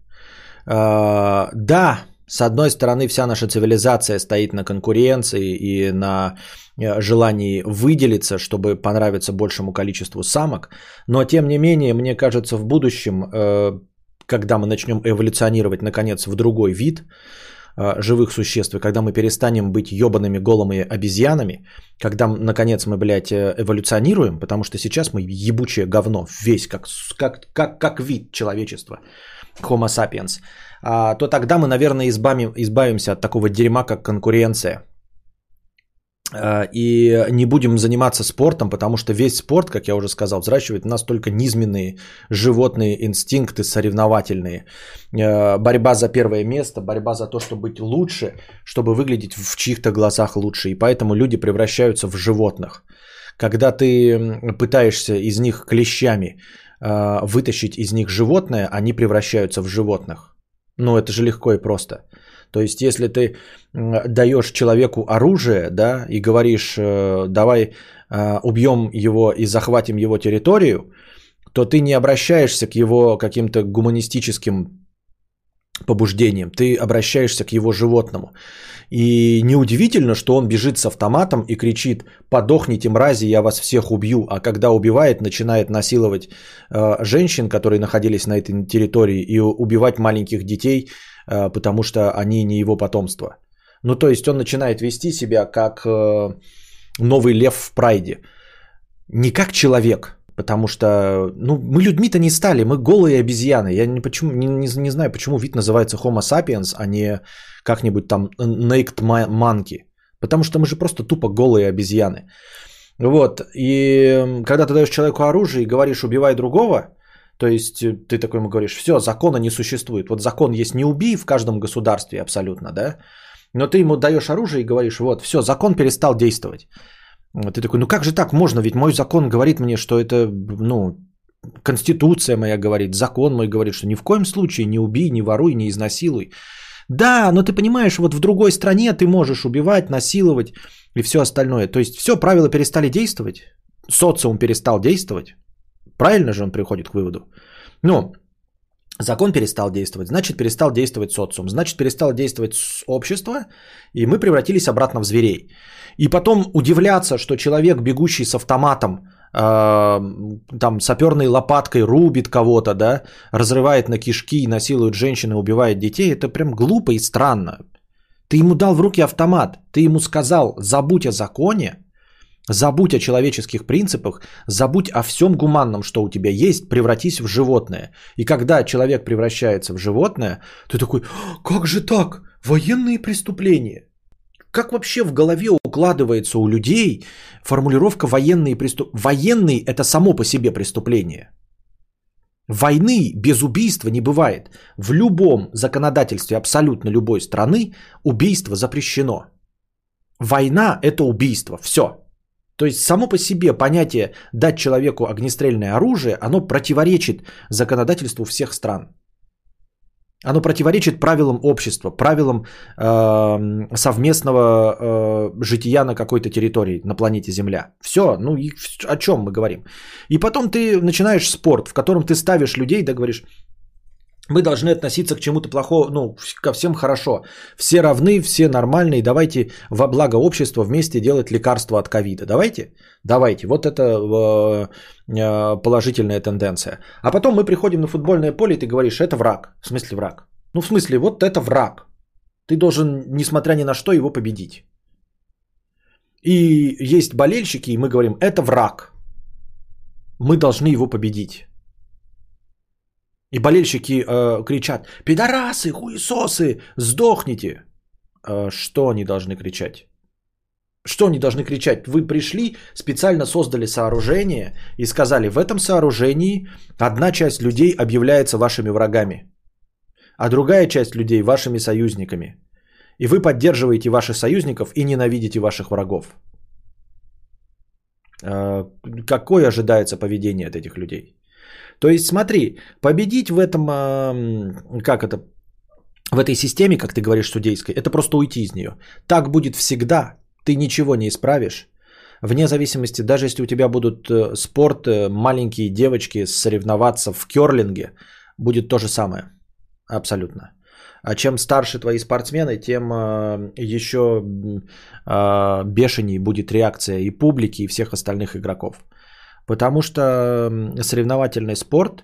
А, да, с одной стороны, вся наша цивилизация стоит на конкуренции и на э, желании выделиться, чтобы понравиться большему количеству самок. Но, тем не менее, мне кажется, в будущем, э, когда мы начнем эволюционировать, наконец, в другой вид э, живых существ, и когда мы перестанем быть ебаными голыми обезьянами, когда, наконец, мы, блядь, эволюционируем, потому что сейчас мы ебучее говно, весь как, как, как, как вид человечества – Homo sapiens, а, то тогда мы, наверное, избавим, избавимся от такого дерьма, как конкуренция. А, и не будем заниматься спортом, потому что весь спорт, как я уже сказал, взращивает в нас только низменные животные инстинкты соревновательные. А, борьба за первое место, борьба за то, чтобы быть лучше, чтобы выглядеть в чьих-то глазах лучше. И поэтому люди превращаются в животных. Когда ты пытаешься из них клещами вытащить из них животное, они превращаются в животных. Ну, это же легко и просто. То есть, если ты даешь человеку оружие, да, и говоришь, э, давай э, убьем его и захватим его территорию, то ты не обращаешься к его каким-то гуманистическим побуждением, ты обращаешься к его животному. И неудивительно, что он бежит с автоматом и кричит «подохните, мрази, я вас всех убью», а когда убивает, начинает насиловать э, женщин, которые находились на этой территории, и убивать маленьких детей, э, потому что они не его потомство. Ну, то есть он начинает вести себя как э, новый лев в прайде. Не как человек, потому что ну, мы людьми-то не стали, мы голые обезьяны. Я не, почему, не, не, не знаю, почему вид называется Homo sapiens, а не как-нибудь там Naked Monkey. Потому что мы же просто тупо голые обезьяны. Вот, и когда ты даешь человеку оружие и говоришь «убивай другого», то есть э, ты такой ему говоришь, все, закона не существует. Вот закон есть не убий в каждом государстве абсолютно, да? Но ты ему даешь оружие и говоришь, вот, все, закон перестал действовать. Ты такой, ну как же так можно? Ведь мой закон говорит мне, что это, ну, конституция моя говорит, закон мой говорит, что ни в коем случае не убей, не воруй, не изнасилуй. Да, но ты понимаешь, вот в другой стране ты можешь убивать, насиловать и все остальное. То есть все, правила перестали действовать, социум перестал действовать. Правильно же он приходит к выводу. Ну, закон перестал действовать, значит перестал действовать социум, значит перестало действовать общество, и мы превратились обратно в зверей. И потом удивляться, что человек, бегущий с автоматом, э, там саперной лопаткой рубит кого-то, да, разрывает на кишки, насилует женщин и убивает детей, это прям глупо и странно. Ты ему дал в руки автомат, ты ему сказал, забудь о законе, забудь о человеческих принципах, забудь о всем гуманном, что у тебя есть, превратись в животное. И когда человек превращается в животное, ты такой, как же так? Военные преступления. Как вообще в голове укладывается у людей формулировка военные преступления? Военный – это само по себе преступление. Войны без убийства не бывает. В любом законодательстве абсолютно любой страны убийство запрещено. Война – это убийство. Все. То есть само по себе понятие дать человеку огнестрельное оружие, оно противоречит законодательству всех стран. Оно противоречит правилам общества, правилам э, совместного э, жития на какой-то территории, на планете Земля. Все, ну и о чем мы говорим? И потом ты начинаешь спорт, в котором ты ставишь людей, да говоришь, мы должны относиться к чему-то плохому, ну, ко всем хорошо. Все равны, все нормальные, давайте во благо общества вместе делать лекарства от ковида. Давайте? Давайте. Вот это э, э, положительная тенденция. А потом мы приходим на футбольное поле, и ты говоришь, это враг. В смысле враг? Ну, в смысле, вот это враг. Ты должен, несмотря ни на что, его победить. И есть болельщики, и мы говорим, это враг. Мы должны его победить. И болельщики э, кричат, пидорасы, хуесосы, сдохните. Э, что они должны кричать? Что они должны кричать? Вы пришли, специально создали сооружение и сказали, в этом сооружении одна часть людей объявляется вашими врагами, а другая часть людей вашими союзниками. И вы поддерживаете ваших союзников и ненавидите ваших врагов. Э, какое ожидается поведение от этих людей? То есть смотри, победить в этом, как это, в этой системе, как ты говоришь, судейской, это просто уйти из нее. Так будет всегда, ты ничего не исправишь. Вне зависимости, даже если у тебя будут э, спорт, э, маленькие девочки соревноваться в керлинге, будет то же самое. Абсолютно. А чем старше твои спортсмены, тем э, еще бешеней будет реакция и публики, и всех остальных игроков. Потому что соревновательный спорт э,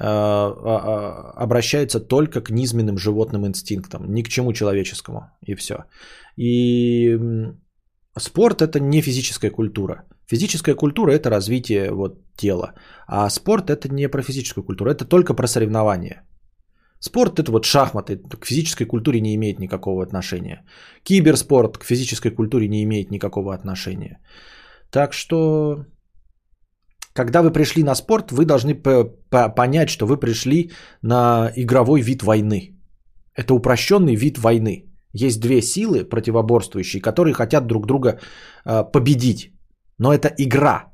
а, а, обращается только к низменным животным инстинктам, ни к чему человеческому, и все. И спорт это не физическая культура. Физическая культура это развитие вот, тела, а спорт это не про физическую культуру, это только про соревнования. Спорт это вот шахматы, к физической культуре не имеет никакого отношения. Киберспорт к физической культуре не имеет никакого отношения. Так что когда вы пришли на спорт, вы должны понять, что вы пришли на игровой вид войны. Это упрощенный вид войны. Есть две силы противоборствующие, которые хотят друг друга э, победить. Но это игра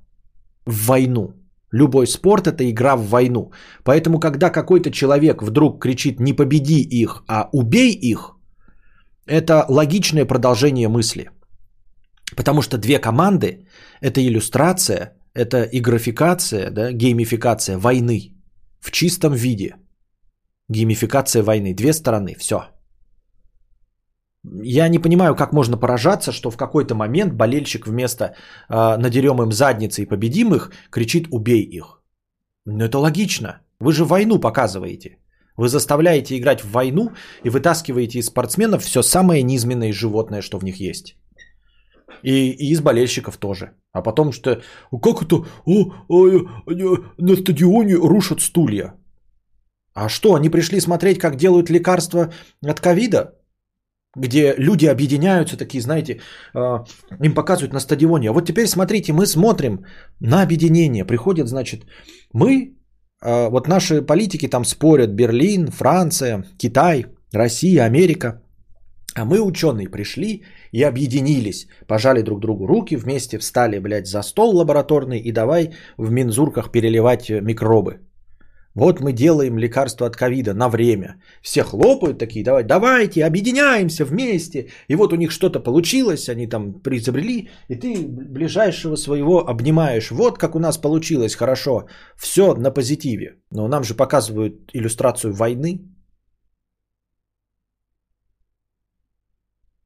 в войну. Любой спорт это игра в войну. Поэтому, когда какой-то человек вдруг кричит не победи их, а убей их, это логичное продолжение мысли. Потому что две команды – это иллюстрация, это и графикация, да, геймификация войны в чистом виде. Геймификация войны. Две стороны, все. Я не понимаю, как можно поражаться, что в какой-то момент болельщик вместо э, надерем им задницы и победим их, кричит «убей их». Ну это логично. Вы же войну показываете. Вы заставляете играть в войну и вытаскиваете из спортсменов все самое низменное животное, что в них есть. И, и из болельщиков тоже. А потом что, как это, о, о, на стадионе рушат стулья. А что, они пришли смотреть, как делают лекарства от ковида? Где люди объединяются, такие, знаете, а, им показывают на стадионе. А вот теперь смотрите, мы смотрим на объединение. Приходят, значит, мы, а, вот наши политики там спорят, Берлин, Франция, Китай, Россия, Америка. А мы, ученые, пришли и объединились, пожали друг другу руки, вместе встали, блядь, за стол лабораторный и давай в мензурках переливать микробы. Вот мы делаем лекарство от ковида на время. Все хлопают такие, давай, давайте, объединяемся вместе. И вот у них что-то получилось, они там изобрели, и ты ближайшего своего обнимаешь. Вот как у нас получилось, хорошо. Все на позитиве. Но нам же показывают иллюстрацию войны.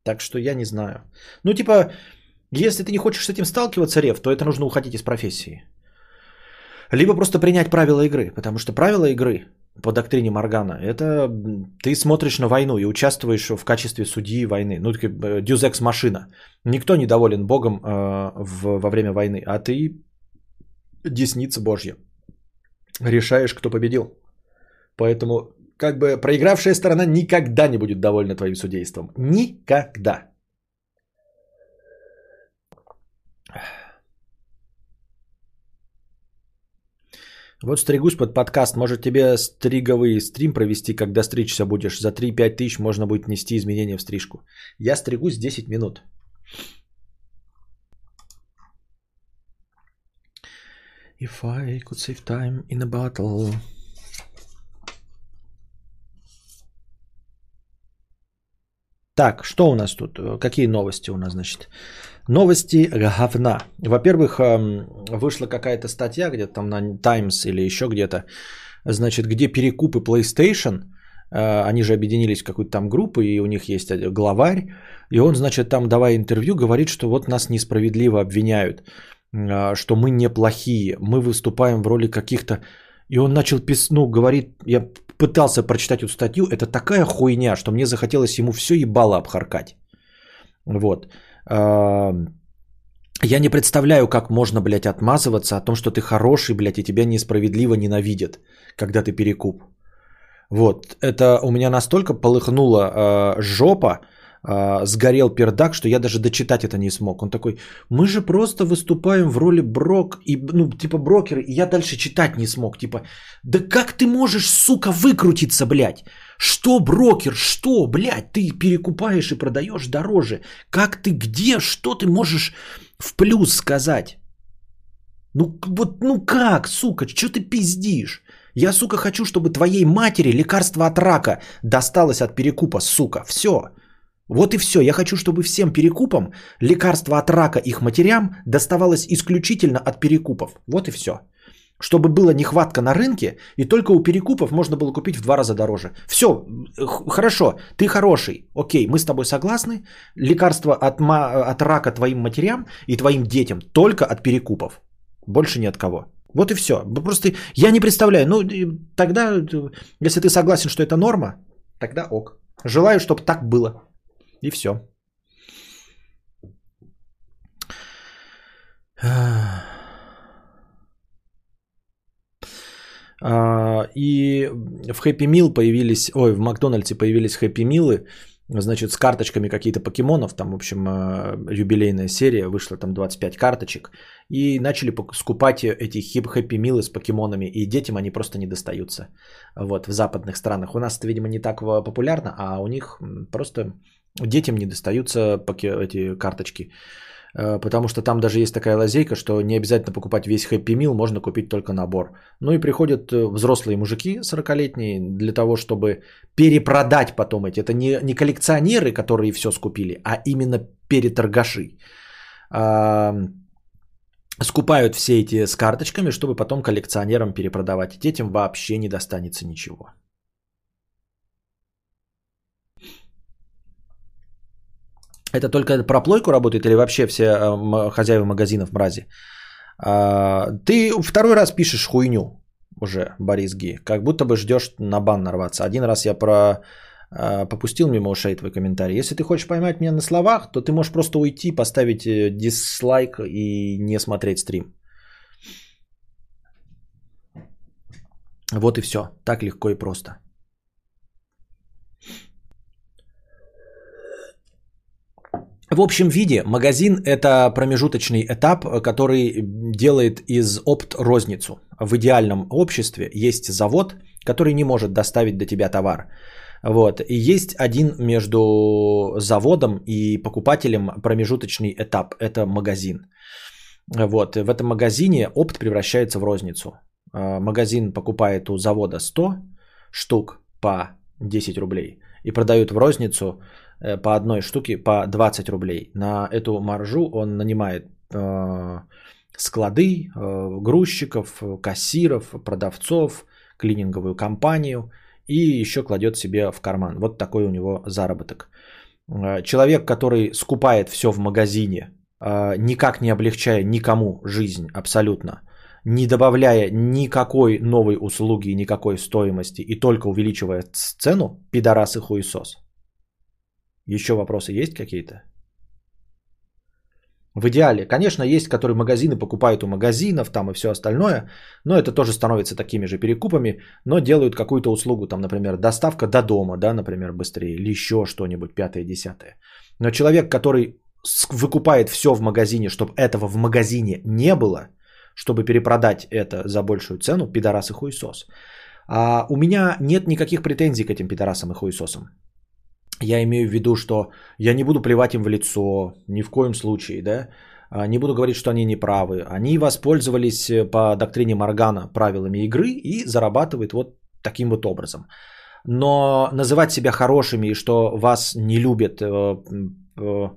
Так что я не знаю. Ну, типа, если ты не хочешь с этим сталкиваться, Рев, то это нужно уходить из профессии. Либо просто принять правила игры, потому что правила игры по доктрине Моргана, это ты смотришь на войну и участвуешь в качестве судьи войны. Ну, дюзекс машина. Никто не доволен Богом э, в, во время войны, а ты десница Божья. Решаешь, кто победил. Поэтому, как бы, проигравшая сторона никогда не будет довольна твоим судейством. Никогда. Вот стригусь под подкаст. Может тебе стриговый стрим провести, когда стричься будешь. За 3-5 тысяч можно будет нести изменения в стрижку. Я стригусь 10 минут. If I could save time in a battle. Так, что у нас тут? Какие новости у нас, значит? Новости говна. Во-первых, эм, вышла какая-то статья где-то там на Times или еще где-то, значит, где перекупы PlayStation, э, они же объединились в какую-то там группу, и у них есть главарь, и он, значит, там, давая интервью, говорит, что вот нас несправедливо обвиняют, э, что мы неплохие, мы выступаем в роли каких-то... И он начал, пис... ну, говорит, я пытался прочитать эту статью, это такая хуйня, что мне захотелось ему все ебало обхаркать. Вот. Я не представляю, как можно, блядь, отмазываться о том, что ты хороший, блядь, и тебя несправедливо ненавидят, когда ты перекуп. Вот, это у меня настолько полыхнула э, жопа, э, сгорел пердак, что я даже дочитать это не смог. Он такой, мы же просто выступаем в роли брок, и, ну, типа брокер, и я дальше читать не смог. Типа, да как ты можешь, сука, выкрутиться, блядь? Что брокер? Что, блядь, ты перекупаешь и продаешь дороже? Как ты, где, что ты можешь в плюс сказать? Ну вот, ну как, сука, что ты пиздишь? Я, сука, хочу, чтобы твоей матери лекарство от рака досталось от перекупа, сука. Все. Вот и все. Я хочу, чтобы всем перекупам лекарство от рака их матерям доставалось исключительно от перекупов. Вот и все чтобы была нехватка на рынке, и только у перекупов можно было купить в два раза дороже. Все, хорошо, ты хороший, окей, мы с тобой согласны. Лекарство от, ма- от рака твоим матерям и твоим детям только от перекупов. Больше ни от кого. Вот и все. Просто я не представляю. Ну, тогда, если ты согласен, что это норма, тогда ок. Желаю, чтобы так было. И все. А, и в Happy Meal появились, ой, в Макдональдсе появились Happy Meal, значит, с карточками какие-то покемонов, там, в общем, а, юбилейная серия, вышла там 25 карточек, и начали скупать эти Happy Meal с покемонами, и детям они просто не достаются, вот, в западных странах. У нас это, видимо, не так популярно, а у них просто детям не достаются эти карточки Э, потому что там даже есть такая лазейка, что не обязательно покупать весь Happy Meal, можно купить только набор. Ну и приходят э, взрослые мужики 40-летние для того, чтобы перепродать потом эти. Это не, не коллекционеры, которые все скупили, а именно переторгаши. А, скупают все эти с карточками, чтобы потом коллекционерам перепродавать. Детям вообще не достанется ничего. Это только про плойку работает или вообще все э, хозяева магазинов мрази? А, ты второй раз пишешь хуйню уже, Борис Ги, как будто бы ждешь на бан нарваться. Один раз я про а, попустил мимо ушей твой комментарий. Если ты хочешь поймать меня на словах, то ты можешь просто уйти, поставить э, дизлайк и не смотреть стрим. Вот и все. Так легко и просто. В общем виде магазин – это промежуточный этап, который делает из опт розницу. В идеальном обществе есть завод, который не может доставить до тебя товар. Вот. И есть один между заводом и покупателем промежуточный этап – это магазин. Вот. В этом магазине опт превращается в розницу. А, магазин покупает у завода 100 штук по 10 рублей и продают в розницу по одной штуке по 20 рублей. На эту маржу он нанимает э, склады, э, грузчиков, кассиров, продавцов, клининговую компанию и еще кладет себе в карман. Вот такой у него заработок. Э, человек, который скупает все в магазине, э, никак не облегчая никому жизнь абсолютно, не добавляя никакой новой услуги, никакой стоимости и только увеличивая цену, пидорас и хуесос. Еще вопросы есть какие-то? В идеале, конечно, есть, которые магазины покупают у магазинов там и все остальное, но это тоже становится такими же перекупами, но делают какую-то услугу, там, например, доставка до дома, да, например, быстрее, или еще что-нибудь, пятое, десятое. Но человек, который выкупает все в магазине, чтобы этого в магазине не было, чтобы перепродать это за большую цену, пидорас и хуесос. А у меня нет никаких претензий к этим пидорасам и хуесосам. Я имею в виду, что я не буду плевать им в лицо, ни в коем случае, да, а, не буду говорить, что они не правы. Они воспользовались э, по доктрине Моргана правилами игры и зарабатывают вот таким вот образом. Но называть себя хорошими и что вас не любят э, э,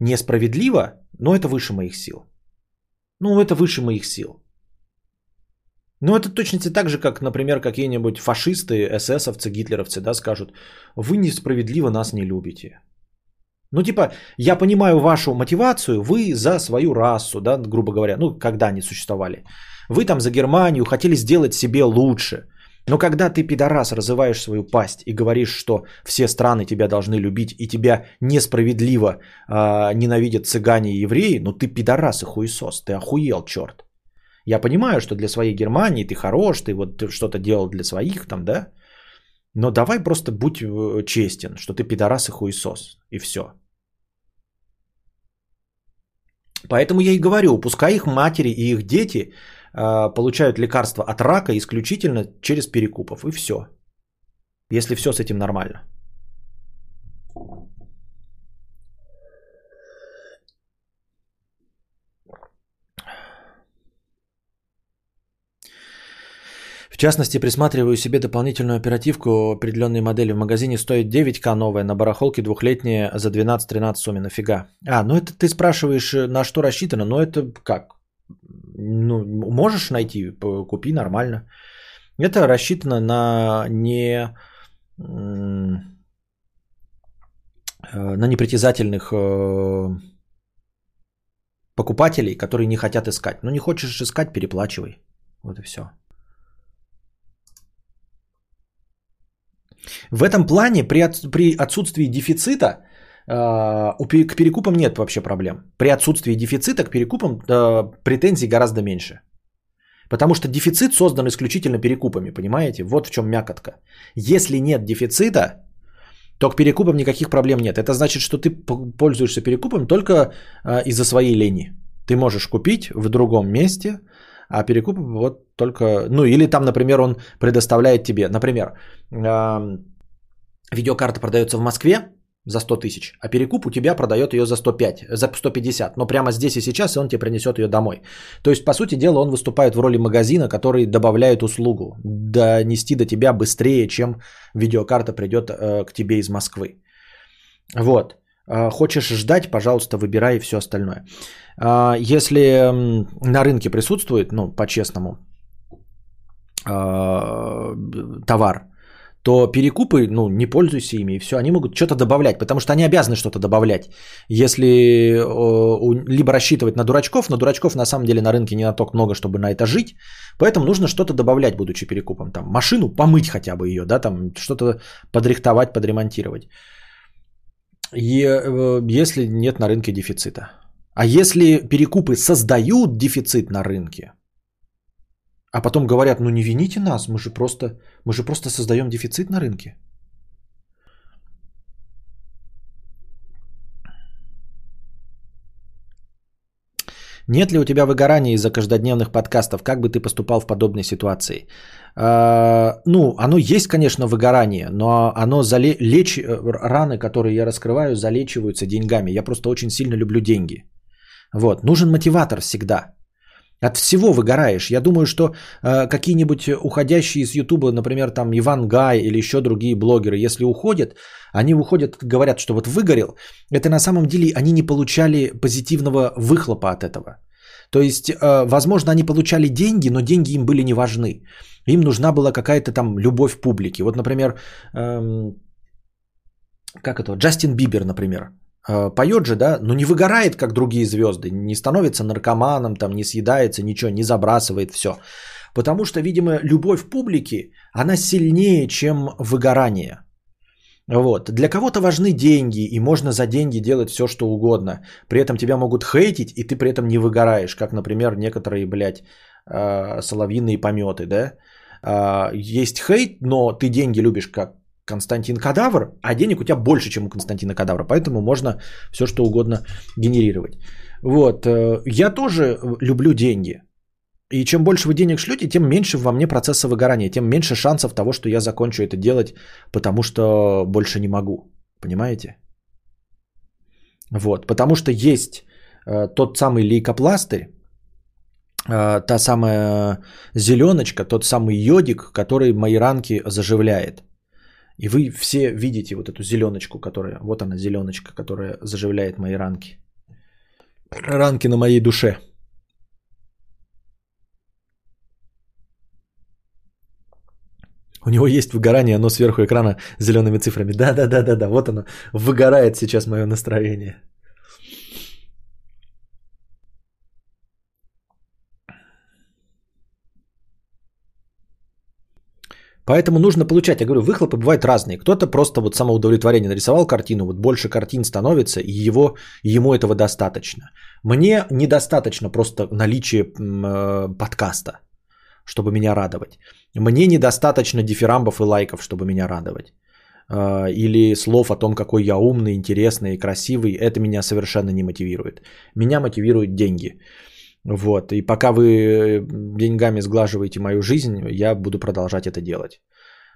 несправедливо, ну это выше моих сил. Ну это выше моих сил. Ну, это точно так же, как, например, какие-нибудь фашисты, эсэсовцы, гитлеровцы, да, скажут, вы несправедливо нас не любите. Ну, типа, я понимаю вашу мотивацию, вы за свою расу, да, грубо говоря, ну, когда они существовали. Вы там за Германию хотели сделать себе лучше. Но когда ты, пидорас, разываешь свою пасть и говоришь, что все страны тебя должны любить и тебя несправедливо э, ненавидят цыгане и евреи, ну ты пидорас и хуесос, ты охуел, черт. Я понимаю, что для своей Германии ты хорош, ты вот что-то делал для своих там, да? Но давай просто будь э, честен, что ты пидорас и хуесос. И все. Поэтому я и говорю, пускай их матери и их дети э, получают лекарства от рака исключительно через перекупов. И все. Если все с этим нормально. В частности, присматриваю себе дополнительную оперативку определенной модели в магазине стоит 9к новая, на барахолке двухлетняя за 12-13 сумме. Нафига? А, ну это ты спрашиваешь, э, на что рассчитано, но это как? Ну, можешь найти, купи нормально. Это рассчитано на не э, на непритязательных э, покупателей, которые не хотят искать. Ну не хочешь искать, переплачивай. Вот и все. В этом плане при, от, при отсутствии дефицита э, к перекупам нет вообще проблем. При отсутствии дефицита к перекупам э, претензий гораздо меньше. Потому что дефицит создан исключительно перекупами, понимаете? Вот в чем мякотка. Если нет дефицита, то к перекупам никаких проблем нет. Это значит, что ты пользуешься перекупом только э, из-за своей лени. Ты можешь купить в другом месте, а перекуп вот только, ну или там, например, он предоставляет тебе, например, видеокарта продается в Москве, за 100 тысяч, а перекуп у тебя продает ее за 105, за 150, но прямо здесь и сейчас он тебе принесет ее домой. То есть, по сути дела, он выступает в роли магазина, который добавляет услугу, донести до тебя быстрее, чем видеокарта придет э, к тебе из Москвы. Вот. Э, хочешь ждать, пожалуйста, выбирай и все остальное. Э, если на рынке присутствует, ну, по-честному, э, товар, то перекупы, ну, не пользуйся ими, и все, они могут что-то добавлять, потому что они обязаны что-то добавлять. Если либо рассчитывать на дурачков, но дурачков на самом деле на рынке не наток много, чтобы на это жить, поэтому нужно что-то добавлять, будучи перекупом. Там машину помыть хотя бы ее, да, там что-то подрихтовать, подремонтировать. И, э, если нет на рынке дефицита. А если перекупы создают дефицит на рынке, а потом говорят, ну не вините нас, мы же просто, мы же просто создаем дефицит на рынке. Нет ли у тебя выгорания из-за каждодневных подкастов? Как бы ты поступал в подобной ситуации? А, ну, оно есть, конечно, выгорание, но оно зале... леч... раны, которые я раскрываю, залечиваются деньгами. Я просто очень сильно люблю деньги. Вот. Нужен мотиватор всегда. От всего выгораешь. Я думаю, что э, какие-нибудь уходящие из Ютуба, например, там Иван Гай или еще другие блогеры, если уходят, они уходят, говорят, что вот выгорел. Это на самом деле они не получали позитивного выхлопа от этого. То есть, э, возможно, они получали деньги, но деньги им были не важны. Им нужна была какая-то там любовь публики. Вот, например, эм, как это, Джастин Бибер, например. Э, поет же, да, но не выгорает, как другие звезды, не становится наркоманом, там не съедается, ничего, не забрасывает все. Потому что, видимо, любовь публики, она сильнее, чем выгорание. Вот. Для кого-то важны деньги, и можно за деньги делать все, что угодно. При этом тебя могут хейтить, и ты при этом не выгораешь, как, например, некоторые, блядь, э, соловьиные пометы, да. Э, есть хейт, но ты деньги любишь как Константин Кадавр, а денег у тебя больше, чем у Константина Кадавра. Поэтому можно все, что угодно генерировать. Вот. Э, я тоже люблю деньги. И чем больше вы денег шлете, тем меньше во мне процесса выгорания, тем меньше шансов того, что я закончу это делать, потому что больше не могу. Понимаете? Вот. Потому что есть э, тот самый лейкопластырь, э, та самая зеленочка, тот самый йодик, который мои ранки заживляет. И вы все видите вот эту зеленочку, которая, вот она зеленочка, которая заживляет мои ранки. Ранки на моей душе. У него есть выгорание, но сверху экрана зелеными цифрами. Да, да, да, да, да. Вот оно. Выгорает сейчас мое настроение. Поэтому нужно получать, я говорю, выхлопы бывают разные. Кто-то просто вот самоудовлетворение нарисовал картину, вот больше картин становится, и его, ему этого достаточно. Мне недостаточно просто наличие э, подкаста, чтобы меня радовать. Мне недостаточно дифирамбов и лайков, чтобы меня радовать. Э, или слов о том, какой я умный, интересный и красивый. Это меня совершенно не мотивирует. Меня мотивируют деньги. Вот. И пока вы деньгами сглаживаете мою жизнь, я буду продолжать это делать.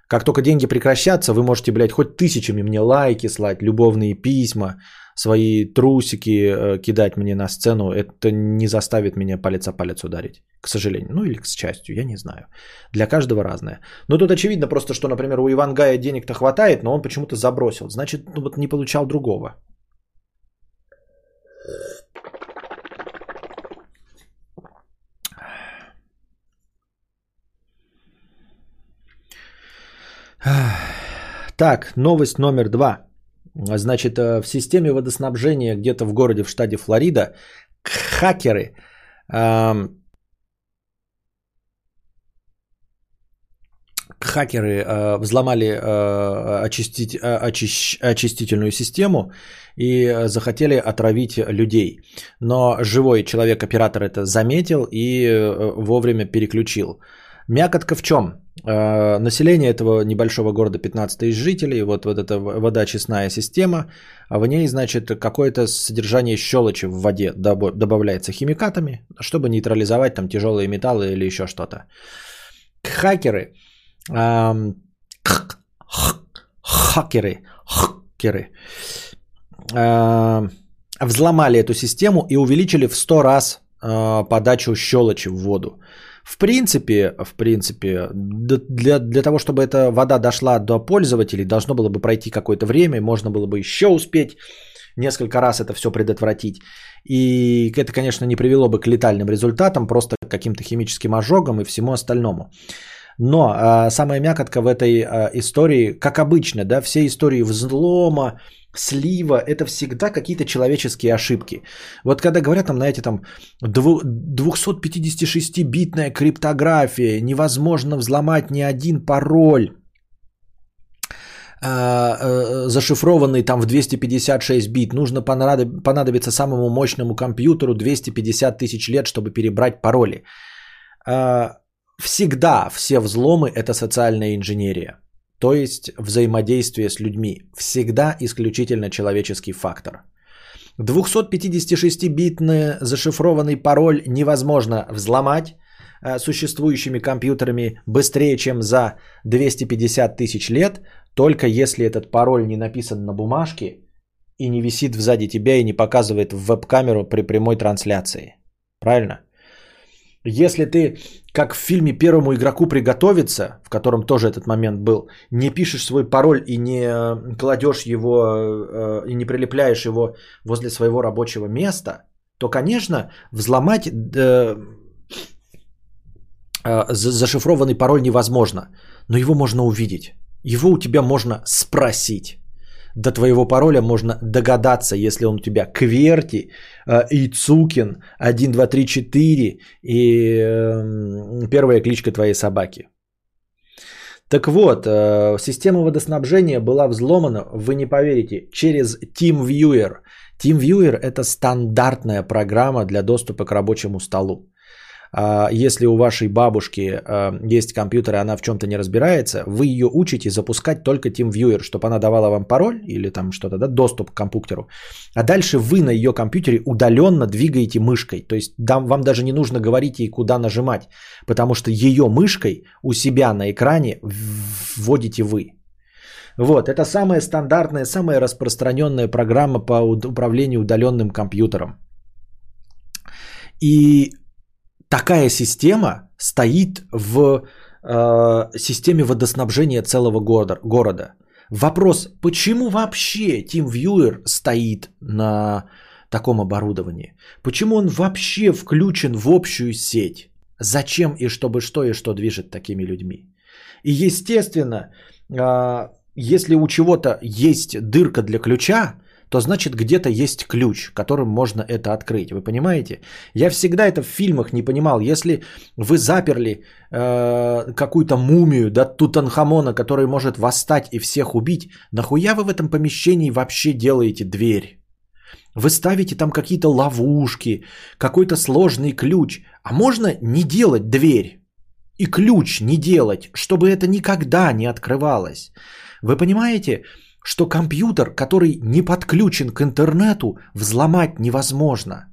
Как только деньги прекращатся, вы можете, блядь, хоть тысячами мне лайки слать, любовные письма, свои трусики э, кидать мне на сцену. Это не заставит меня палец о палец ударить, к сожалению. Ну или к счастью, я не знаю. Для каждого разное. Но тут очевидно просто, что, например, у Ивангая денег-то хватает, но он почему-то забросил. Значит, ну, вот не получал другого. Так, новость номер два. Значит, э, в системе водоснабжения где-то в городе в штате Флорида хакеры эм, хакеры э, взломали э, очистить, э, очищ, очистительную систему и захотели отравить людей. Но живой человек-оператор это заметил и э, вовремя переключил. Мякотка в чем? Э, население этого небольшого города 15 тысяч жителей, вот, вот эта водочистная система, а в ней, значит, какое-то содержание щелочи в воде добавляется химикатами, чтобы нейтрализовать там тяжелые металлы или еще что-то. Хакеры, хакеры, хакеры э, взломали эту систему и увеличили в 100 раз э, подачу щелочи в воду. В принципе, в принципе, для, для того, чтобы эта вода дошла до пользователей, должно было бы пройти какое-то время, можно было бы еще успеть несколько раз это все предотвратить. И это, конечно, не привело бы к летальным результатам, просто к каким-то химическим ожогам и всему остальному. Но а, самая мякотка в этой а, истории, как обычно, да, все истории взлома, слива, это всегда какие-то человеческие ошибки. Вот когда говорят там, знаете, там 256-битная криптография, невозможно взломать ни один пароль, а, э, зашифрованный там в 256 бит, нужно понадобиться самому мощному компьютеру 250 тысяч лет, чтобы перебрать пароли. Всегда все взломы это социальная инженерия, то есть взаимодействие с людьми. Всегда исключительно человеческий фактор. 256-битный зашифрованный пароль невозможно взломать а, существующими компьютерами быстрее, чем за 250 тысяч лет, только если этот пароль не написан на бумажке и не висит сзади тебя и не показывает в веб-камеру при прямой трансляции. Правильно? Если ты, как в фильме первому игроку приготовиться, в котором тоже этот момент был, не пишешь свой пароль и не э, кладешь его э, и не прилепляешь его возле своего рабочего места, то, конечно, взломать э, зашифрованный пароль невозможно, но его можно увидеть. Его у тебя можно спросить. До твоего пароля можно догадаться, если он у тебя Кверти, Ицукин, 1, 2, 3, 4 и э, первая кличка твоей собаки. Так вот, э, система водоснабжения была взломана, вы не поверите, через TeamViewer. TeamViewer – это стандартная программа для доступа к рабочему столу. А, если у вашей бабушки а, есть компьютер, и она в чем-то не разбирается, вы ее учите запускать только TeamViewer, чтобы она давала вам пароль или там что-то, да, доступ к компьютеру. А дальше вы на ее компьютере удаленно двигаете мышкой. То есть вам даже не нужно говорить ей, куда нажимать, потому что ее мышкой у себя на экране вводите вы. Вот, это самая стандартная, самая распространенная программа по управлению удаленным компьютером. И такая система стоит в э, системе водоснабжения целого города, города. Вопрос, почему вообще TeamViewer стоит на таком оборудовании? Почему он вообще включен в общую сеть? Зачем и чтобы что и что движет такими людьми? И естественно, э, если у чего-то есть дырка для ключа, то значит где-то есть ключ, которым можно это открыть. Вы понимаете? Я всегда это в фильмах не понимал. Если вы заперли э, какую-то мумию, да, Тутанхамона, который может восстать и всех убить, нахуя вы в этом помещении вообще делаете дверь? Вы ставите там какие-то ловушки, какой-то сложный ключ. А можно не делать дверь и ключ не делать, чтобы это никогда не открывалось. Вы понимаете? Что компьютер, который не подключен к интернету, взломать невозможно.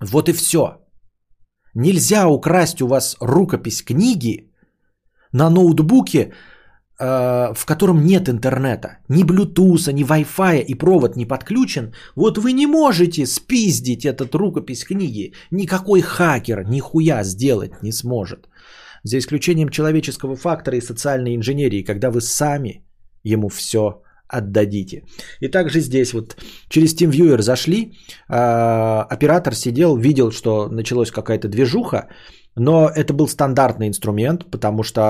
Вот и все. Нельзя украсть у вас рукопись книги на ноутбуке, э, в котором нет интернета. Ни Bluetooth, ни Wi-Fi и провод не подключен. Вот вы не можете спиздить этот рукопись книги. Никакой хакер нихуя сделать не сможет. За исключением человеческого фактора и социальной инженерии, когда вы сами ему все отдадите. И также здесь вот через TeamViewer зашли, э, оператор сидел, видел, что началась какая-то движуха, но это был стандартный инструмент, потому что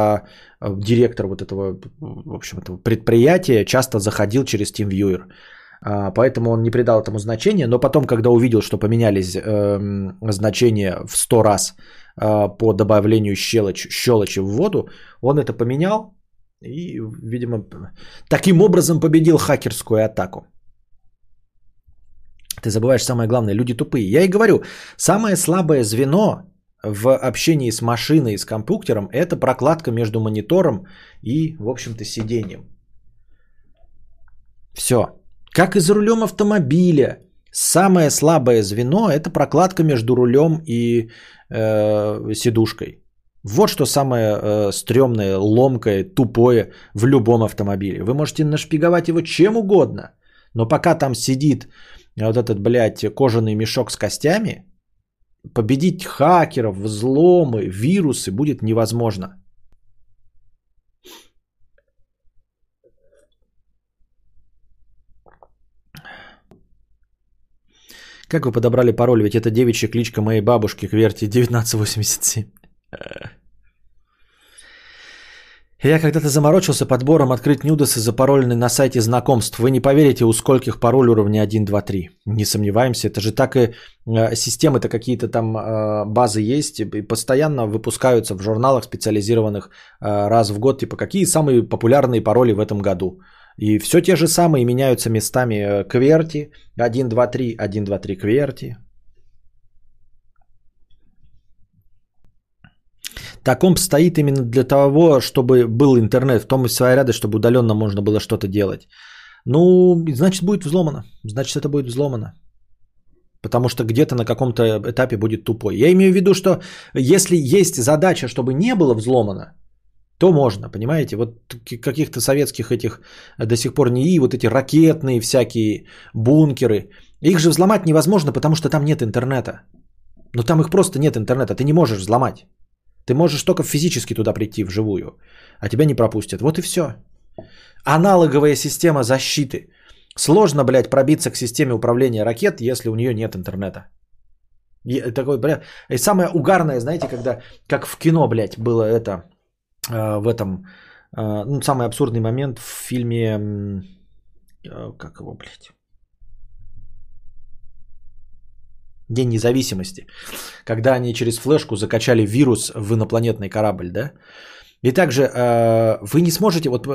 э, директор вот этого, в общем, этого предприятия часто заходил через TeamViewer. Э, поэтому он не придал этому значения, но потом, когда увидел, что поменялись э, значения в 100 раз э, по добавлению щелочи, щелочи в воду, он это поменял, и, видимо, таким образом победил хакерскую атаку. Ты забываешь самое главное, люди тупые. Я и говорю, самое слабое звено в общении с машиной с компьютером – это прокладка между монитором и, в общем-то, сиденьем. Все. Как и за рулем автомобиля. Самое слабое звено – это прокладка между рулем и э, сидушкой. Вот что самое э, стрёмное, ломкое, тупое в любом автомобиле. Вы можете нашпиговать его чем угодно, но пока там сидит вот этот, блядь, кожаный мешок с костями, победить хакеров, взломы, вирусы будет невозможно. Как вы подобрали пароль? Ведь это девичья кличка моей бабушки Кверти 1987. Я когда-то заморочился подбором открыть нюдосы запароленный на сайте знакомств. Вы не поверите, у скольких пароль уровня 1, 2, 3. Не сомневаемся, это же так и э, системы-то какие-то там э, базы есть и постоянно выпускаются в журналах специализированных э, раз в год, типа какие самые популярные пароли в этом году. И все те же самые меняются местами кверти 1, 2, 3, 1, 2, 3 кверти. Таком стоит именно для того, чтобы был интернет, в том и своя ряды, чтобы удаленно можно было что-то делать. Ну, значит, будет взломано. Значит, это будет взломано. Потому что где-то на каком-то этапе будет тупой. Я имею в виду, что если есть задача, чтобы не было взломано, то можно, понимаете? Вот каких-то советских этих до сих пор НИИ, вот эти ракетные всякие бункеры, их же взломать невозможно, потому что там нет интернета. Но там их просто нет интернета, ты не можешь взломать. Ты можешь только физически туда прийти вживую, а тебя не пропустят. Вот и все. Аналоговая система защиты. Сложно, блядь, пробиться к системе управления ракет, если у нее нет интернета. И, такой, бля, и самое угарное, знаете, когда, как в кино, блядь, было это, э, в этом, э, ну, самый абсурдный момент в фильме, э, как его, блядь, День независимости, когда они через флешку закачали вирус в инопланетный корабль, да? И также э, вы не сможете, вот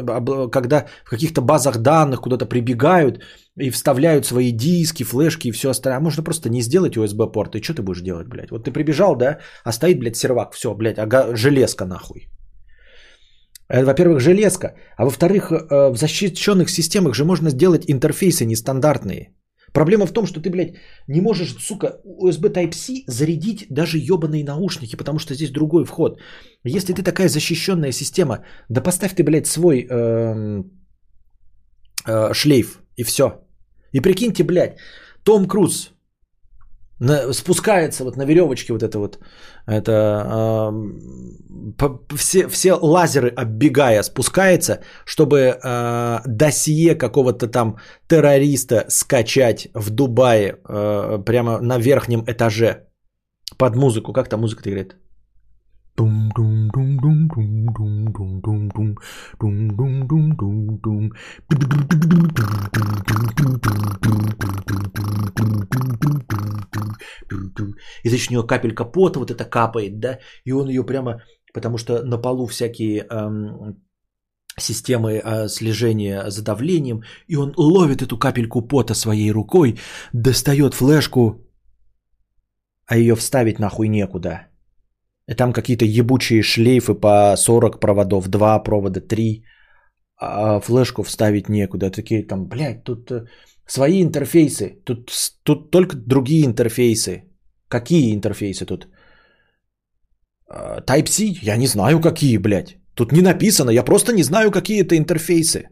когда в каких-то базах данных куда-то прибегают и вставляют свои диски, флешки и все остальное, а можно просто не сделать USB-порт, и что ты будешь делать, блядь? Вот ты прибежал, да, а стоит, блядь, сервак, все, блядь, ага, железка нахуй. Это, во-первых, железка, а во-вторых, э, в защищенных системах же можно сделать интерфейсы нестандартные. Проблема в том, что ты, блядь, не можешь, сука, USB Type-C зарядить даже ебаные наушники, потому что здесь другой вход. Если ты такая защищенная система, да поставь ты, блядь, свой э, э, шлейф и все. И прикиньте, блядь, Том Круз на, спускается вот на веревочке вот это вот, это э, по, все, все лазеры оббегая спускается, чтобы э, досье какого-то там террориста скачать в Дубае э, прямо на верхнем этаже под музыку. Как там музыка-то играет? И значит, у него капелька пота вот это капает, да, и он ее прямо, потому что на полу всякие эм, системы э, слежения за давлением, и он ловит эту капельку пота своей рукой, достает флешку, а ее вставить нахуй некуда. И там какие-то ебучие шлейфы по 40 проводов, 2 провода, 3, а флешку вставить некуда. Такие там, блядь, тут э, свои интерфейсы, тут, тут только другие интерфейсы. Какие интерфейсы тут? А, Type-C? Я не знаю, какие, блядь. Тут не написано, я просто не знаю, какие это интерфейсы.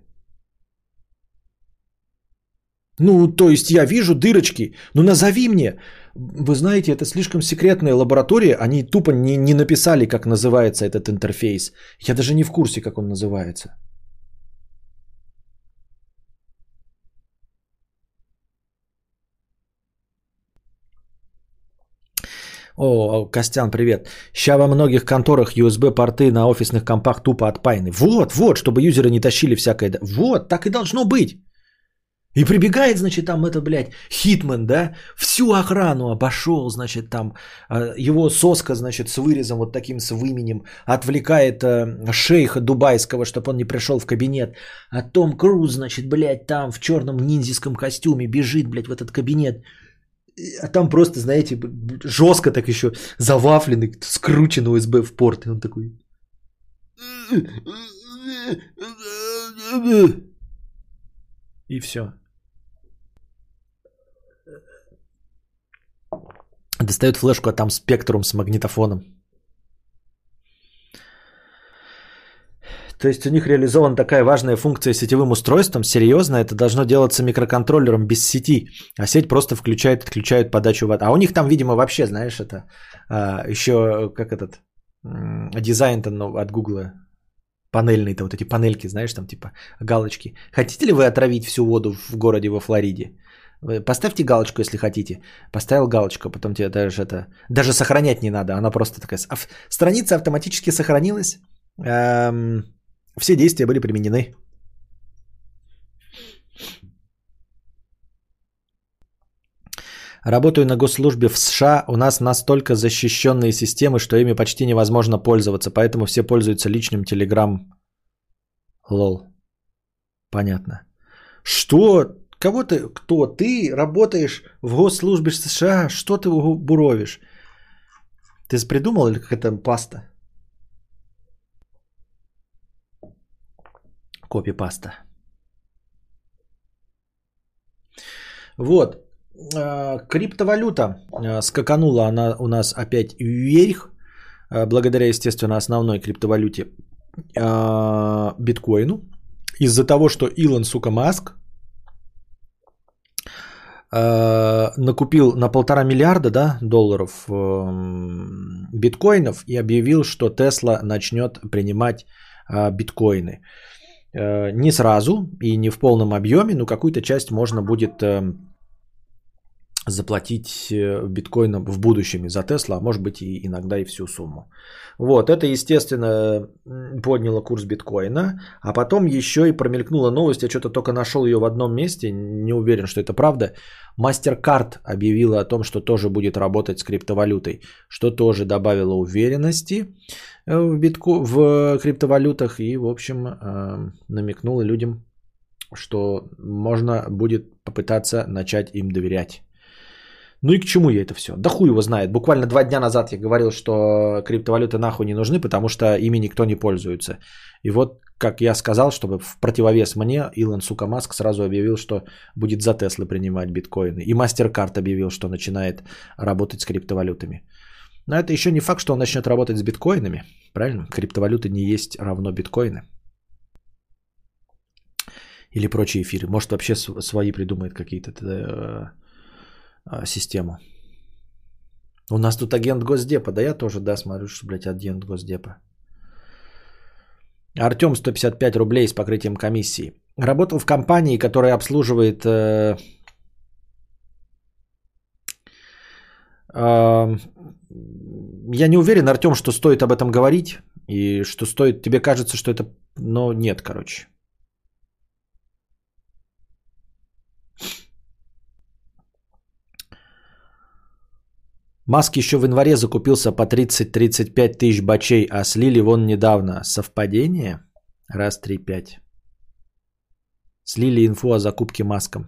Ну, то есть я вижу дырочки, ну назови мне. Вы знаете, это слишком секретная лаборатория, они тупо не, не написали, как называется этот интерфейс. Я даже не в курсе, как он называется. О, Костян, привет. Сейчас во многих конторах USB-порты на офисных компах тупо отпаяны. Вот, вот, чтобы юзеры не тащили всякое. Вот, так и должно быть. И прибегает, значит, там это, блядь, Хитман, да, всю охрану обошел, значит, там а, его соска, значит, с вырезом вот таким с выменем отвлекает э, шейха дубайского, чтобы он не пришел в кабинет. А Том Круз, значит, блядь, там в черном ниндзяском костюме бежит, блядь, в этот кабинет. А там просто, знаете, жестко так еще завафленный, скручен USB в порт. И он такой... И все. Достает флешку, а там спектрум с магнитофоном. То есть у них реализована такая важная функция сетевым устройством. Серьезно, это должно делаться микроконтроллером без сети. А сеть просто включает, отключает подачу воды. А у них там, видимо, вообще, знаешь, это а, еще как этот дизайн-то ну, от Гугла панельные-то, вот эти панельки, знаешь, там типа галочки. Хотите ли вы отравить всю воду в городе во Флориде? Поставьте галочку, если хотите. Поставил галочку, потом тебе даже это... Даже сохранять не надо, она просто такая... А страница автоматически сохранилась. Эм, все действия были применены. Работаю на госслужбе в США. У нас настолько защищенные системы, что ими почти невозможно пользоваться. Поэтому все пользуются личным Telegram. Лол. Понятно. Что? Кого ты? Кто? Ты работаешь в госслужбе США? Что ты буровишь? Ты придумал или какая-то паста? Копипаста. Вот. Э, криптовалюта э, скаканула она у нас опять вверх, э, благодаря, естественно, основной криптовалюте биткоину. Из-за того, что Илон, сука, Маск накупил на полтора миллиарда да, долларов биткоинов и объявил, что Тесла начнет принимать биткоины. Не сразу и не в полном объеме, но какую-то часть можно будет заплатить э, биткоином в будущем за Тесла, а может быть и иногда и всю сумму. Вот, это, естественно, подняло курс биткоина, а потом еще и промелькнула новость, я что-то только нашел ее в одном месте, не уверен, что это правда. MasterCard объявила о том, что тоже будет работать с криптовалютой, что тоже добавило уверенности э, в, битко... в криптовалютах и, в общем, э, намекнула людям, что можно будет попытаться начать им доверять. Ну и к чему я это все? Да хуй его знает. Буквально два дня назад я говорил, что криптовалюты нахуй не нужны, потому что ими никто не пользуется. И вот, как я сказал, чтобы в противовес мне, Илон, сука, Маск сразу объявил, что будет за Теслы принимать биткоины. И MasterCard объявил, что начинает работать с криптовалютами. Но это еще не факт, что он начнет работать с биткоинами. Правильно? Криптовалюты не есть равно биткоины. Или прочие эфиры. Может вообще свои придумает какие-то э, а, систему. У нас тут агент Госдепа, да я тоже, да, смотрю, что, блядь, агент Госдепа. Артем 155 рублей с покрытием комиссии. Работал в компании, которая обслуживает э, э, я не уверен, Артем, что стоит об этом говорить и что стоит. Тебе кажется, что это, но нет, короче. Маск еще в январе закупился по 30-35 тысяч бачей, а слили вон недавно. Совпадение? Раз, три, пять. Слили инфу о закупке Маском.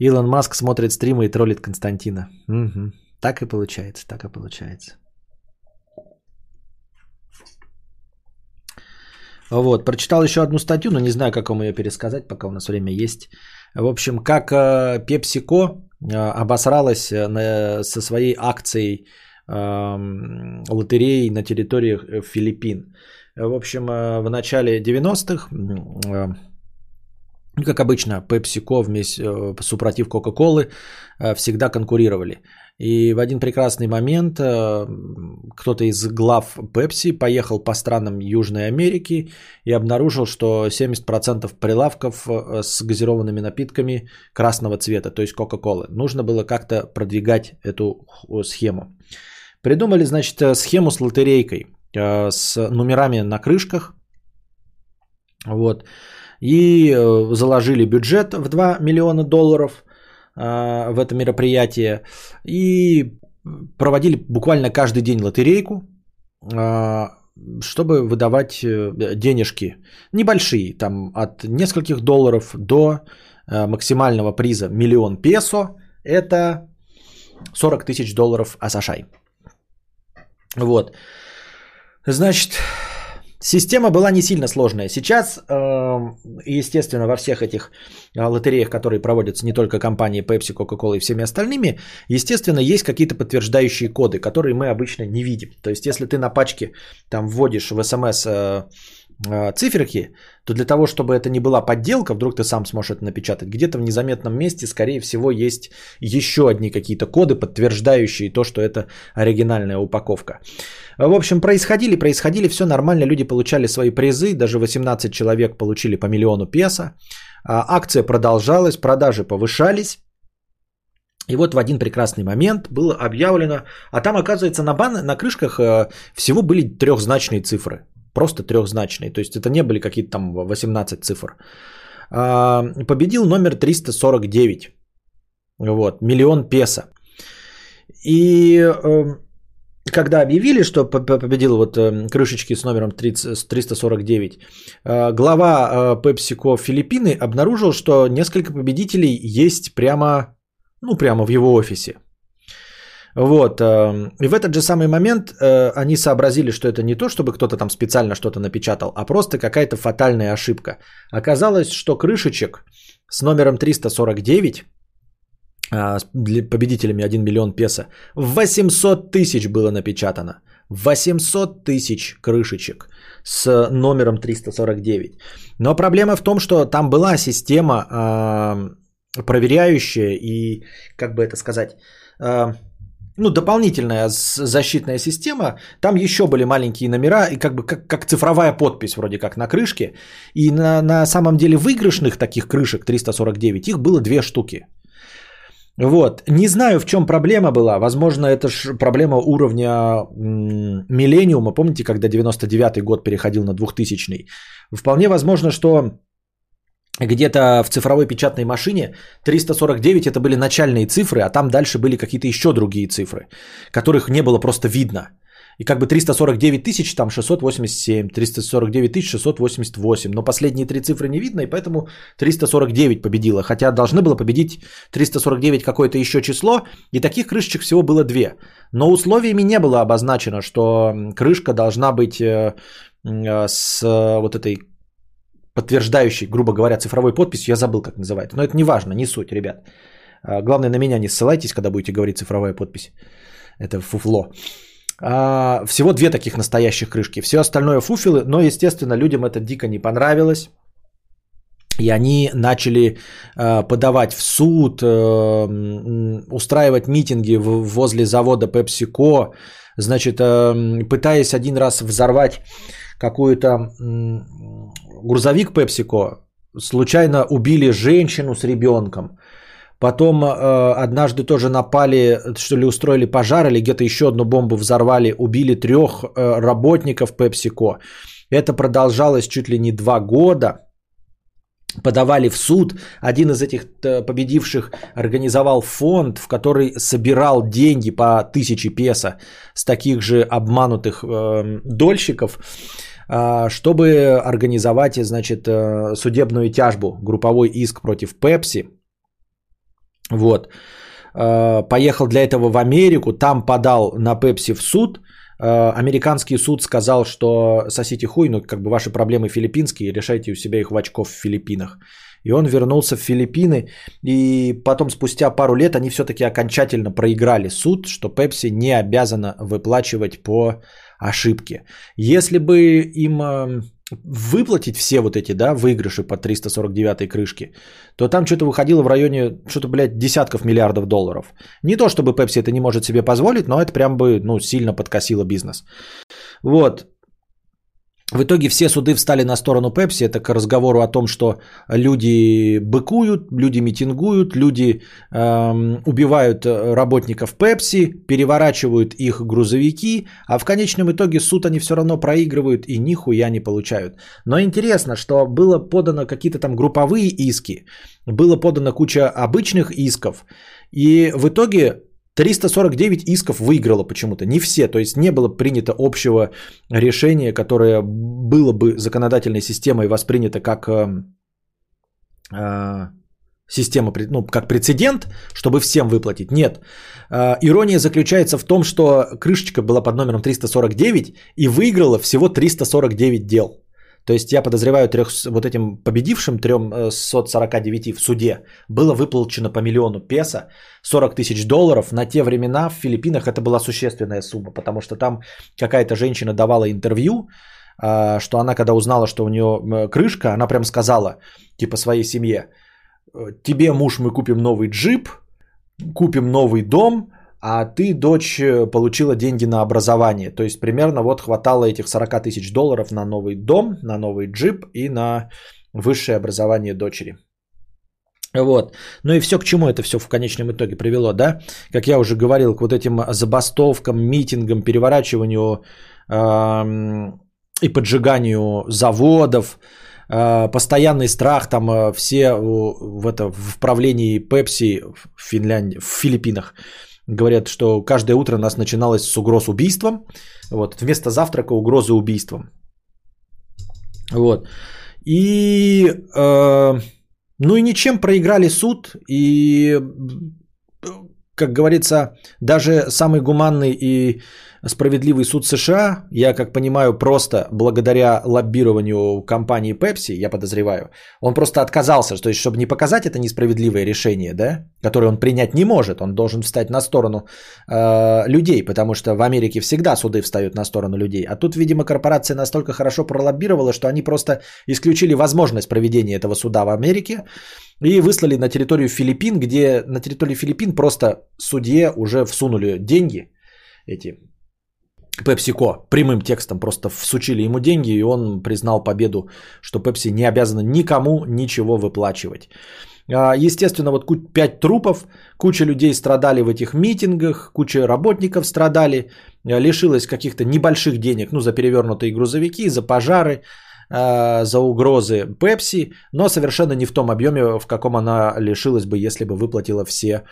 Илон Маск смотрит стримы и троллит Константина. Угу. Так и получается, так и получается. Вот, прочитал еще одну статью, но не знаю, как вам ее пересказать, пока у нас время есть. В общем, как э, PepsiCo э, обосралась э, со своей акцией лотереи на территории Филиппин. В общем, в начале 90-х, как обычно, PepsiCo вместе, супротив Coca-Cola всегда конкурировали. И в один прекрасный момент э, кто-то из глав Pepsi поехал по странам Южной Америки и обнаружил, что 70% прилавков э, с газированными напитками красного цвета, то есть Coca-Cola. Нужно было как-то продвигать эту схему. Придумали, значит, э, схему с лотерейкой, с номерами на крышках. Вот. И заложили бюджет в 2 миллиона долларов – в это мероприятие и проводили буквально каждый день лотерейку, а, чтобы выдавать э, денежки небольшие, там от нескольких долларов до э, максимального приза миллион песо, это 40 тысяч долларов Асашай. Вот. Значит, Система была не сильно сложная. Сейчас, эм, естественно, во всех этих э, лотереях, которые проводятся не только компанией Pepsi, Coca-Cola и всеми остальными, естественно, есть какие-то подтверждающие коды, которые мы обычно не видим. То есть, если ты на пачке там вводишь в смс э, э, циферки, то для того, чтобы это не была подделка, вдруг ты сам сможешь это напечатать, где-то в незаметном месте, скорее всего, есть еще одни какие-то коды, подтверждающие то, что это оригинальная упаковка. В общем, происходили, происходили, все нормально, люди получали свои призы, даже 18 человек получили по миллиону песо. А, акция продолжалась, продажи повышались. И вот в один прекрасный момент было объявлено, а там, оказывается, на, бан, на крышках э, всего были трехзначные цифры. Просто трехзначные. То есть это не были какие-то там 18 цифр. А, победил номер 349. Вот, миллион песо. И э, когда объявили, что победил вот э, крышечки с номером 30, 349, э, глава э, PepsiCo Филиппины обнаружил, что несколько победителей есть прямо, ну, прямо в его офисе. Вот. И в этот же самый момент они сообразили, что это не то, чтобы кто-то там специально что-то напечатал, а просто какая-то фатальная ошибка. Оказалось, что крышечек с номером 349 а, победителями 1 миллион песо. 800 тысяч было напечатано. 800 тысяч крышечек с номером 349. Но проблема в том, что там была система э, проверяющая и, как бы это сказать, э, ну, дополнительная защитная система. Там еще были маленькие номера, и как бы как, как цифровая подпись вроде как на крышке. И на, на самом деле выигрышных таких крышек 349, их было две штуки. Вот. Не знаю, в чем проблема была. Возможно, это ж проблема уровня миллениума. Помните, когда 99-й год переходил на 2000-й? Вполне возможно, что где-то в цифровой печатной машине 349 это были начальные цифры, а там дальше были какие-то еще другие цифры, которых не было просто видно. И как бы 349 тысяч, там 687, 349 тысяч 688. Но последние три цифры не видно, и поэтому 349 победила. Хотя должны было победить 349 какое-то еще число, и таких крышечек всего было две. Но условиями не было обозначено, что крышка должна быть э, э, с вот этой подтверждающей, грубо говоря, цифровой подписью. Я забыл, как называется. Но это не важно, не суть, ребят. Главное, на меня не ссылайтесь, когда будете говорить цифровая подпись. Это фуфло. А, всего две таких настоящих крышки. Все остальное фуфелы, но, естественно, людям это дико не понравилось. И они начали э, подавать в суд, э, устраивать митинги возле завода PepsiCo, значит, э, пытаясь один раз взорвать какую-то грузовик PepsiCo, случайно убили женщину с ребенком. Потом э, однажды тоже напали, что ли, устроили пожар или где-то еще одну бомбу взорвали, убили трех э, работников PepsiCo. Это продолжалось чуть ли не два года. Подавали в суд. Один из этих э, победивших организовал фонд, в который собирал деньги по тысяче песо с таких же обманутых э, дольщиков э, чтобы организовать, значит, э, судебную тяжбу, групповой иск против Пепси вот. Э, поехал для этого в Америку, там подал на Пепси в суд. Э, американский суд сказал, что сосите хуй, ну как бы ваши проблемы филиппинские, решайте у себя их в очков в Филиппинах. И он вернулся в Филиппины, и потом спустя пару лет они все-таки окончательно проиграли суд, что Пепси не обязана выплачивать по ошибке. Если бы им эм, выплатить все вот эти, да, выигрыши по 349 крышке, то там что-то выходило в районе, что-то, блядь, десятков миллиардов долларов. Не то, чтобы Pepsi это не может себе позволить, но это прям бы, ну, сильно подкосило бизнес. Вот. В итоге все суды встали на сторону Пепси. Это к разговору о том, что люди быкуют, люди митингуют, люди эм, убивают работников Пепси, переворачивают их грузовики, а в конечном итоге суд они все равно проигрывают и нихуя не получают. Но интересно, что было подано какие-то там групповые иски, было подано куча обычных исков, и в итоге 349 исков выиграло почему-то, не все, то есть не было принято общего решения, которое было бы законодательной системой воспринято как э, э, система, ну, как прецедент, чтобы всем выплатить. Нет. Э, ирония заключается в том, что крышечка была под номером 349 и выиграла всего 349 дел. То есть я подозреваю трех, вот этим победившим 349 в суде было выплачено по миллиону песо, 40 тысяч долларов. На те времена в Филиппинах это была существенная сумма, потому что там какая-то женщина давала интервью, а, что она, когда узнала, что у нее крышка, она прям сказала, типа, своей семье, тебе, муж, мы купим новый джип, купим новый дом, а ты, дочь, получила деньги на образование. То есть примерно вот хватало этих 40 тысяч долларов на новый дом, на новый джип и на высшее образование дочери. Вот. Ну и все к чему это все в конечном итоге привело, да? Как я уже говорил, к вот этим забастовкам, митингам, переворачиванию э, и поджиганию заводов, э, постоянный страх, там э, все в, это, в правлении Пепси в Финляндии, в Филиппинах говорят, что каждое утро у нас начиналось с угроз убийством, вот, вместо завтрака угрозы убийством. Вот. И э, ну и ничем проиграли суд, и, как говорится, даже самый гуманный и справедливый суд США, я как понимаю, просто благодаря лоббированию компании Pepsi, я подозреваю, он просто отказался, то есть чтобы не показать это несправедливое решение, да, которое он принять не может, он должен встать на сторону э, людей, потому что в Америке всегда суды встают на сторону людей, а тут, видимо, корпорация настолько хорошо пролоббировала, что они просто исключили возможность проведения этого суда в Америке и выслали на территорию Филиппин, где на территории Филиппин просто судье уже всунули деньги эти PepsiCo прямым текстом просто всучили ему деньги, и он признал победу, что Pepsi не обязана никому ничего выплачивать. А, естественно, вот 5 трупов, куча людей страдали в этих митингах, куча работников страдали, а, лишилась каких-то небольших денег, ну, за перевернутые грузовики, за пожары, а, за угрозы Pepsi, но совершенно не в том объеме, в каком она лишилась бы, если бы выплатила все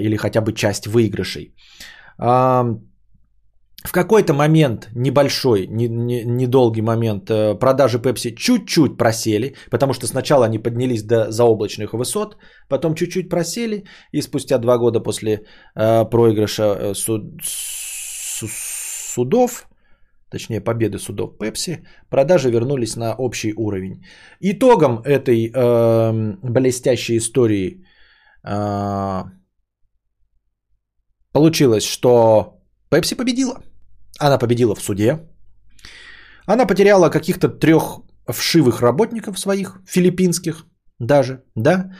или хотя бы часть выигрышей. В какой-то момент, небольшой, недолгий момент, э, продажи Pepsi чуть-чуть просели, потому что сначала они поднялись до заоблачных высот, потом чуть-чуть просели, и спустя два года после э, проигрыша э, суд, судов, точнее победы судов Pepsi, продажи вернулись на общий уровень. Итогом этой э, блестящей истории э, получилось, что Pepsi победила. Она победила в суде. Она потеряла каких-то трех вшивых работников своих, филиппинских даже, да,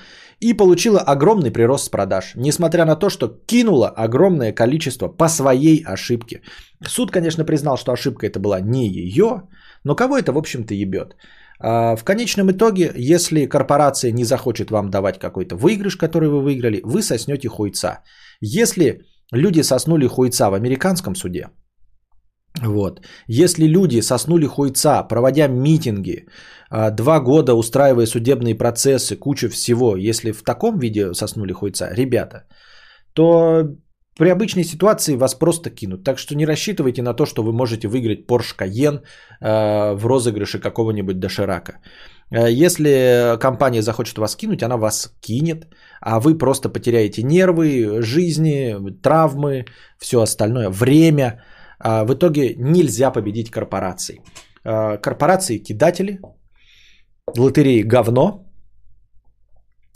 и получила огромный прирост продаж, несмотря на то, что кинула огромное количество по своей ошибке. Суд, конечно, признал, что ошибка это была не ее, но кого это, в общем-то, ебет. А, в конечном итоге, если корпорация не захочет вам давать какой-то выигрыш, который вы выиграли, вы соснете хуйца. Если люди соснули хуйца в американском суде, вот. Если люди соснули хуйца, проводя митинги, а, два года устраивая судебные процессы, куча всего, если в таком виде соснули хуйца, ребята, то при обычной ситуации вас просто кинут. Так что не рассчитывайте на то, что вы можете выиграть Porsche Cayenne э, в розыгрыше какого-нибудь доширака. Э, если компания захочет вас кинуть, она вас кинет, а вы просто потеряете нервы, жизни, травмы, все остальное, время – а, в итоге нельзя победить корпорации. А, корпорации кидатели, лотереи говно.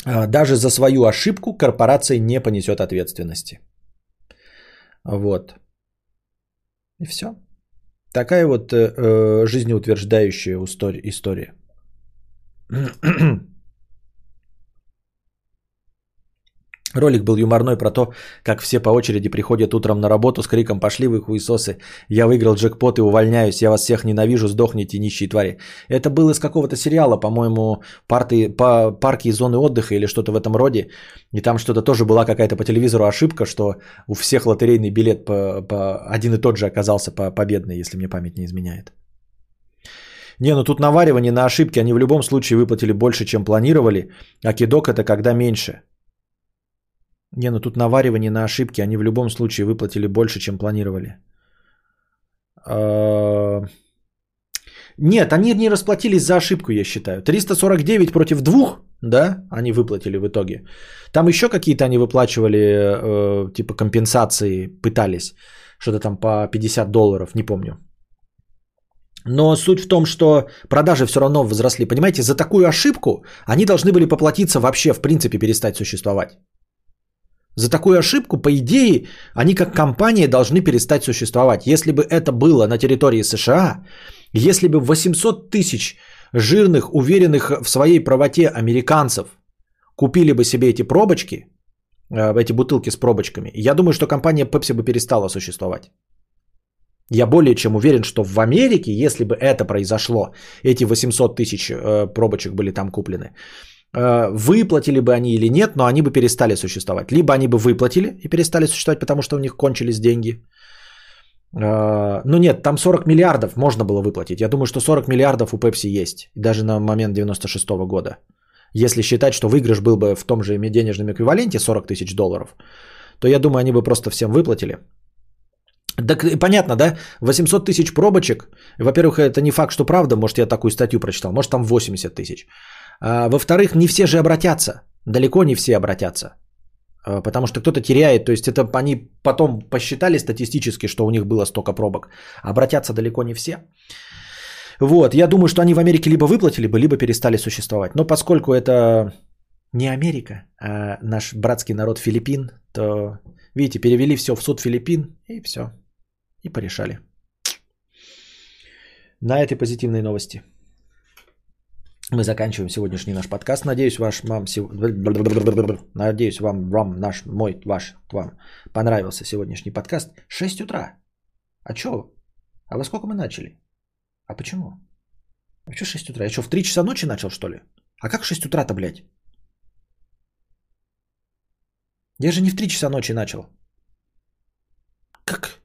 А, даже за свою ошибку корпорация не понесет ответственности. Вот. И все. Такая вот э, э жизнеутверждающая история. [clears throat] Ролик был юморной про то, как все по очереди приходят утром на работу с криком «Пошли вы хуесосы! Я выиграл джекпот и увольняюсь! Я вас всех ненавижу! Сдохните, нищие твари!» Это было из какого-то сериала, по-моему, парты, по, парки и зоны отдыха или что-то в этом роде. И там что-то тоже была какая-то по телевизору ошибка, что у всех лотерейный билет по, по один и тот же оказался по, победный, если мне память не изменяет. Не, ну тут наваривание на ошибки, они в любом случае выплатили больше, чем планировали, а кидок это когда меньше – не, ну тут наваривание на ошибки, они в любом случае выплатили больше, чем планировали. А, нет, они не расплатились за ошибку, я считаю. 349 против двух, да, они выплатили в итоге. Там еще какие-то они выплачивали, э, типа компенсации, пытались. Что-то там по 50 долларов, не помню. Но суть в том, что продажи все равно возросли. Понимаете, за такую ошибку они должны были поплатиться вообще, в принципе, перестать существовать. За такую ошибку, по идее, они как компания должны перестать существовать. Если бы это было на территории США, Если бы 800 тысяч жирных, уверенных в своей правоте американцев купили бы себе эти пробочки, э, эти бутылки с пробочками, я думаю, что компания Pepsi бы перестала существовать. Я более чем уверен, что в Америке, если бы это произошло, эти 800 тысяч э, пробочек были там куплены, выплатили бы они или нет, но они бы перестали существовать. Либо они бы выплатили и перестали существовать, потому что у них кончились деньги. Э, ну нет, там 40 миллиардов можно было выплатить. Я думаю, что 40 миллиардов у Pepsi есть. Даже на момент 96 -го года. Если считать, что выигрыш был бы в том же денежном эквиваленте 40 тысяч долларов, то я думаю, они бы просто всем выплатили. Так понятно, да? 800 тысяч пробочек. Во-первых, это не факт, что правда. Может, я такую статью прочитал. Может, там 80 тысяч. А, во-вторых, не все же обратятся. Далеко не все обратятся. А, потому что кто-то теряет. То есть, это они потом посчитали статистически, что у них было столько пробок. Обратятся далеко не все. Вот, я думаю, что они в Америке либо выплатили бы, либо перестали существовать. Но поскольку это не Америка, а наш братский народ Филиппин, то, видите, перевели все в суд Филиппин и все и порешали. На этой позитивной новости мы заканчиваем сегодняшний наш подкаст. Надеюсь, ваш мам Надеюсь, вам, вам, наш, мой, ваш, вам понравился сегодняшний подкаст. 6 утра. А чё? А во сколько мы начали? А почему? А что 6 утра? Я что, в 3 часа ночи начал, что ли? А как 6 утра-то, блядь? Я же не в 3 часа ночи начал. Как?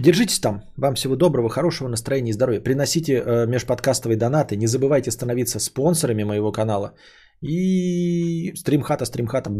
Держитесь там. Вам всего доброго, хорошего настроения и здоровья. Приносите э, межподкастовые донаты. Не забывайте становиться спонсорами моего канала. И стримхата, стримхата.